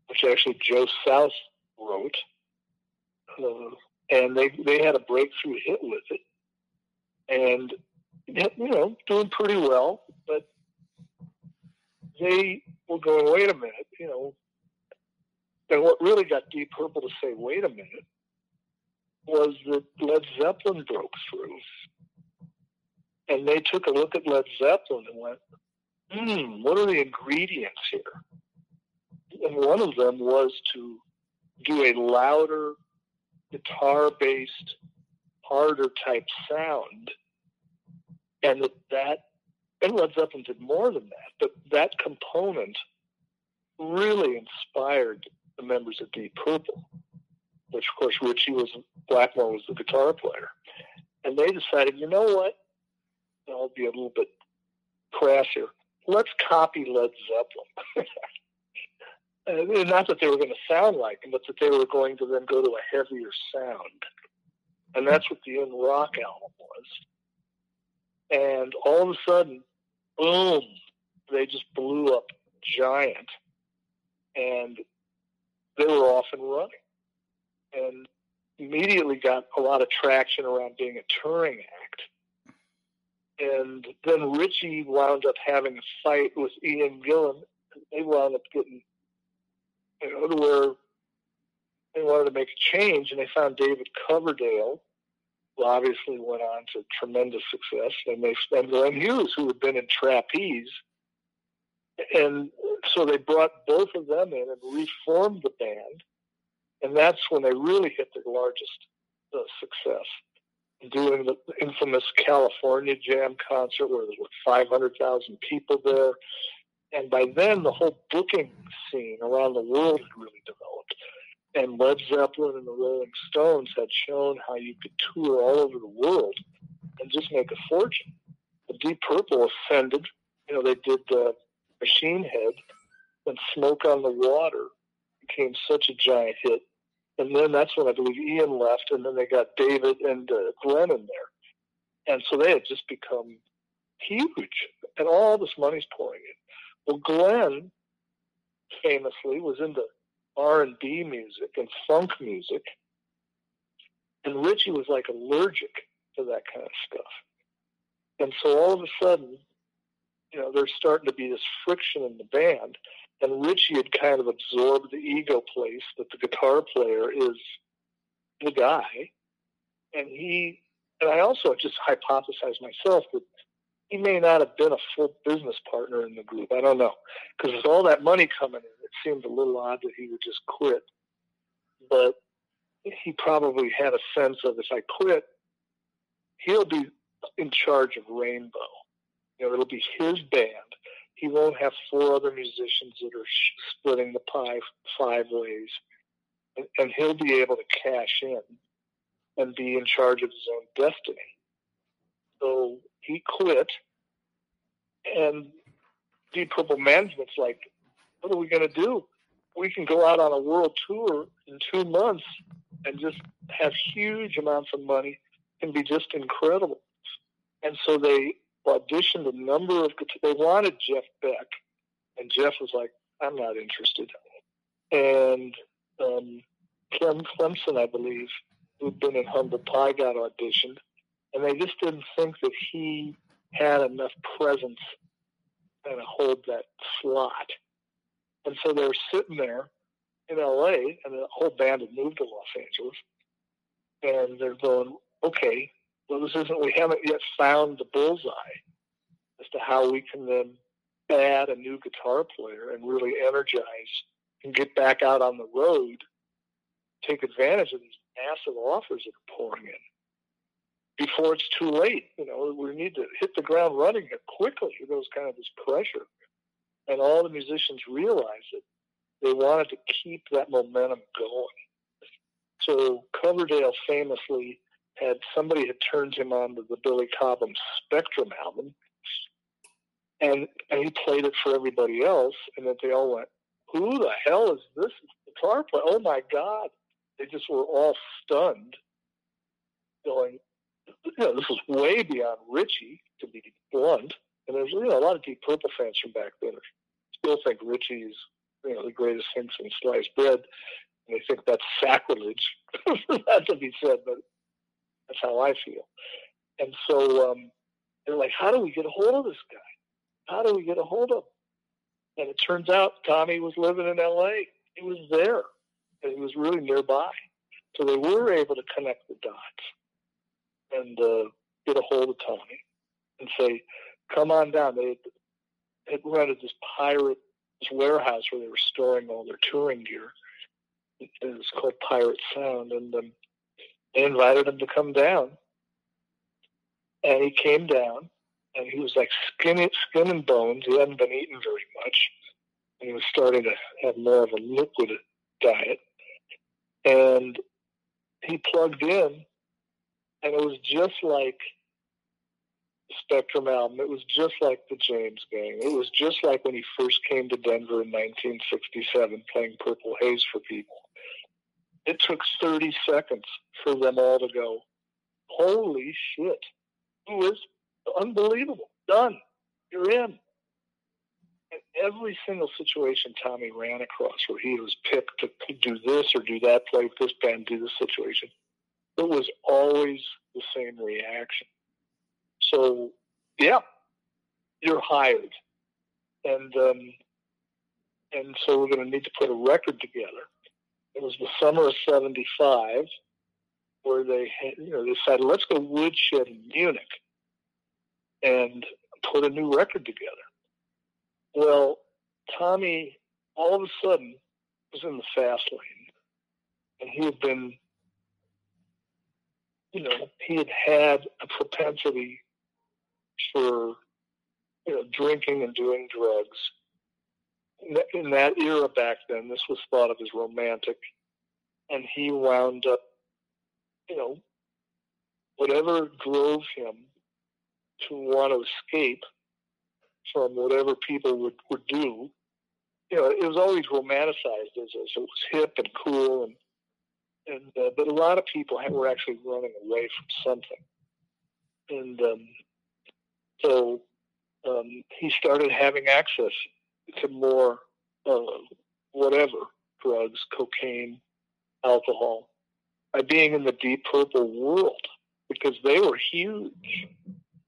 which actually Joe South wrote, uh, and they they had a breakthrough hit with it, and you know doing pretty well, but they were going, wait a minute, you know. And what really got Deep Purple to say, wait a minute, was that Led Zeppelin broke through. And they took a look at Led Zeppelin and went, hmm, what are the ingredients here? And one of them was to do a louder, guitar based, harder type sound. And that, that, and Led Zeppelin did more than that, but that component really inspired the members of Deep Purple which of course Ritchie was Blackmore was the guitar player, and they decided, you know what? I'll be a little bit crass here. Let's copy Led Zeppelin. and not that they were going to sound like them, but that they were going to then go to a heavier sound. And that's what the In Rock album was. And all of a sudden, boom, they just blew up giant. And they were off and running and immediately got a lot of traction around being a touring act. And then Ritchie wound up having a fight with Ian Gillan. They wound up getting, you know, to where they wanted to make a change, and they found David Coverdale, who obviously went on to tremendous success, and they found Glenn Hughes, who had been in trapeze. And so they brought both of them in and reformed the band, and that's when they really hit their largest uh, success. Doing the infamous California Jam concert where there were 500,000 people there. And by then, the whole booking scene around the world had really developed and Led Zeppelin and the Rolling Stones had shown how you could tour all over the world and just make a fortune. The Deep Purple ascended. You know, they did uh, Machine Head, and Smoke on the Water became such a giant hit. And then that's when I believe Ian left, and then they got David and uh, Glenn in there. And so they had just become huge, and all this money's pouring in. Well, Glenn famously was into R&B music and funk music. And Ritchie was like allergic to that kind of stuff. And so all of a sudden, you know, there's starting to be this friction in the band. And Ritchie had kind of absorbed the ego place that the guitar player is the guy. And he, and I also just hypothesized myself that he may not have been a full business partner in the group. I don't know. Because with all that money coming in, it seemed a little odd that he would just quit. But he probably had a sense of if I quit, he'll be in charge of Rainbow. You know, it'll be his band. He won't have four other musicians that are splitting the pie five ways. And, he'll be able to cash in and be in charge of his own destiny. So he quit, and Deep Purple management's like, what are we going to do? We can go out on a world tour in two months and just have huge amounts of money and be just incredible. And so they auditioned a number of they wanted Jeff Beck, and Jeff was like, I'm not interested. And um, Clem Clemson, I believe, who'd been in Humble Pie, got auditioned, and they just didn't think that he had enough presence to hold that slot. And so they were sitting there in LA, and the whole band had moved to Los Angeles, and they're going, okay, well, this isn't, we haven't yet found the bullseye as to how we can then add a new guitar player and really energize and get back out on the road, take advantage of these massive offers that are pouring in before it's too late. You know, we need to hit the ground running here quickly. There was kind of this pressure. And all the musicians realized that they wanted to keep that momentum going. So Coverdale famously had somebody had turned him on to the Billy Cobham Spectrum album, and and he played it for everybody else, and then they all went, "Who the hell is this guitar player? Oh my God!" They just were all stunned, going, you know, this was way beyond Ritchie, to be blunt. And there's you know a lot of Deep Purple fans from back then still think Ritchie's you know the greatest thing since sliced bread, and they think that's sacrilege for that to be said, but that's how I feel. And so um, they're like, how do we get a hold of this guy? How do we get a hold of him? And it turns out Tommy was living in L.A. He was there, and he was really nearby. So they were able to connect the dots and uh, get a hold of Tony and say, "Come on down." They had rented this pirate this warehouse where they were storing all their touring gear. It was called Pirate Sound, and um, they invited him to come down. And he came down, and he was like skin, skin and bones. He hadn't been eating very much, and he was starting to have more of a liquid diet. And he plugged in and it was just like Spectrum album. It was just like the James Gang. It was just like when he first came to Denver in 1967, playing Purple Haze for people. It took 30 seconds for them all to go, "Holy shit! Who is unbelievable? Done. You're in." And every single situation Tommy ran across where he was picked to do this or do that, play with this band, do this situation, it was always the same reaction. So, yeah, you're hired, and um, and so we're going to need to put a record together. It was the summer of '75 where they you know decided let's go woodshed in Munich and put a new record together. Well, Tommy all of a sudden was in the fast lane, and he had been, you know, he had had a propensity for you know drinking and doing drugs. In that era back then, this was thought of as romantic, and he wound up, you know, whatever drove him to want to escape from whatever people would, would do. You know, it was always romanticized as, as it was hip and cool, and and uh, but a lot of people were actually running away from something, and um, so um, he started having access to more uh, whatever drugs, cocaine, alcohol, by being in the deep purple world because they were huge.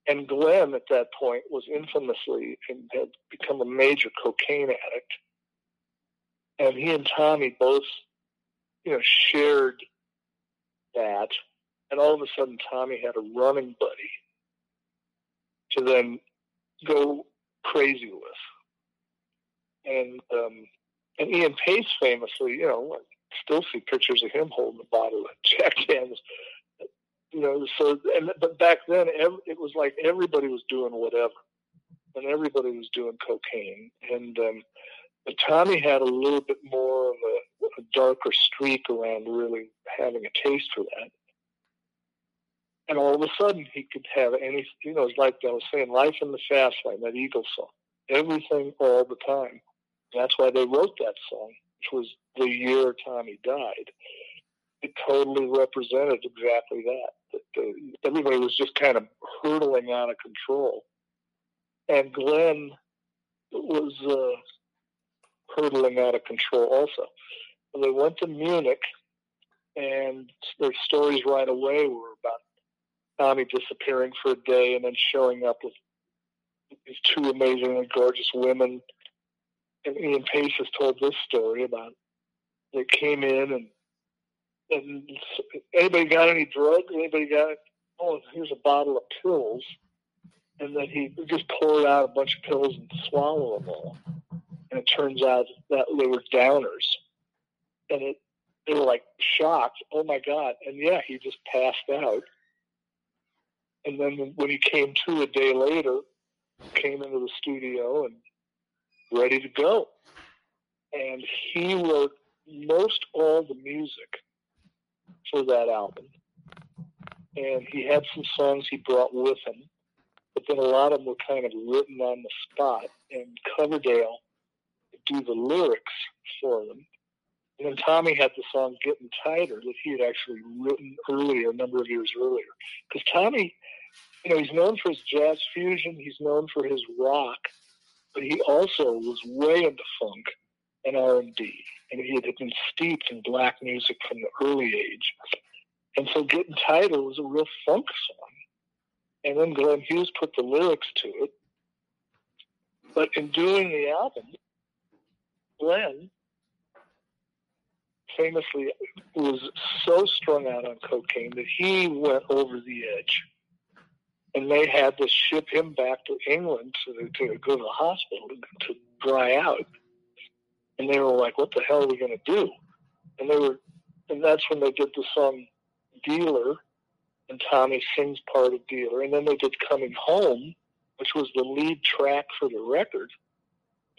And Glenn at that point was infamously and had become a major cocaine addict. And he and Tommy both, you know, shared that. And all of a sudden, Tommy had a running buddy to then go crazy with. And um, and Ian Paice famously, you know, still see pictures of him holding a bottle of Jack Daniels you know, so and but back then it was like everybody was doing whatever, and everybody was doing cocaine, and um, but Tommy had a little bit more of a, a darker streak around really having a taste for that. And all of a sudden, he could have any, you know, it's like I was saying, life in the fast lane, that Eagles song, everything all the time. That's why they wrote that song, which was the year Tommy died it totally represented exactly that. that uh, everybody was just kind of hurtling out of control, and Glenn was uh, hurtling out of control also. they went to Munich, and their stories right away were about Tommy disappearing for a day and then showing up with these two amazingly gorgeous women. And Ian Paice has told this story about they came in and and anybody got any drugs? Anybody got? Oh, here's a bottle of pills, and then he just poured out a bunch of pills and swallowed them all. And it turns out that they were downers, and it they were like shocked. Oh my god! And yeah, he just passed out. And then when he came to a day later, came into the studio and ready to go. And he wrote most all the music for that album. And he had some songs he brought with him, but then a lot of them were kind of written on the spot. And Coverdale would do the lyrics for them. And then Tommy had the song Getting Tighter that he had actually written earlier, a number of years earlier. Because Tommy, you know, he's known for his jazz fusion, he's known for his rock, but he also was way into funk and R&B, and he had been steeped in black music from the early age. And so Getting Tighter was a real funk song. And then Glenn Hughes put the lyrics to it. But in doing the album, Glenn famously was so strung out on cocaine that he went over the edge. And they had to ship him back to England to, to go to the hospital to, to dry out and they were like, "What the hell are we going to do?" And they were, and that's when they did the song "Dealer," and Tommy sings part of "Dealer," and then they did "Coming Home," which was the lead track for the record.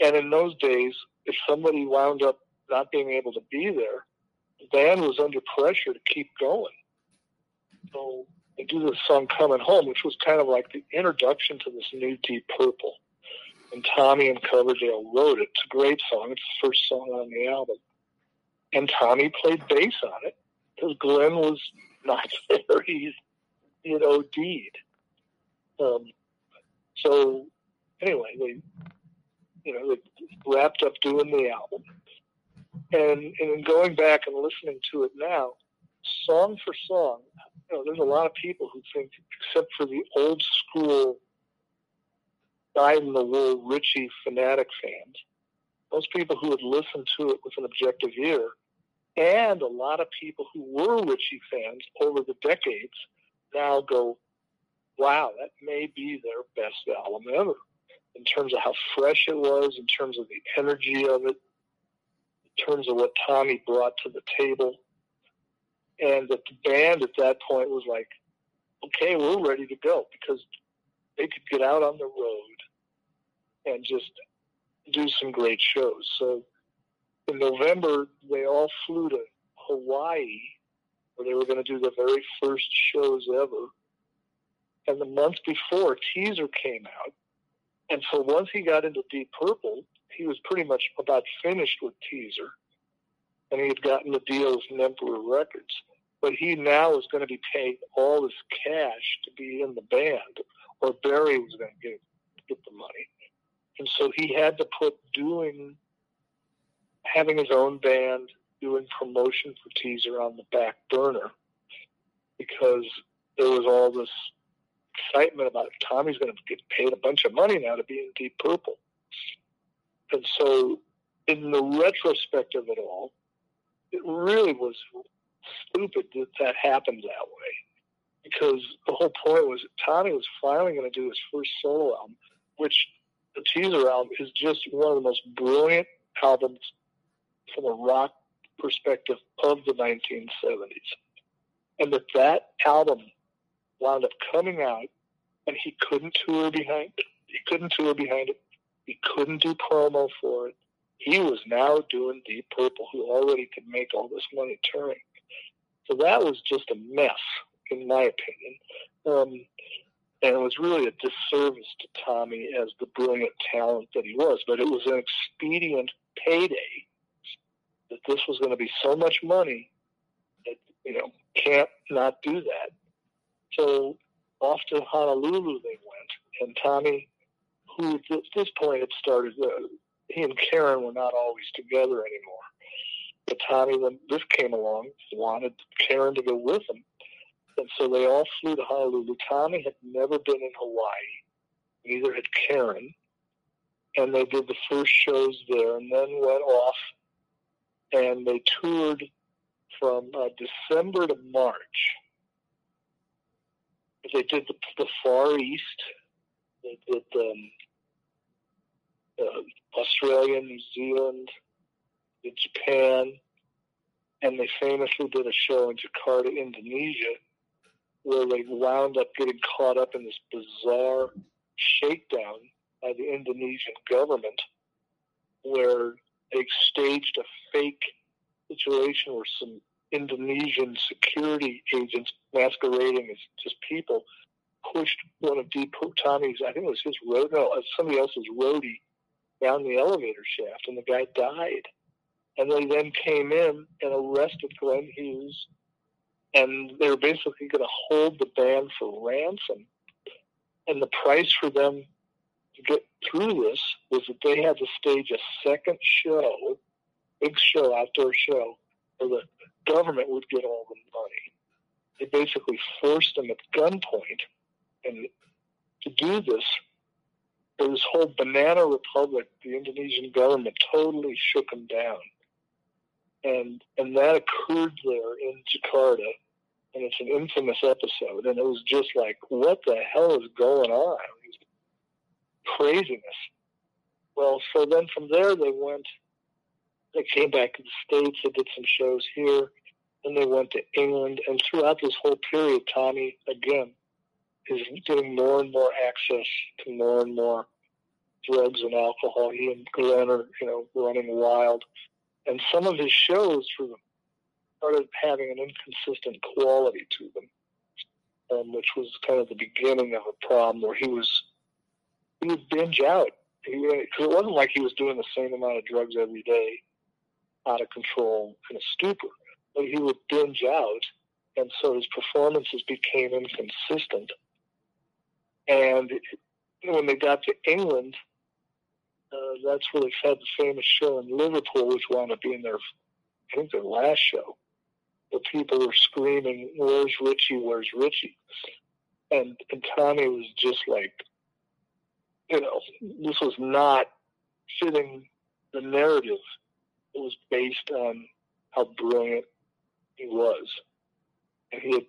And in those days, if somebody wound up not being able to be there, the band was under pressure to keep going. So they do the song "Coming Home," which was kind of like the introduction to this new Deep Purple and Tommy and Coverdale wrote it. It's a great song. It's the first song on the album. And Tommy played bass on it because Glenn was not there. He's, you know, OD'd. Um, so anyway, they, you know, they wrapped up doing the album. And, and going back and listening to it now, song for song, you know, there's a lot of people who think, except for the old school dyed in the wool Ritchie fanatic fans, those people who would listen to it with an objective ear And a lot of people who were Ritchie fans over the decades now go, wow, that may be their best album ever in terms of how fresh it was, in terms of the energy of it, in terms of what Tommy brought to the table. And the band at that point was like, okay, we're ready to go because they could get out on the road and just do some great shows. So in November, they all flew to Hawaii, where they were going to do the very first shows ever. And the month before, Teaser came out. And so once he got into Deep Purple, he was pretty much about finished with Teaser. And he had gotten the deal with Nemperor Records. But he now was going to be paid all this cash to be in the band, or Barry was going to get, get the money. And so he had to put doing having his own band, doing promotion for Teaser on the back burner because there was all this excitement about Tommy's going to get paid a bunch of money now to be in Deep Purple. And so, in the retrospect of it all, it really was stupid that that happened that way. Because the whole point was that Tommy was finally going to do his first solo album, which the teaser album is just one of the most brilliant albums from a rock perspective of the 1970s. And that that album wound up coming out and he couldn't tour behind it. He couldn't tour behind it. He couldn't do promo for it. He was now doing Deep Purple, who already could make all this money touring. So that was just a mess, in my opinion. Um, and it was really a disservice to Tommy as the brilliant talent that he was. But it was an expedient payday that this was going to be so much money that you know can't not do that. So off to Honolulu they went, and Tommy, who at this point had started, uh, he and Karen were not always together anymore. But Tommy, when this came along, wanted Karen to go with him, and so they all flew to Honolulu. Tommy had never been in Hawaii, neither had Karen, and they did the first shows there, and then went off. And they toured from uh, December to March. They did the, the Far East, they did um, uh, Australia, New Zealand, Japan, and they famously did a show in Jakarta, Indonesia, where they wound up getting caught up in this bizarre shakedown by the Indonesian government, where they staged a fake situation where some Indonesian security agents masquerading as just people pushed one of Deep Tommy's, I think it was his road, no, somebody else's roadie down the elevator shaft, and the guy died. And they then came in and arrested Glenn Hughes, and they were basically going to hold the band for ransom. And the price for them to get through this was that they had to stage a second show, big show, outdoor show, where the government would get all the money. They basically forced them at gunpoint. And to do this, this whole banana republic, the Indonesian government totally shook them down. And, and that occurred there in Jakarta. And it's an infamous episode. And it was just like, what the hell is going on? craziness. Well, so then from there they went, they came back to the States, they did some shows here, and they went to England. And throughout this whole period, Tommy, again, is getting more and more access to more and more drugs and alcohol. He and Glenn are, you know, running wild. And some of his shows for them started having an inconsistent quality to them, um, which was kind of the beginning of a problem where he was he would binge out. He, cause it wasn't like he was doing the same amount of drugs every day, out of control in a stupor. But he would binge out, and so his performances became inconsistent. And when they got to England, uh, that's where they had the famous show in Liverpool, which wound up being their, I think, their last show. The people were screaming, "Where's Ritchie? Where's Ritchie?" And and Tommy was just like you know, this was not fitting the narrative. It was based on how brilliant he was. And he had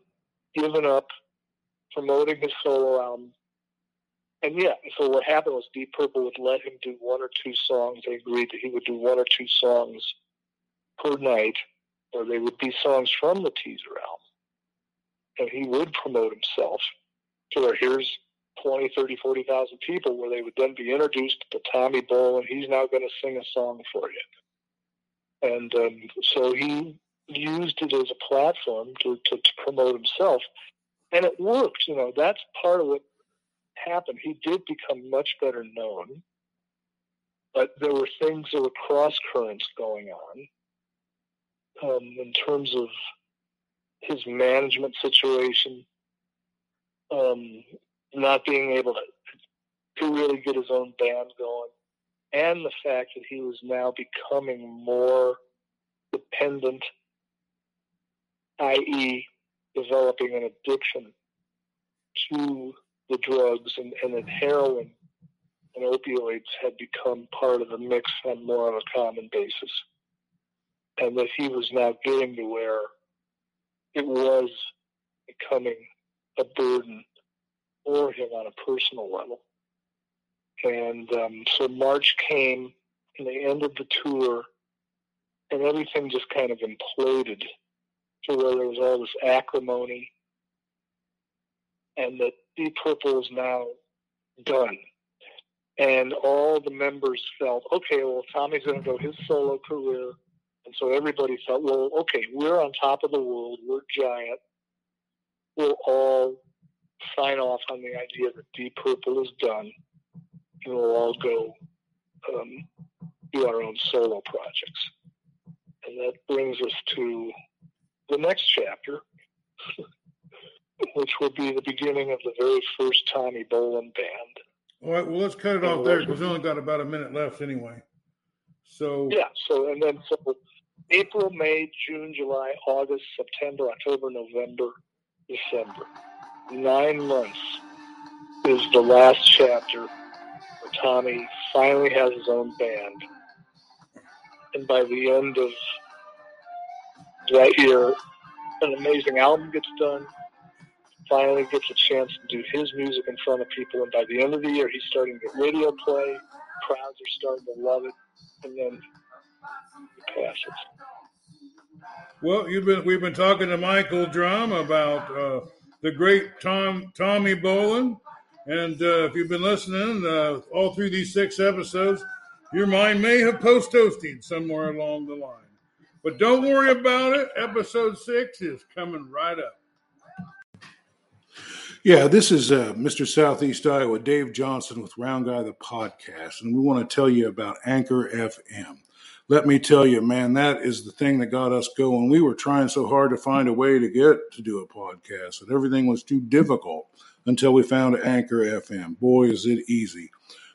given up promoting his solo album. And yeah, so what happened was Deep Purple would let him do one or two songs. They agreed that he would do one or two songs per night, or they would be songs from the teaser album. And he would promote himself to where here's 20, 30, 40,000 people where they would then be introduced to Tommy Bolin. He's now going to sing a song for you. And um, so he used it as a platform to, to, to promote himself. And it worked. You know, that's part of what happened. He did become much better known, but there were things, there were cross currents going on um, in terms of his management situation, um, not being able to, to really get his own band going, and the fact that he was now becoming more dependent, i.e., developing an addiction to the drugs and, and that heroin and opioids had become part of the mix on more of a common basis. And that he was now getting to where it was becoming a burden for him on a personal level. And um, so March came and the end of the tour, and everything just kind of imploded to where there was all this acrimony, and that Deep Purple is now done. And all the members felt, okay, well, Tommy's going to go his solo career. And so everybody felt, well, okay, we're on top of the world. We're giant. We'll all sign off on the idea that Deep Purple is done. And we'll all go um, do our own solo projects. And that brings us to the next chapter, which will be the beginning of the very first Tommy Bolin band. All right, well, let's cut it off there because we only got about a minute left anyway. So yeah, so and then so April, May, June, July, August, September, October, November, December. Nine months is the last chapter where Tommy finally has his own band. And by the end of that year, an amazing album gets done. Finally gets a chance to do his music in front of people. And by the end of the year, he's starting to get radio play. Crowds are starting to love it. And then he passes. Well, you've been we've been talking to Michael Drumm about uh, the great Tom Tommy Bolin, and uh, if you've been listening uh, all through these six episodes, your mind may have post toasted somewhere along the line. But don't worry about it. Episode six is coming right up. Yeah, this is uh, Mr. Southeast Iowa, Dave Johnson with Round Guy the podcast, and we want to tell you about Anchor FM. Let me tell you, man, that is the thing that got us going. We were trying so hard to find a way to get to do a podcast, and everything was too difficult until we found Anchor FM. Boy, is it easy.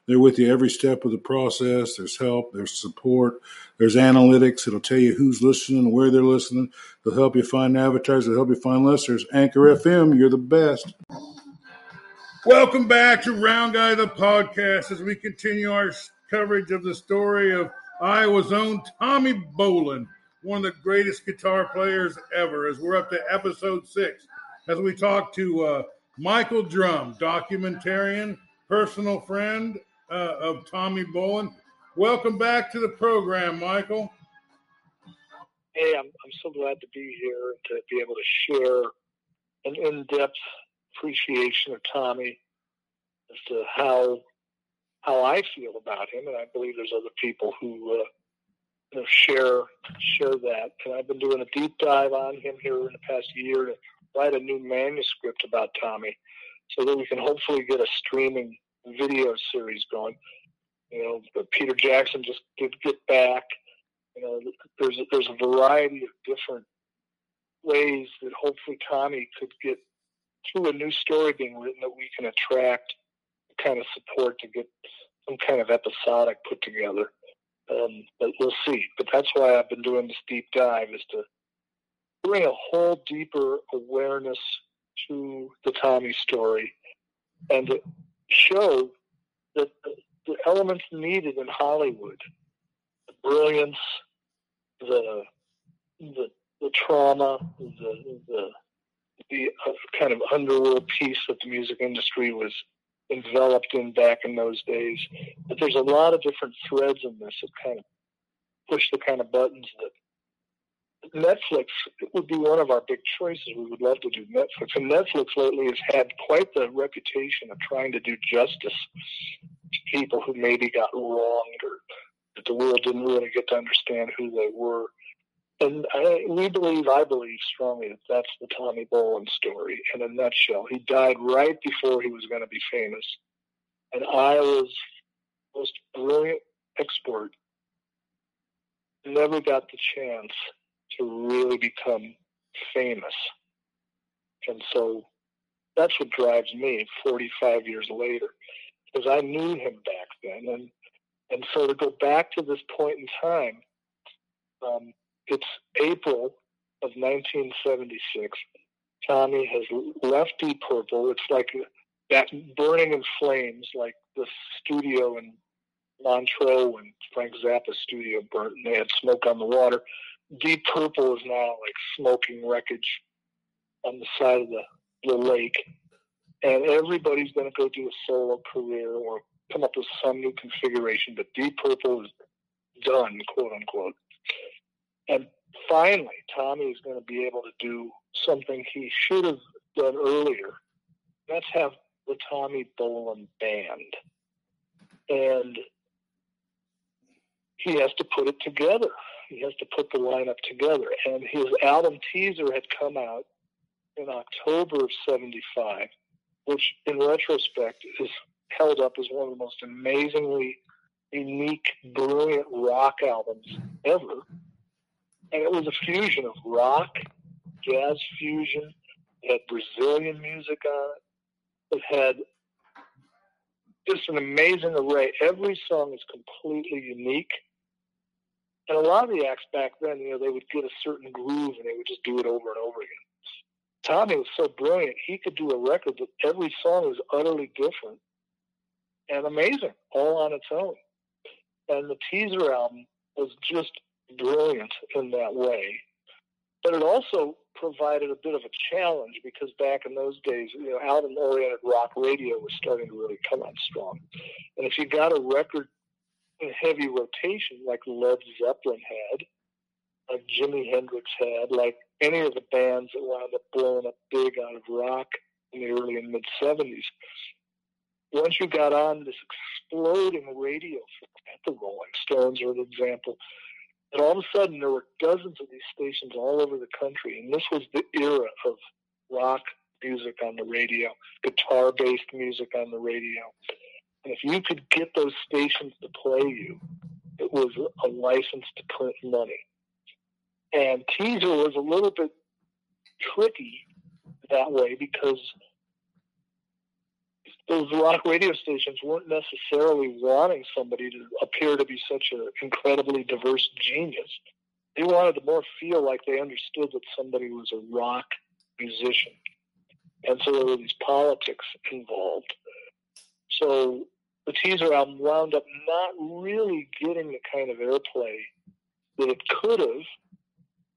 They're with you every step of the process. There's help, there's support, there's analytics. It'll tell you who's listening, and where they're listening. They'll help you find advertisers, they'll help you find listeners. Anchor FM, you're the best. Welcome back to Round Guy the podcast as we continue our coverage of the story of Iowa's own Tommy Bolin, one of the greatest guitar players ever, as we're up to episode six. As we talk to uh, Michael Drumm, documentarian, personal friend, uh, of Tommy Bolin. Welcome back to the program, Michael. Hey, I'm, I'm so glad to be here to be able to share an in-depth appreciation of Tommy as to how how I feel about him, and I believe there's other people who uh, you know, share share that. And I've been doing a deep dive on him here in the past year to write a new manuscript about Tommy, so that we can hopefully get a streaming video series going. You know, but Peter Jackson just did get back. You know, there's a, there's a variety of different ways that hopefully Tommy could get through a new story being written that we can attract kind of support to get some kind of episodic put together. Um, but we'll see. But that's why I've been doing this deep dive is to bring a whole deeper awareness to the Tommy story and to show that the, the elements needed in Hollywood, the brilliance, the the the trauma, the the the uh, kind of underworld piece that the music industry was enveloped in back in those days. But there's a lot of different threads in this that kind of push the kind of buttons that Netflix would be one of our big choices. We would love to do Netflix. And Netflix lately has had quite the reputation of trying to do justice to people who maybe got wronged or that the world didn't really get to understand who they were. And I, we believe, I believe strongly that that's the Tommy Bolin story in a nutshell. He died right before he was going to be famous. And I was most brilliant expert never got the chance to really become famous. And so that's what drives me 45 years later, because I knew him back then. And, and so to go back to this point in time, um, it's April of 1976. Tommy has left Deep Purple. It's like that burning in flames, like the studio in Montreux when Frank Zappa's studio burnt and they had smoke on the water. Deep Purple is now like smoking wreckage on the side of the, the lake. And everybody's going to go do a solo career or come up with some new configuration, but Deep Purple is done, quote unquote. And finally, Tommy is going to be able to do something he should have done earlier. That's have the Tommy Bolin Band. And he has to put it together. He has to put the lineup together. And his album teaser had come out in October of 75, which in retrospect is held up as one of the most amazingly unique, brilliant rock albums ever. And it was a fusion of rock, jazz fusion, it had Brazilian music on it. It had just an amazing array. Every song is completely unique and a lot of the acts back then, you know, they would get a certain groove and they would just do it over and over again. Tommy was so brilliant; he could do a record that every song was utterly different and amazing, all on its own. And the teaser album was just brilliant in that way. But it also provided a bit of a challenge because back in those days, you know, album-oriented rock radio was starting to really come on strong. And if you got a record in heavy rotation like Led Zeppelin had, like Jimi Hendrix had, like any of the bands that wound up blowing up big out of rock in the early and mid 70s. Once you got on this exploding radio, at the Rolling Stones are an example, and all of a sudden there were dozens of these stations all over the country, and this was the era of rock music on the radio, guitar based music on the radio. And if you could get those stations to play you, it was a license to print money. And teaser was a little bit tricky that way because those rock radio stations weren't necessarily wanting somebody to appear to be such an incredibly diverse genius. They wanted to more feel like they understood that somebody was a rock musician. And so there were these politics involved. So the teaser album wound up not really getting the kind of airplay that it could have.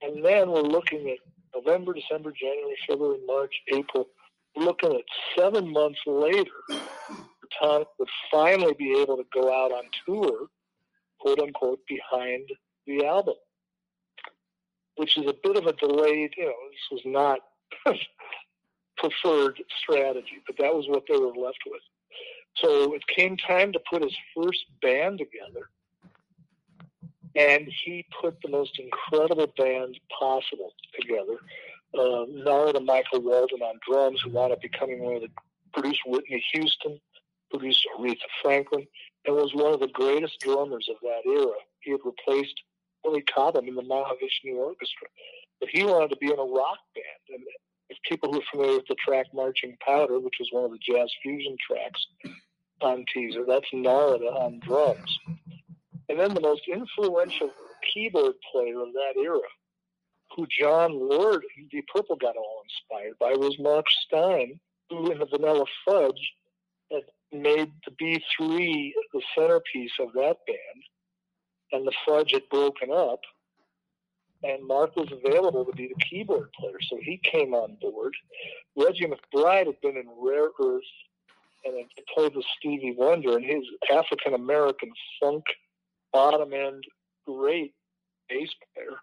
And then we're looking at November, December, January, February, March, April. Looking at seven months later, Tom would finally be able to go out on tour, quote unquote, behind the album, which is a bit of a delayed, you know, this was not preferred strategy, but that was what they were left with. So it came time to put his first band together. And he put the most incredible band possible together. Uh, Narada Michael Walden on drums, who wound up becoming one of the produced Whitney Houston, produced Aretha Franklin, and was one of the greatest drummers of that era. He had replaced Billy Cobham in the Mahavishnu Orchestra. But he wanted to be in a rock band. And if people who are familiar with the track Marching Powder, which was one of the jazz fusion tracks on teaser, that's Narada on drums. And then the most influential keyboard player of that era, who Jon Lord, Deep Purple got all inspired by, was Mark Stein, who in the Vanilla Fudge had made the B3 the centerpiece of that band. And the Fudge had broken up and Mark was available to be the keyboard player, so he came on board. Reggie McBride had been in Rare Earth and had played with Stevie Wonder, and his African American funk bottom end great bass player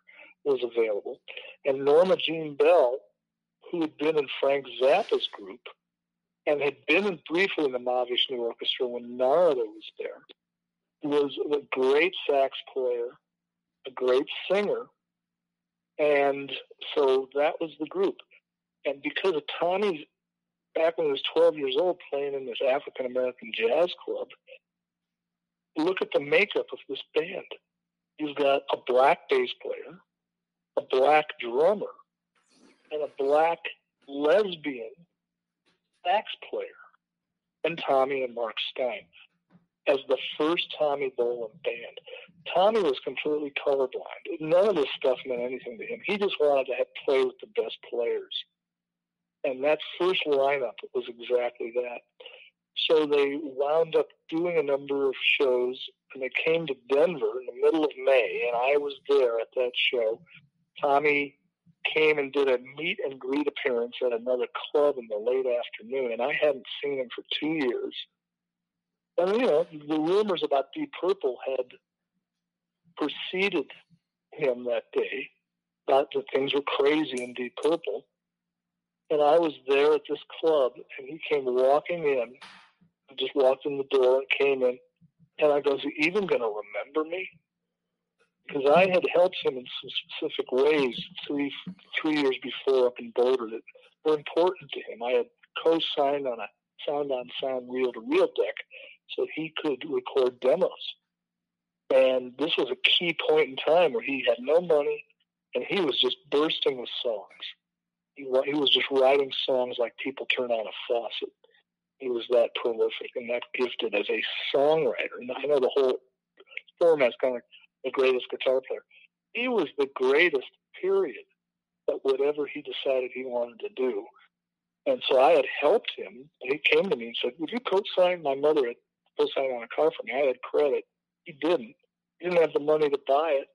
was available. And Norma Jean Bell, who had been in Frank Zappa's group and had been in briefly in the Mavish Mahavishnu Orchestra when Narada was there, was a great sax player, a great singer, and so that was the group. And because of Tommy's, back when he was 12 years old, playing in this African American jazz club, look at the makeup of this band. You've got a black bass player, a black drummer, and a black lesbian sax player, and Tommy and Mark Stein as the first Tommy Bolin band. Tommy was completely colorblind. None of this stuff meant anything to him. He just wanted to play with the best players. And that first lineup was exactly that. So they wound up doing a number of shows, and they came to Denver in the middle of May, and I was there at that show. Tommy came and did a meet and greet appearance at another club in the late afternoon, and I hadn't seen him for two years. And you know, the rumors about Deep Purple had preceded him that day, that that things were crazy in Deep Purple. And I was there at this club, and he came walking in, just walked in the door and came in, and I go, "Is he even going to remember me?" Because I had helped him in some specific ways three three years before up in Boulder that were important to him. I had co-signed on a sound on sound reel to reel deck so he could record demos. And this was a key point in time where he had no money and he was just bursting with songs. He, he was just writing songs like people turn on a faucet. He was that prolific and that gifted as a songwriter. And I know the whole format's kind of the greatest guitar player. He was the greatest, period, at whatever he decided he wanted to do. And so I had helped him. He came to me and said, Would you co sign? My mother had co-signed on a car for me. I had credit. He didn't. He didn't have the money to buy it.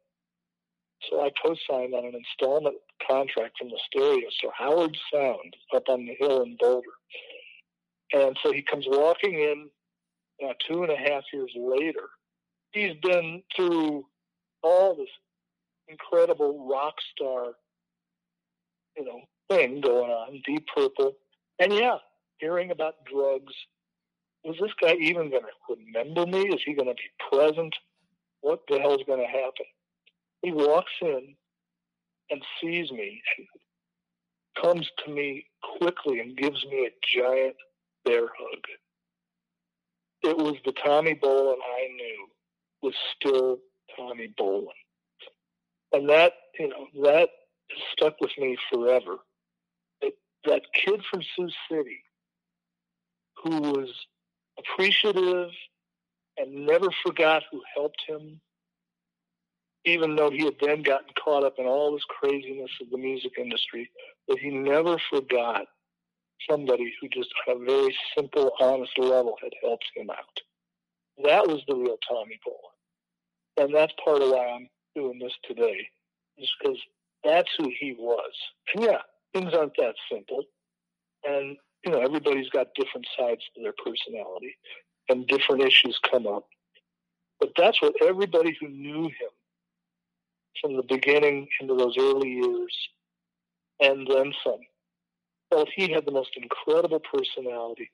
So I co-signed on an installment contract from the stereo So Howard Sound up on the hill in Boulder. And so he comes walking in uh, two and a half years later. He's been through all this incredible rock star, you know, thing going on, Deep Purple. And yeah, hearing about drugs is this guy even going to remember me? Is he going to be present? What the hell is going to happen? He walks in and sees me comes to me quickly and gives me a giant bear hug. It was the Tommy Bolin I knew was still Tommy Bolin. And that, you know, that stuck with me forever. That, that kid from Sioux City who was appreciative and never forgot who helped him, even though he had then gotten caught up in all this craziness of the music industry, that he never forgot somebody who just on a very simple, honest level had helped him out. That was the real Tommy Bolin. And that's part of why I'm doing this today, is because that's who he was. And yeah, things aren't that simple. And you know, everybody's got different sides to their personality and different issues come up. But that's what everybody who knew him from the beginning into those early years and then some felt he had the most incredible personality.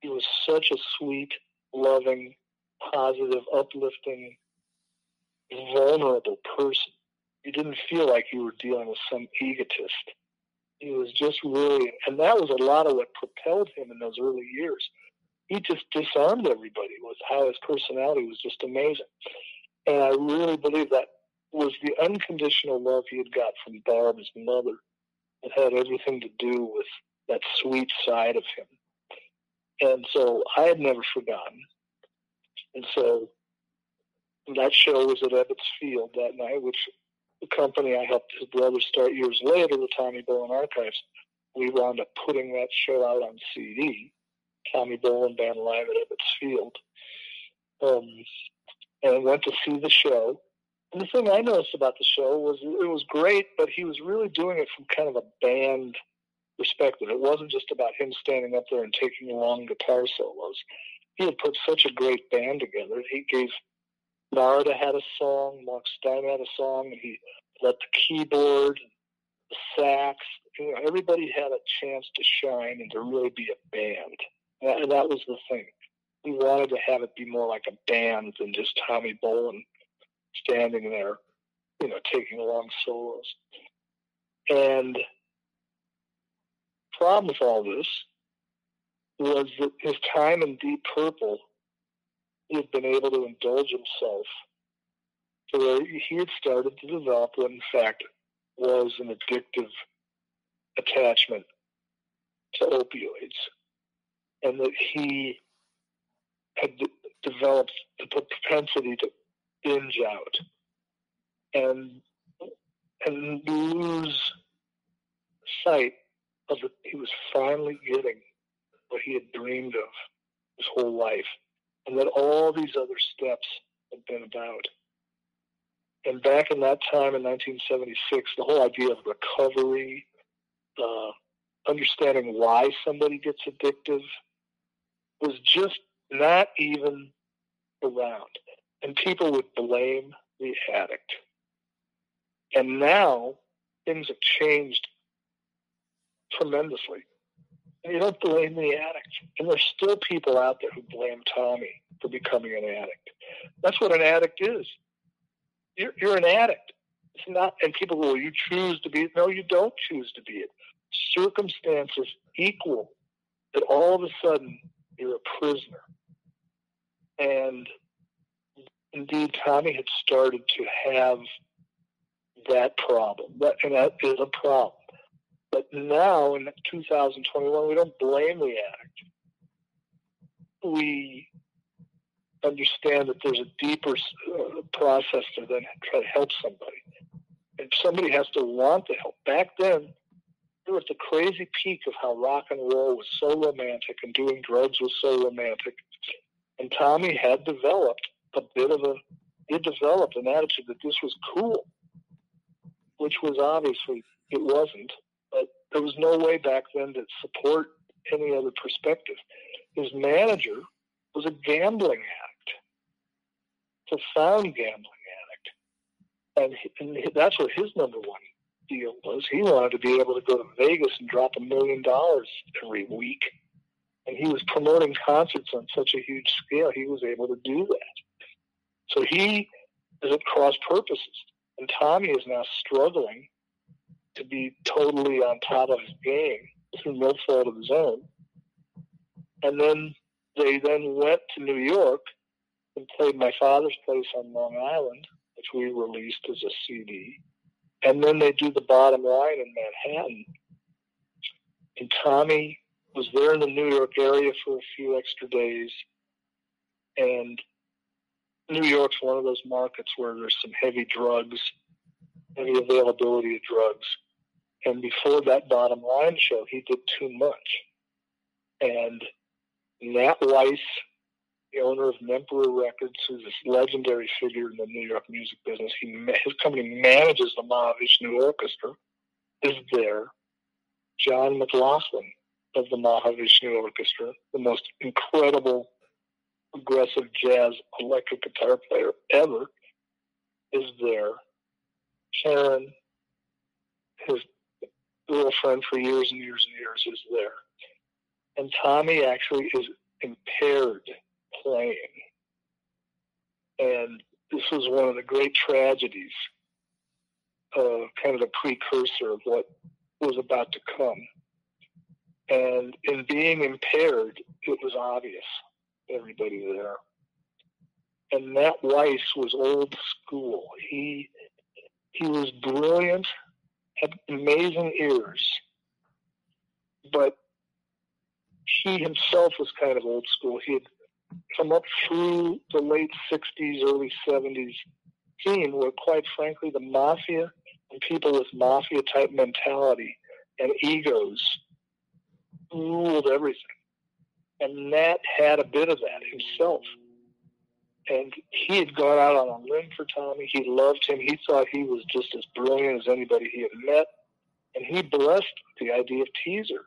He was such a sweet, loving, positive, uplifting, vulnerable person. You didn't feel like you were dealing with some egotist he was just really, and that was a lot of what propelled him in those early years. He just disarmed everybody with how his personality was just amazing. And I really believe that was the unconditional love he had got from Barb, his mother, that had everything to do with that sweet side of him. And so I had never forgotten. And so that show was at Ebbets Field that night, which the company I helped his brother start years later, the Tommy Bolin Archives, we wound up putting that show out on CD, Tommy Bolin Band Live at Ebbets Field. Um, and I went to see the show. And the thing I noticed about the show was it was great, but he was really doing it from kind of a band perspective. It wasn't just about him standing up there and taking long guitar solos. He had put such a great band together. He gave Narada had a song, Mark Stein had a song, and he let the keyboard, the sax, you know, everybody had a chance to shine and to really be a band. And that was the thing. We wanted to have it be more like a band than just Tommy Bolin standing there, you know, taking long solos. And problem with all this was that his time in Deep Purple, he had been able to indulge himself to where he had started to develop what, in fact, was an addictive attachment to opioids, and that he had d- developed the propensity to binge out and and lose sight of that he was finally getting what he had dreamed of his whole life, and that all these other steps had been about. And back in that time in 1976, the whole idea of recovery, uh, understanding why somebody gets addictive, was just not even around. And people would blame the addict. And now things have changed tremendously. You don't blame the addict. And there's still people out there who blame Tommy for becoming an addict. That's what an addict is. You're, you're an addict. It's not, and people go, well, you choose to be it. No, you don't choose to be it. Circumstances equal that all of a sudden you're a prisoner. And indeed, Tommy had started to have that problem. That, and that is a problem. But now in 2021, we don't blame the addict. We understand that there's a deeper uh, process to then try to help somebody. And somebody has to want to help. Back then, we were at the crazy peak of how rock and roll was so romantic and doing drugs was so romantic. And Tommy had developed a bit of a, he developed an attitude that this was cool, which was obviously, it wasn't. But there was no way back then to support any other perspective. His manager was a gambling addict, profound gambling addict. And, and that's what his number one deal was. He wanted to be able to go to Vegas and drop a million dollars every week. And he was promoting concerts on such a huge scale, he was able to do that. So he is at cross purposes. And Tommy is now struggling to be totally on top of his game through no fault of his own. And then they then went to New York and played my father's place on Long Island, which we released as a CD. And then they do the bottom line in Manhattan. And Tommy was there in the New York area for a few extra days. And New York's one of those markets where there's some heavy drugs, heavy availability of drugs. And before that bottom line show, he did too much. And Nat Weiss, the owner of Nemperor Records, who's this legendary figure in the New York music business, he his company manages the Mahavishnu Orchestra, is there. John McLaughlin of the Mahavishnu Orchestra, the most incredible aggressive jazz electric guitar player ever, is there. Sharon, his girlfriend for years and years and years is there. And Tommy actually is impaired playing. And this was one of the great tragedies, uh, kind of a precursor of what was about to come. And in being impaired, it was obvious, everybody there. And Nat Weiss was old school. He he was brilliant had amazing ears, but he himself was kind of old school. He had come up through the late 60s, early 70s scene where, quite frankly, the mafia and people with mafia type mentality and egos ruled everything. And Nat had a bit of that himself. and he had gone out on a limb for Tommy. He loved him. He thought he was just as brilliant as anybody he had met. And he blessed the idea of Teaser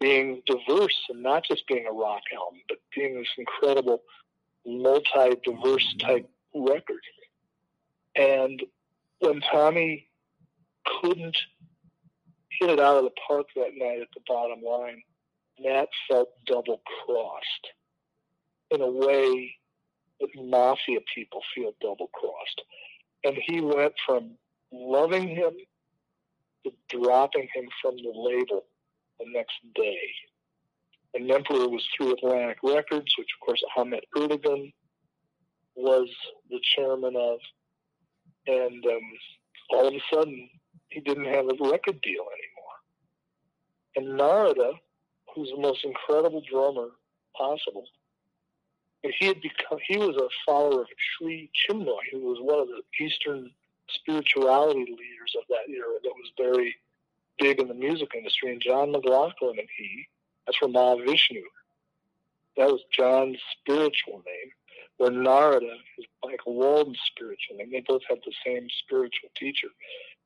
being diverse and not just being a rock album, but being this incredible multi-diverse type record. And when Tommy couldn't hit it out of the park that night at the bottom line, Nat felt double crossed in a way that mafia people feel double crossed. And he went from loving him to dropping him from the label the next day. And Nemperor was through Atlantic Records, which of course Ahmet Ertegun was the chairman of. And um, all of a sudden, he didn't have a record deal anymore. And Narada, who's the most incredible drummer possible, he had become he was a follower of Sri Chinmoy, who was one of the Eastern spirituality leaders of that era that was very big in the music industry. And John McLaughlin and he, that's from Mahavishnu. That was John's spiritual name. Where Narada is Michael Walden's spiritual name. They both had the same spiritual teacher.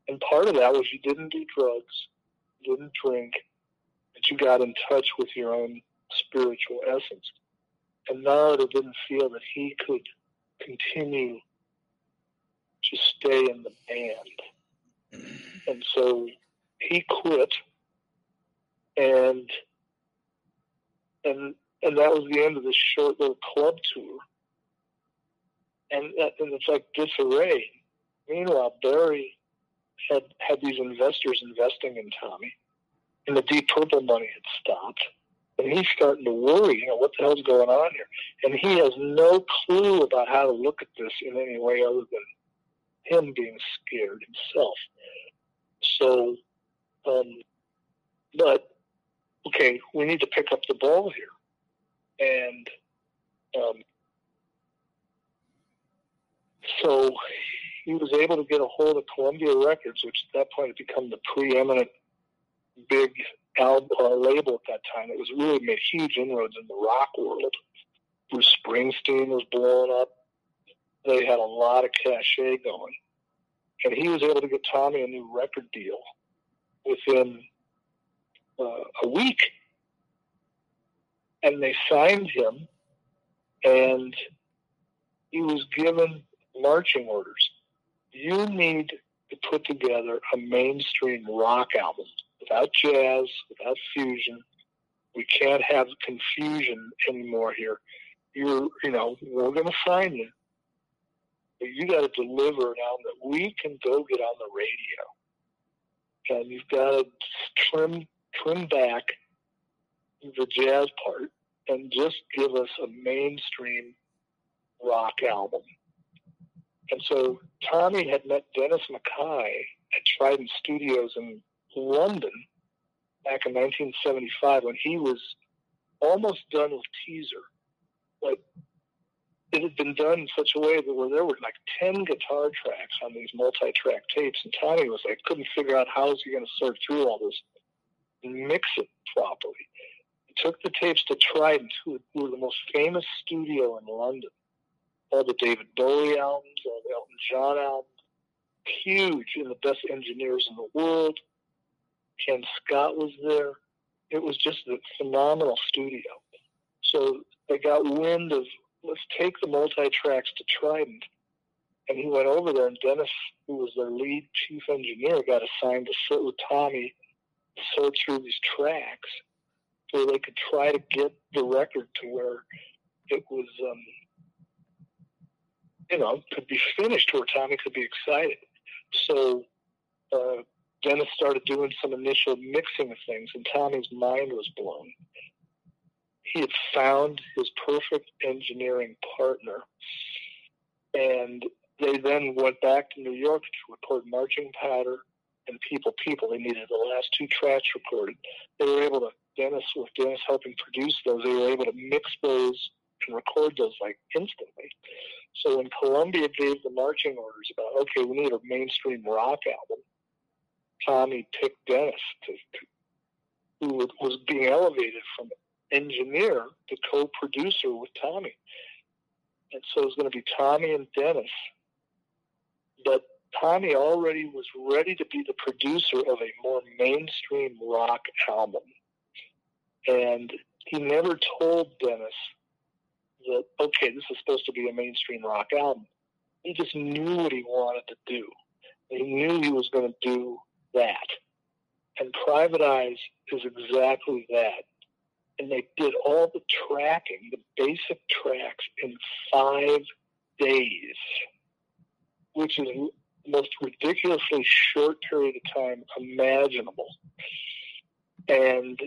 And part of that was you didn't do drugs, didn't drink, you got in touch with your own spiritual essence. And Narada didn't feel that he could continue to stay in the band. And so he quit and and and that was the end of this short little club tour. And and it's like disarray. Meanwhile, Barry had had these investors investing in Tommy, and the Deep Purple money had stopped. And he's starting to worry, you know, what the hell's going on here? And he has no clue about how to look at this in any way other than him being scared himself. So, um, but okay, we need to pick up the ball here, and um, so he was able to get a hold of Columbia Records, which at that point had become the preeminent big album uh, label at that time. It was really made huge inroads in the rock world. Bruce Springsteen was blowing up. They had a lot of cachet going, and he was able to get Tommy a new record deal within uh, a week. And they signed him, and he was given marching orders. You need to put together a mainstream rock album without jazz, without fusion. We can't have confusion anymore here. You're, you know, we're going to sign you, but you got to deliver an album that we can go get on the radio. And you've got to trim trim back the jazz part and just give us a mainstream rock album. And so Tommy had met Dennis MacKay at Trident Studios in London back in 1975 when he was almost done with Teaser. Like it had been done in such a way that where there were like 10 guitar tracks on these multi-track tapes and Tommy was like couldn't figure out how is he going to sort through all this and mix it properly. He took the tapes to Trident, who were the most famous studio in London. All the David Bowie albums, all the Elton John albums, huge and the best engineers in the world. Ken Scott was there. It was just a phenomenal studio. So they got wind of let's take the multi tracks to Trident. And he went over there, and Dennis, who was their lead chief engineer, got assigned to sit with Tommy, sort through these tracks, so they could try to get the record to where it was, um, you know, could be finished, where Tommy could be excited. So uh, Dennis started doing some initial mixing of things, and Tommy's mind was blown. He had found his perfect engineering partner, and they then went back to New York to record Marching Powder and People People. They needed the last two tracks recorded. They were able to, Dennis, with Dennis helping produce those, they were able to mix those and record those like instantly. So when Columbia gave the marching orders about, okay, we need a mainstream rock album, Tommy picked Dennis, to, to, who was being elevated from engineer to co-producer with Tommy. and so it was going to be Tommy and Dennis. But Tommy already was ready to be the producer of a more mainstream rock album. And he never told Dennis that, okay, this is supposed to be a mainstream rock album. He just knew what he wanted to do. He knew he was going to do that. And Private Eyes is exactly that. And they did all the tracking, the basic tracks, in five days, which is the most ridiculously short period of time imaginable. And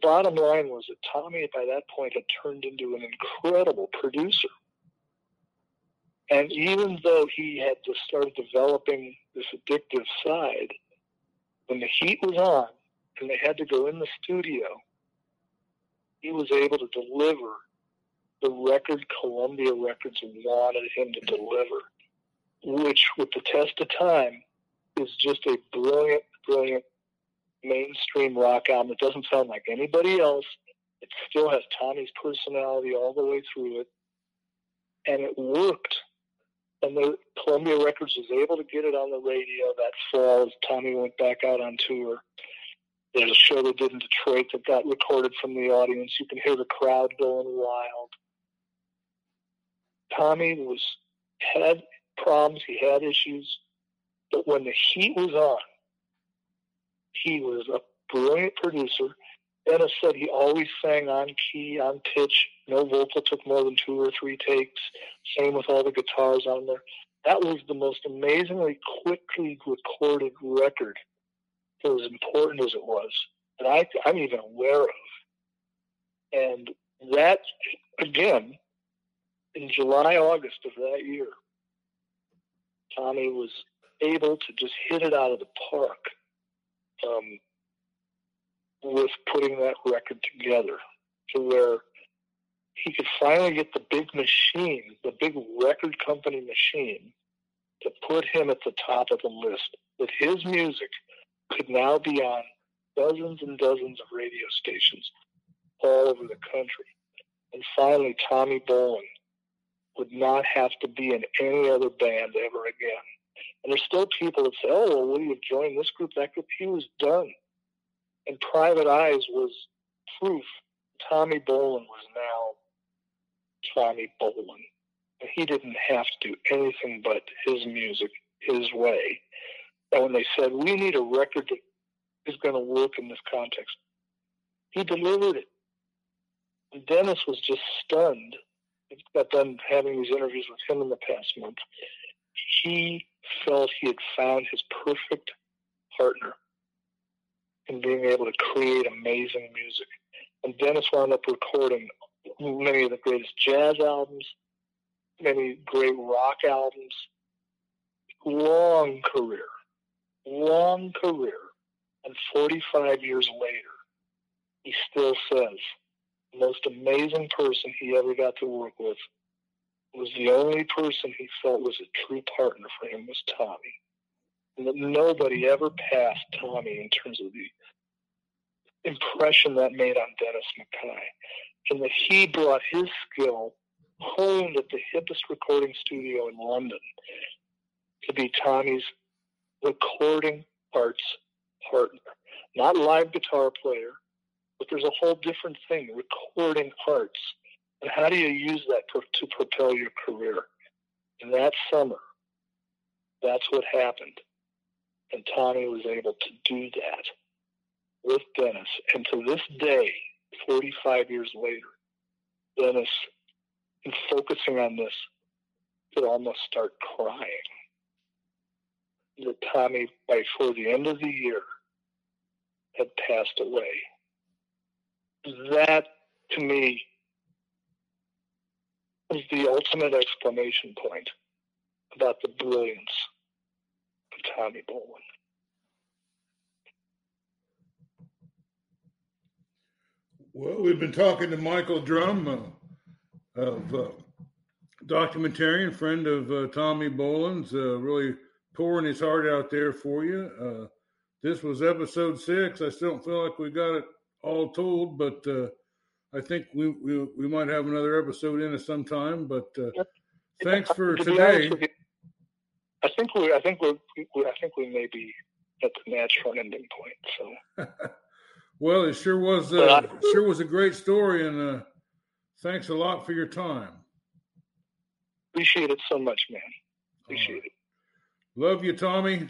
bottom line was that Tommy, by that point, had turned into an incredible producer. And even though he had to start developing this addictive side, when the heat was on and they had to go in the studio, he was able to deliver the record Columbia Records wanted him to deliver, which, with the test of time, is just a brilliant, brilliant mainstream rock album. It doesn't sound like anybody else. It still has Tommy's personality all the way through it. And it worked. And the Columbia Records was able to get it on the radio that fall as Tommy went back out on tour. There's a show they did in Detroit that got recorded from the audience. You can hear the crowd going wild. Tommy was had problems, he had issues, but when the heat was on, he was a brilliant producer. Dennis said he always sang on key, on pitch. No vocal took more than two or three takes. Same with all the guitars on there. That was the most amazingly quickly recorded record for as important as it was that I, I'm even aware of. And that, again, in July, August of that year, Tommy was able to just hit it out of the park um, with putting that record together to where he could finally get the big machine, the big record company machine, to put him at the top of the list. That his music could now be on dozens and dozens of radio stations all over the country. And finally, Tommy Bolin would not have to be in any other band ever again. And there's still people that say, oh, well, will you join this group, that group? He was done. And Private Eyes was proof Tommy Bolin was now Tommy Bolin. He didn't have to do anything but his music, his way. And when they said, we need a record that is going to work in this context, he delivered it. And Dennis was just stunned. I got done having these interviews with him in the past month. He felt he had found his perfect partner in being able to create amazing music. And Dennis wound up recording many of the greatest jazz albums, many great rock albums. Long career, long career. And 45 years later, he still says the most amazing person he ever got to work with was the only person he felt was a true partner for him was Tommy. Nobody ever passed Tommy in terms of the impression that made on Dennis MacKay. And that he brought his skill honed at the hippest recording studio in London to be Tommy's recording arts partner. Not live guitar player, but there's a whole different thing, recording arts and how do you use that to propel your career? And that summer, that's what happened. And Tommy was able to do that with Dennis. And to this day, 45 years later, Dennis, in focusing on this, could almost start crying. That Tommy, by for the end of the year, had passed away. That, to me, is the ultimate exclamation point about the brilliance Tommy Bolin. Well, we've been talking to Michael Drumm, uh, of uh, documentarian, friend of uh, Tommy Bolin's, uh, really pouring his heart out there for you. Uh, this was episode six. I still don't feel like we got it all told, but uh, I think we, we we might have another episode in at some time. But uh, thanks for to today. I think we I think we I think we may be at the natural ending point. So. well, it sure was uh, sure was a great story, and uh, thanks a lot for your time. Appreciate it so much, man. Appreciate right. it. Love you, Tommy.